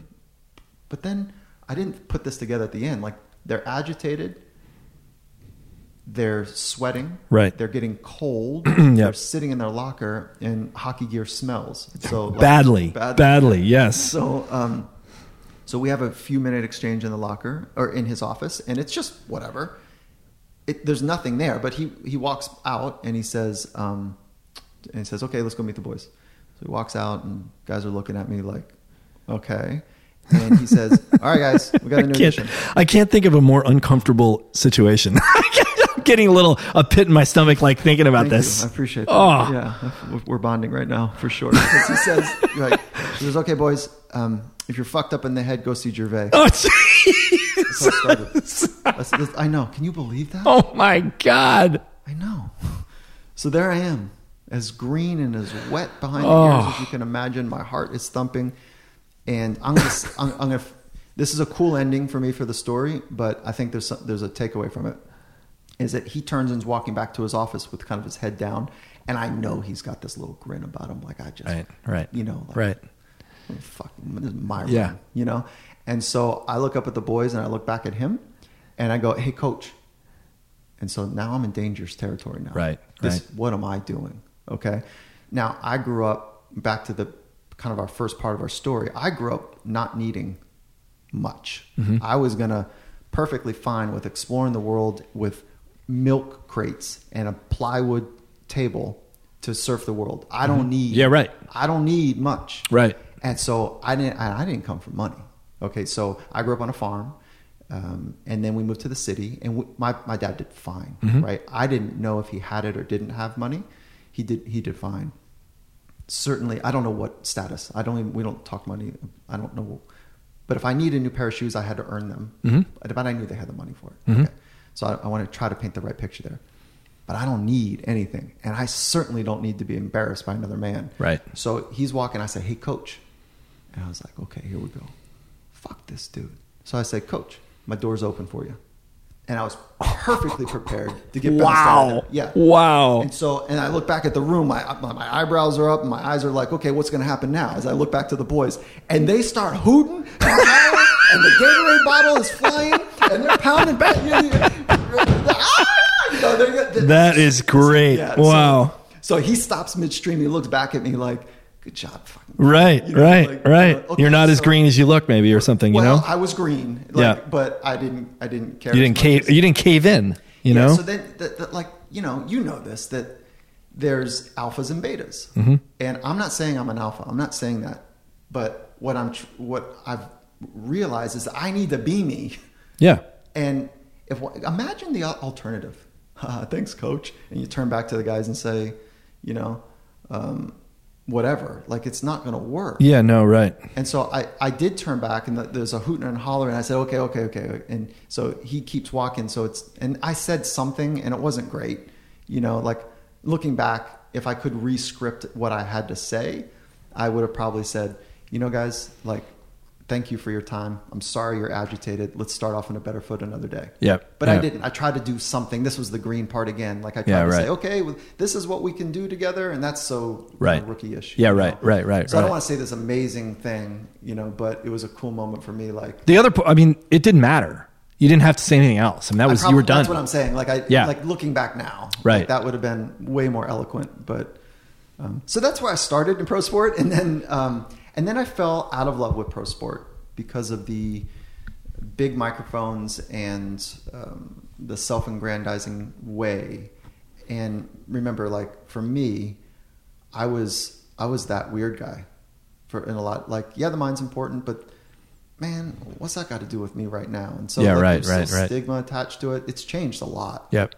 But then I didn't put this together at the end. Like they're agitated, they're sweating, Right. They're getting cold. They're sitting in their locker, and hockey gear smells. So like, badly, bad- badly. Yes. So, um, so we have a few minute exchange in the locker or in his office, and it's just whatever. It, there's nothing there, but he he walks out and he says, um, and he says, "Okay, let's go meet the boys." So he walks out, and guys are looking at me like, "Okay," and he says, "All right, guys, we got a new I can't, addition." I can't think of a more uncomfortable situation. I'm getting a little a pit in my stomach, like thinking about Thank you. this. I appreciate that. Oh. Yeah, we're bonding right now for sure. Because he says, like, he says, "Okay, boys, um, if you're fucked up in the head, go see Gervais." Oh, That's how it started. jeez. That's- that's- I know. Can you believe that? oh my god. I know. So there I am, as green and as wet behind the Oh. ears as you oh. can imagine. My heart is thumping, and I'm gonna, I'm, I'm gonna. This is a cool ending for me for the story, but I think there's some, there's a takeaway from it. Is that he turns and's walking back to his office with kind of his head down, and I know he's got this little grin about him, like I just, Right, right. you know, like, Right. "Oh, fuck, this is my room, Yeah. you know. And so I look up at the boys and I look back at him, and I go, "Hey, coach." And so now I'm in dangerous territory now. Right, This, right. What am I doing? Okay. Now I grew up back to the kind of our first part of our story. I grew up not needing much. Mm-hmm. I was gonna perfectly fine with exploring the world with milk crates and a plywood table to surf the world. I don't need. Mm-hmm. Yeah, right. I don't need much. Right. And so I didn't. I I didn't come from money. Okay, so I grew up on a farm, um, and then we moved to the city. And we, my my dad did fine. Mm-hmm. Right. I didn't know if he had it or didn't have money. He did. He did fine. Certainly, I don't know what status. I don't. Even, we don't talk money. I don't know. But if I needed a new pair of shoes, I had to earn them. Mhm. But I knew they had the money for it. Mhm. Okay. So I, I want to try to paint the right picture there. But I don't need anything, and I certainly don't need to be embarrassed by another man. Right. So he's walking. I said, "Hey, coach," and I was like, "Okay, here we go." Fuck this dude. So I said, "Coach, my door's open for you," and I was perfectly prepared to get bounced out of Wow. Yeah. Wow. And so, and I look back at the room. My my eyebrows are up, and my eyes are like, "Okay, what's going to happen now?" As I look back to the boys, and they start hooting, and, the Gatorade bottle is flying, and they're pounding back. Ah! They're- they're- That is great. yeah, so- wow. So, he stops midstream. He looks back at me like, "Good job, fucking." Right, You know, right, like, right. uh, okay, You're not as green as you look, maybe, or something. You know, I was green, like, Yeah. but I didn't. I didn't care. you didn't cave. as- You didn't cave in. You Yeah, know. So then, that, that, like you know, you know this that there's alphas and betas, Mm-hmm. and I'm not saying I'm an alpha. I'm not saying that, but what I'm tr- what I've realized is that I need to be me, yeah. and if imagine the al- alternative. Thanks, coach. And you turn back to the guys and say, you know, um, whatever. Like it's not going to work. Yeah. No. Right. And so I, I did turn back and the, there's a hooting and hollering. and I said, okay, okay, okay. And so he keeps walking. So it's, and I said something and it wasn't great, you know, like looking back, if I could re-script what I had to say, I would have probably said, you know, guys, like, thank you for your time. I'm sorry you're agitated. Let's start off on a better foot another day. Yeah. But I didn't. I tried to do something. This was the green part again. Like I tried Yeah, to right. say, okay, well, this is what we can do together, and that's so Right. know, rookie-ish. Yeah, right, know? right, right, So I don't want to say this amazing thing, you know, but it was a cool moment for me. Like The other. I mean, it didn't matter. You didn't have to say anything else. I mean, that was you were done. That's what I'm saying. Like I, Yeah. like looking back now, Right. like, that would have been way more eloquent. But um, so that's where I started in pro sport, and then um, and then I fell out of love with pro sport because of the big microphones and um, the self-aggrandizing way. And remember, like for me, I was I was that weird guy for in a lot. Like yeah, the mind's important, but man, what's that got to do with me right now? And so Yeah, like, right, there's right, right. Stigma attached to it. It's changed a lot. Yep.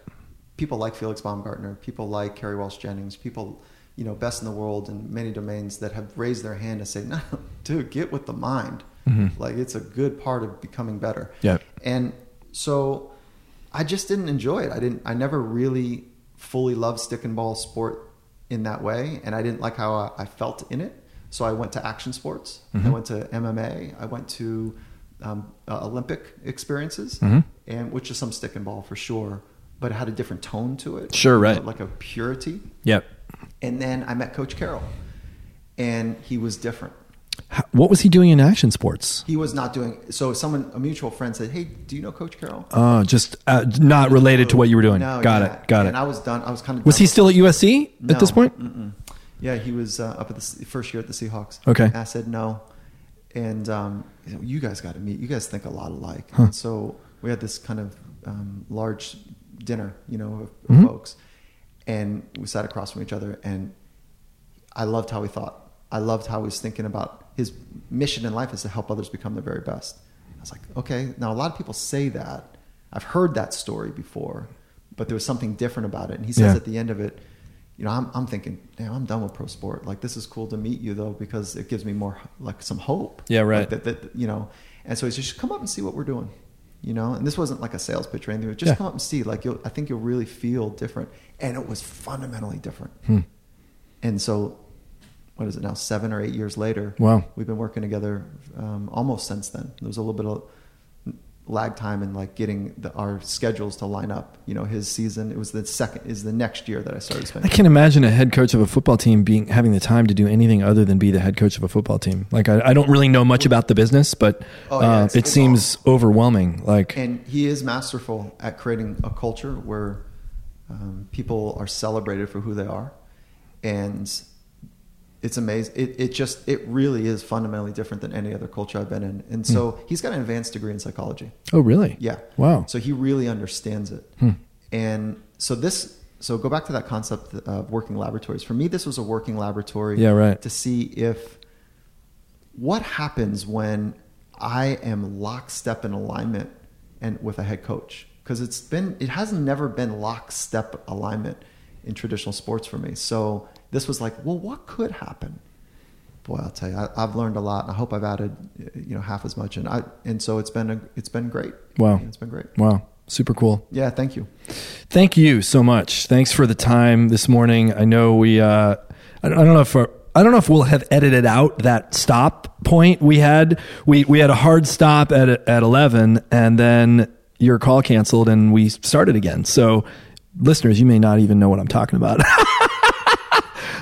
People like Felix Baumgartner. People like Kerry Walsh Jennings. People, you know, best in the world in many domains that have raised their hand and say, "No, dude, get with the mind. Mhm. Like it's a good part of becoming better." Yeah. And so, I just didn't enjoy it. I didn't. I never really fully loved stick and ball sport in that way, and I didn't like how I, I felt in it. So I went to action sports. I Mhm. went to MMA. I went to um, uh, Olympic experiences, Mhm. and which is some stick and ball for sure, but it had a different tone to it. Sure, you know, right. like a purity. Yep. And then I met Coach Carroll, and he was different. H- What was he doing in action sports? He was not doing so. Someone, a mutual friend, said, "Hey, do you know Coach Carroll?" Uh, just uh, not related to what you were doing. No, got yeah. it. Got it. And it. I was done. I was kind of. Was he still at USC at this point? Yeah, he was uh, up at the first year at the Seahawks. Okay. And I said no, and um, you, guys got to meet. You guys think a lot alike. And so we had this kind of um, large dinner, you know, of, of Mm-hmm. folks, and we sat across from each other, and I loved how he thought. I loved how he was thinking about his mission in life is to help others become their very best. I was like, okay. Now a lot of people say that. I've heard that story before, but there was something different about it. And he says Yeah. at the end of it, you know, I'm, I'm thinking, damn, I'm done with pro sport. Like, this is cool to meet you though, because it gives me more, like, some hope. Yeah, right. Like that, that, you know, and so he says, just come up and see what we're doing, you know. And this wasn't like a sales pitch or anything. Was just Yeah. come up and see. Like, you'll, I think you'll really feel different. And it was fundamentally different. Hmm. And so, what is it now? Seven or eight years later. Wow. We've been working together um, almost since then. There was a little bit of lag time in like getting the, our schedules to line up. You know, his season. It was the second. Is the next year that I started spending. I can't imagine a head coach of a football team being having the time to do anything other than be the head coach of a football team. Like I, I don't really know much about the business, but Oh, yeah, uh, it seems overwhelming. Like and he is masterful at creating a culture where um, people are celebrated for who they are, and it's amazing. It, it just it really is fundamentally different than any other culture I've been in. And so he's got an advanced degree in psychology. oh really? Yeah. Wow. So he really understands it. Hmm. And so this, so go back to that concept of working laboratories. For me, this was a working laboratory. Yeah, right. To see if what happens when I am lockstep in alignment and with a head coach. Because it's been, it has never been lockstep alignment in traditional sports for me. So this was like, well, what could happen? Boy, I'll tell you, I, I've learned a lot. And I hope I've added, you know, half as much. And I, and so it's been a, it's been great. Wow. It's been great. Wow. Super cool. Yeah, thank you. Thank you so much. Thanks for the time this morning. I know we. Uh, I don't I don't know if our, I don't know if we'll have edited out that stop point we had. We we had a hard stop at at eleven, and then your call canceled, and we started again. So, listeners, you may not even know what I'm talking about.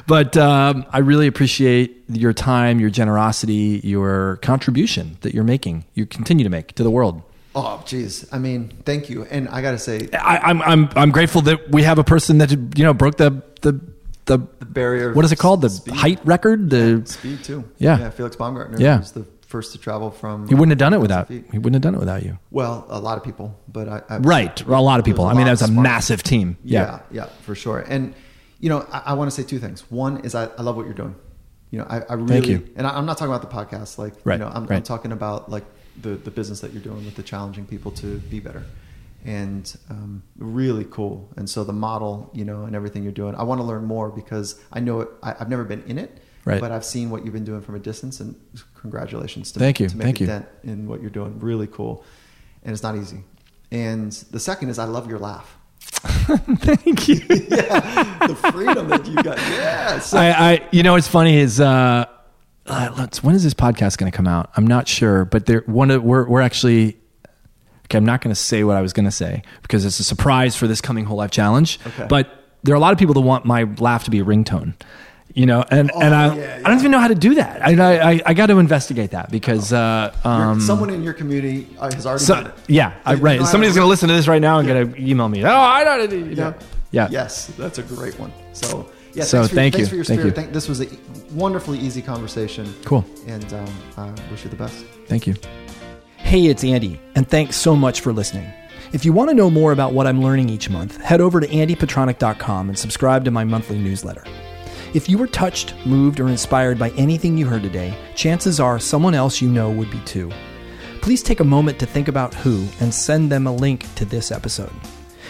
but um, I really appreciate your time, your generosity, your contribution that you're making. You continue to make to the world. Oh, geez. I mean, thank you. And I got to say, I, I'm I'm I'm grateful that we have a person that you know broke the the the, barrier. What is it called? The Speed. height record. The speed too. Yeah. yeah. Felix Baumgartner Yeah. was the first to travel from. he wouldn't have done it without feet. he wouldn't have done it without you. Well, a lot of people, but I, I Right, a lot of people. I mean, that was a massive team. Yeah, Yeah, yeah, for sure. And you know, I, I want to say two things. One is I, I love what you're doing. You know, I, I really you. and I, I'm not talking about the podcast. Like, Right, you know, I'm, I'm talking about like the the business that you're doing with the challenging people to be better, and um, really cool. And so the model, you know, and everything you're doing, I want to learn more because I know it. I, I've never been in it. Right. But I've seen what you've been doing from a distance, and congratulations to, Thank you, to make thank a you. dent in what you're doing. Really cool, and it's not easy. And the second is I love your laugh. thank you. yeah, the freedom that you got. Yes. I, I, you know, what's funny is, uh, uh, let's, when is this podcast going to come out? I'm not sure, but there, one of, we're, we're actually, okay, I'm not going to say what I was going to say because it's a surprise for this coming whole life challenge. Okay. But there are a lot of people that want my laugh to be a ringtone. You know, and, and I, yeah, I don't even know how to do that. I, I, I got to investigate that because, uh, um, someone in your community uh, has already so, done it. yeah, I, right. Somebody's going to listen to this right now and going to email me. Oh, I don't, you know, yeah. yeah Yes, that's a great one. So, yeah. So thanks for, thank thanks you. for your Thank spirit. you. Thank, this was a wonderfully easy conversation. Cool. And um, I wish you the best. Thank you. Hey, it's Andy, and thanks so much for listening. If you want to know more about what I'm learning each month, head over to andypetranek.com and subscribe to my monthly newsletter. If you were touched, moved, or inspired by anything you heard today, chances are someone else you know would be too. Please take a moment to think about who and send them a link to this episode.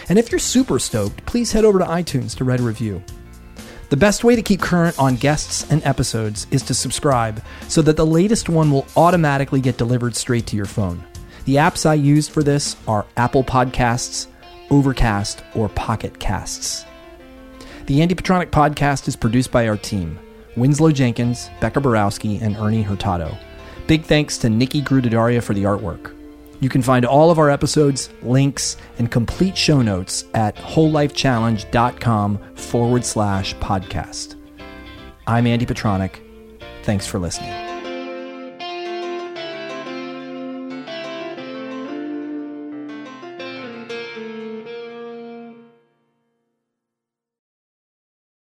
And if you're super stoked, please head over to iTunes to write a review. The best way to keep current on guests and episodes is to subscribe so that the latest one will automatically get delivered straight to your phone. The apps I use for this are Apple Podcasts, Overcast, or Pocket Casts. The Andy Petranek podcast is produced by our team Winslow Jenkins, Becca Borowski, and Ernie Hurtado. Big thanks to Nikki Grudidaria for the artwork. You can find all of our episodes, links, and complete show notes at wholelifechallenge.com forward slash podcast. I'm Andy Petranek. Thanks for listening.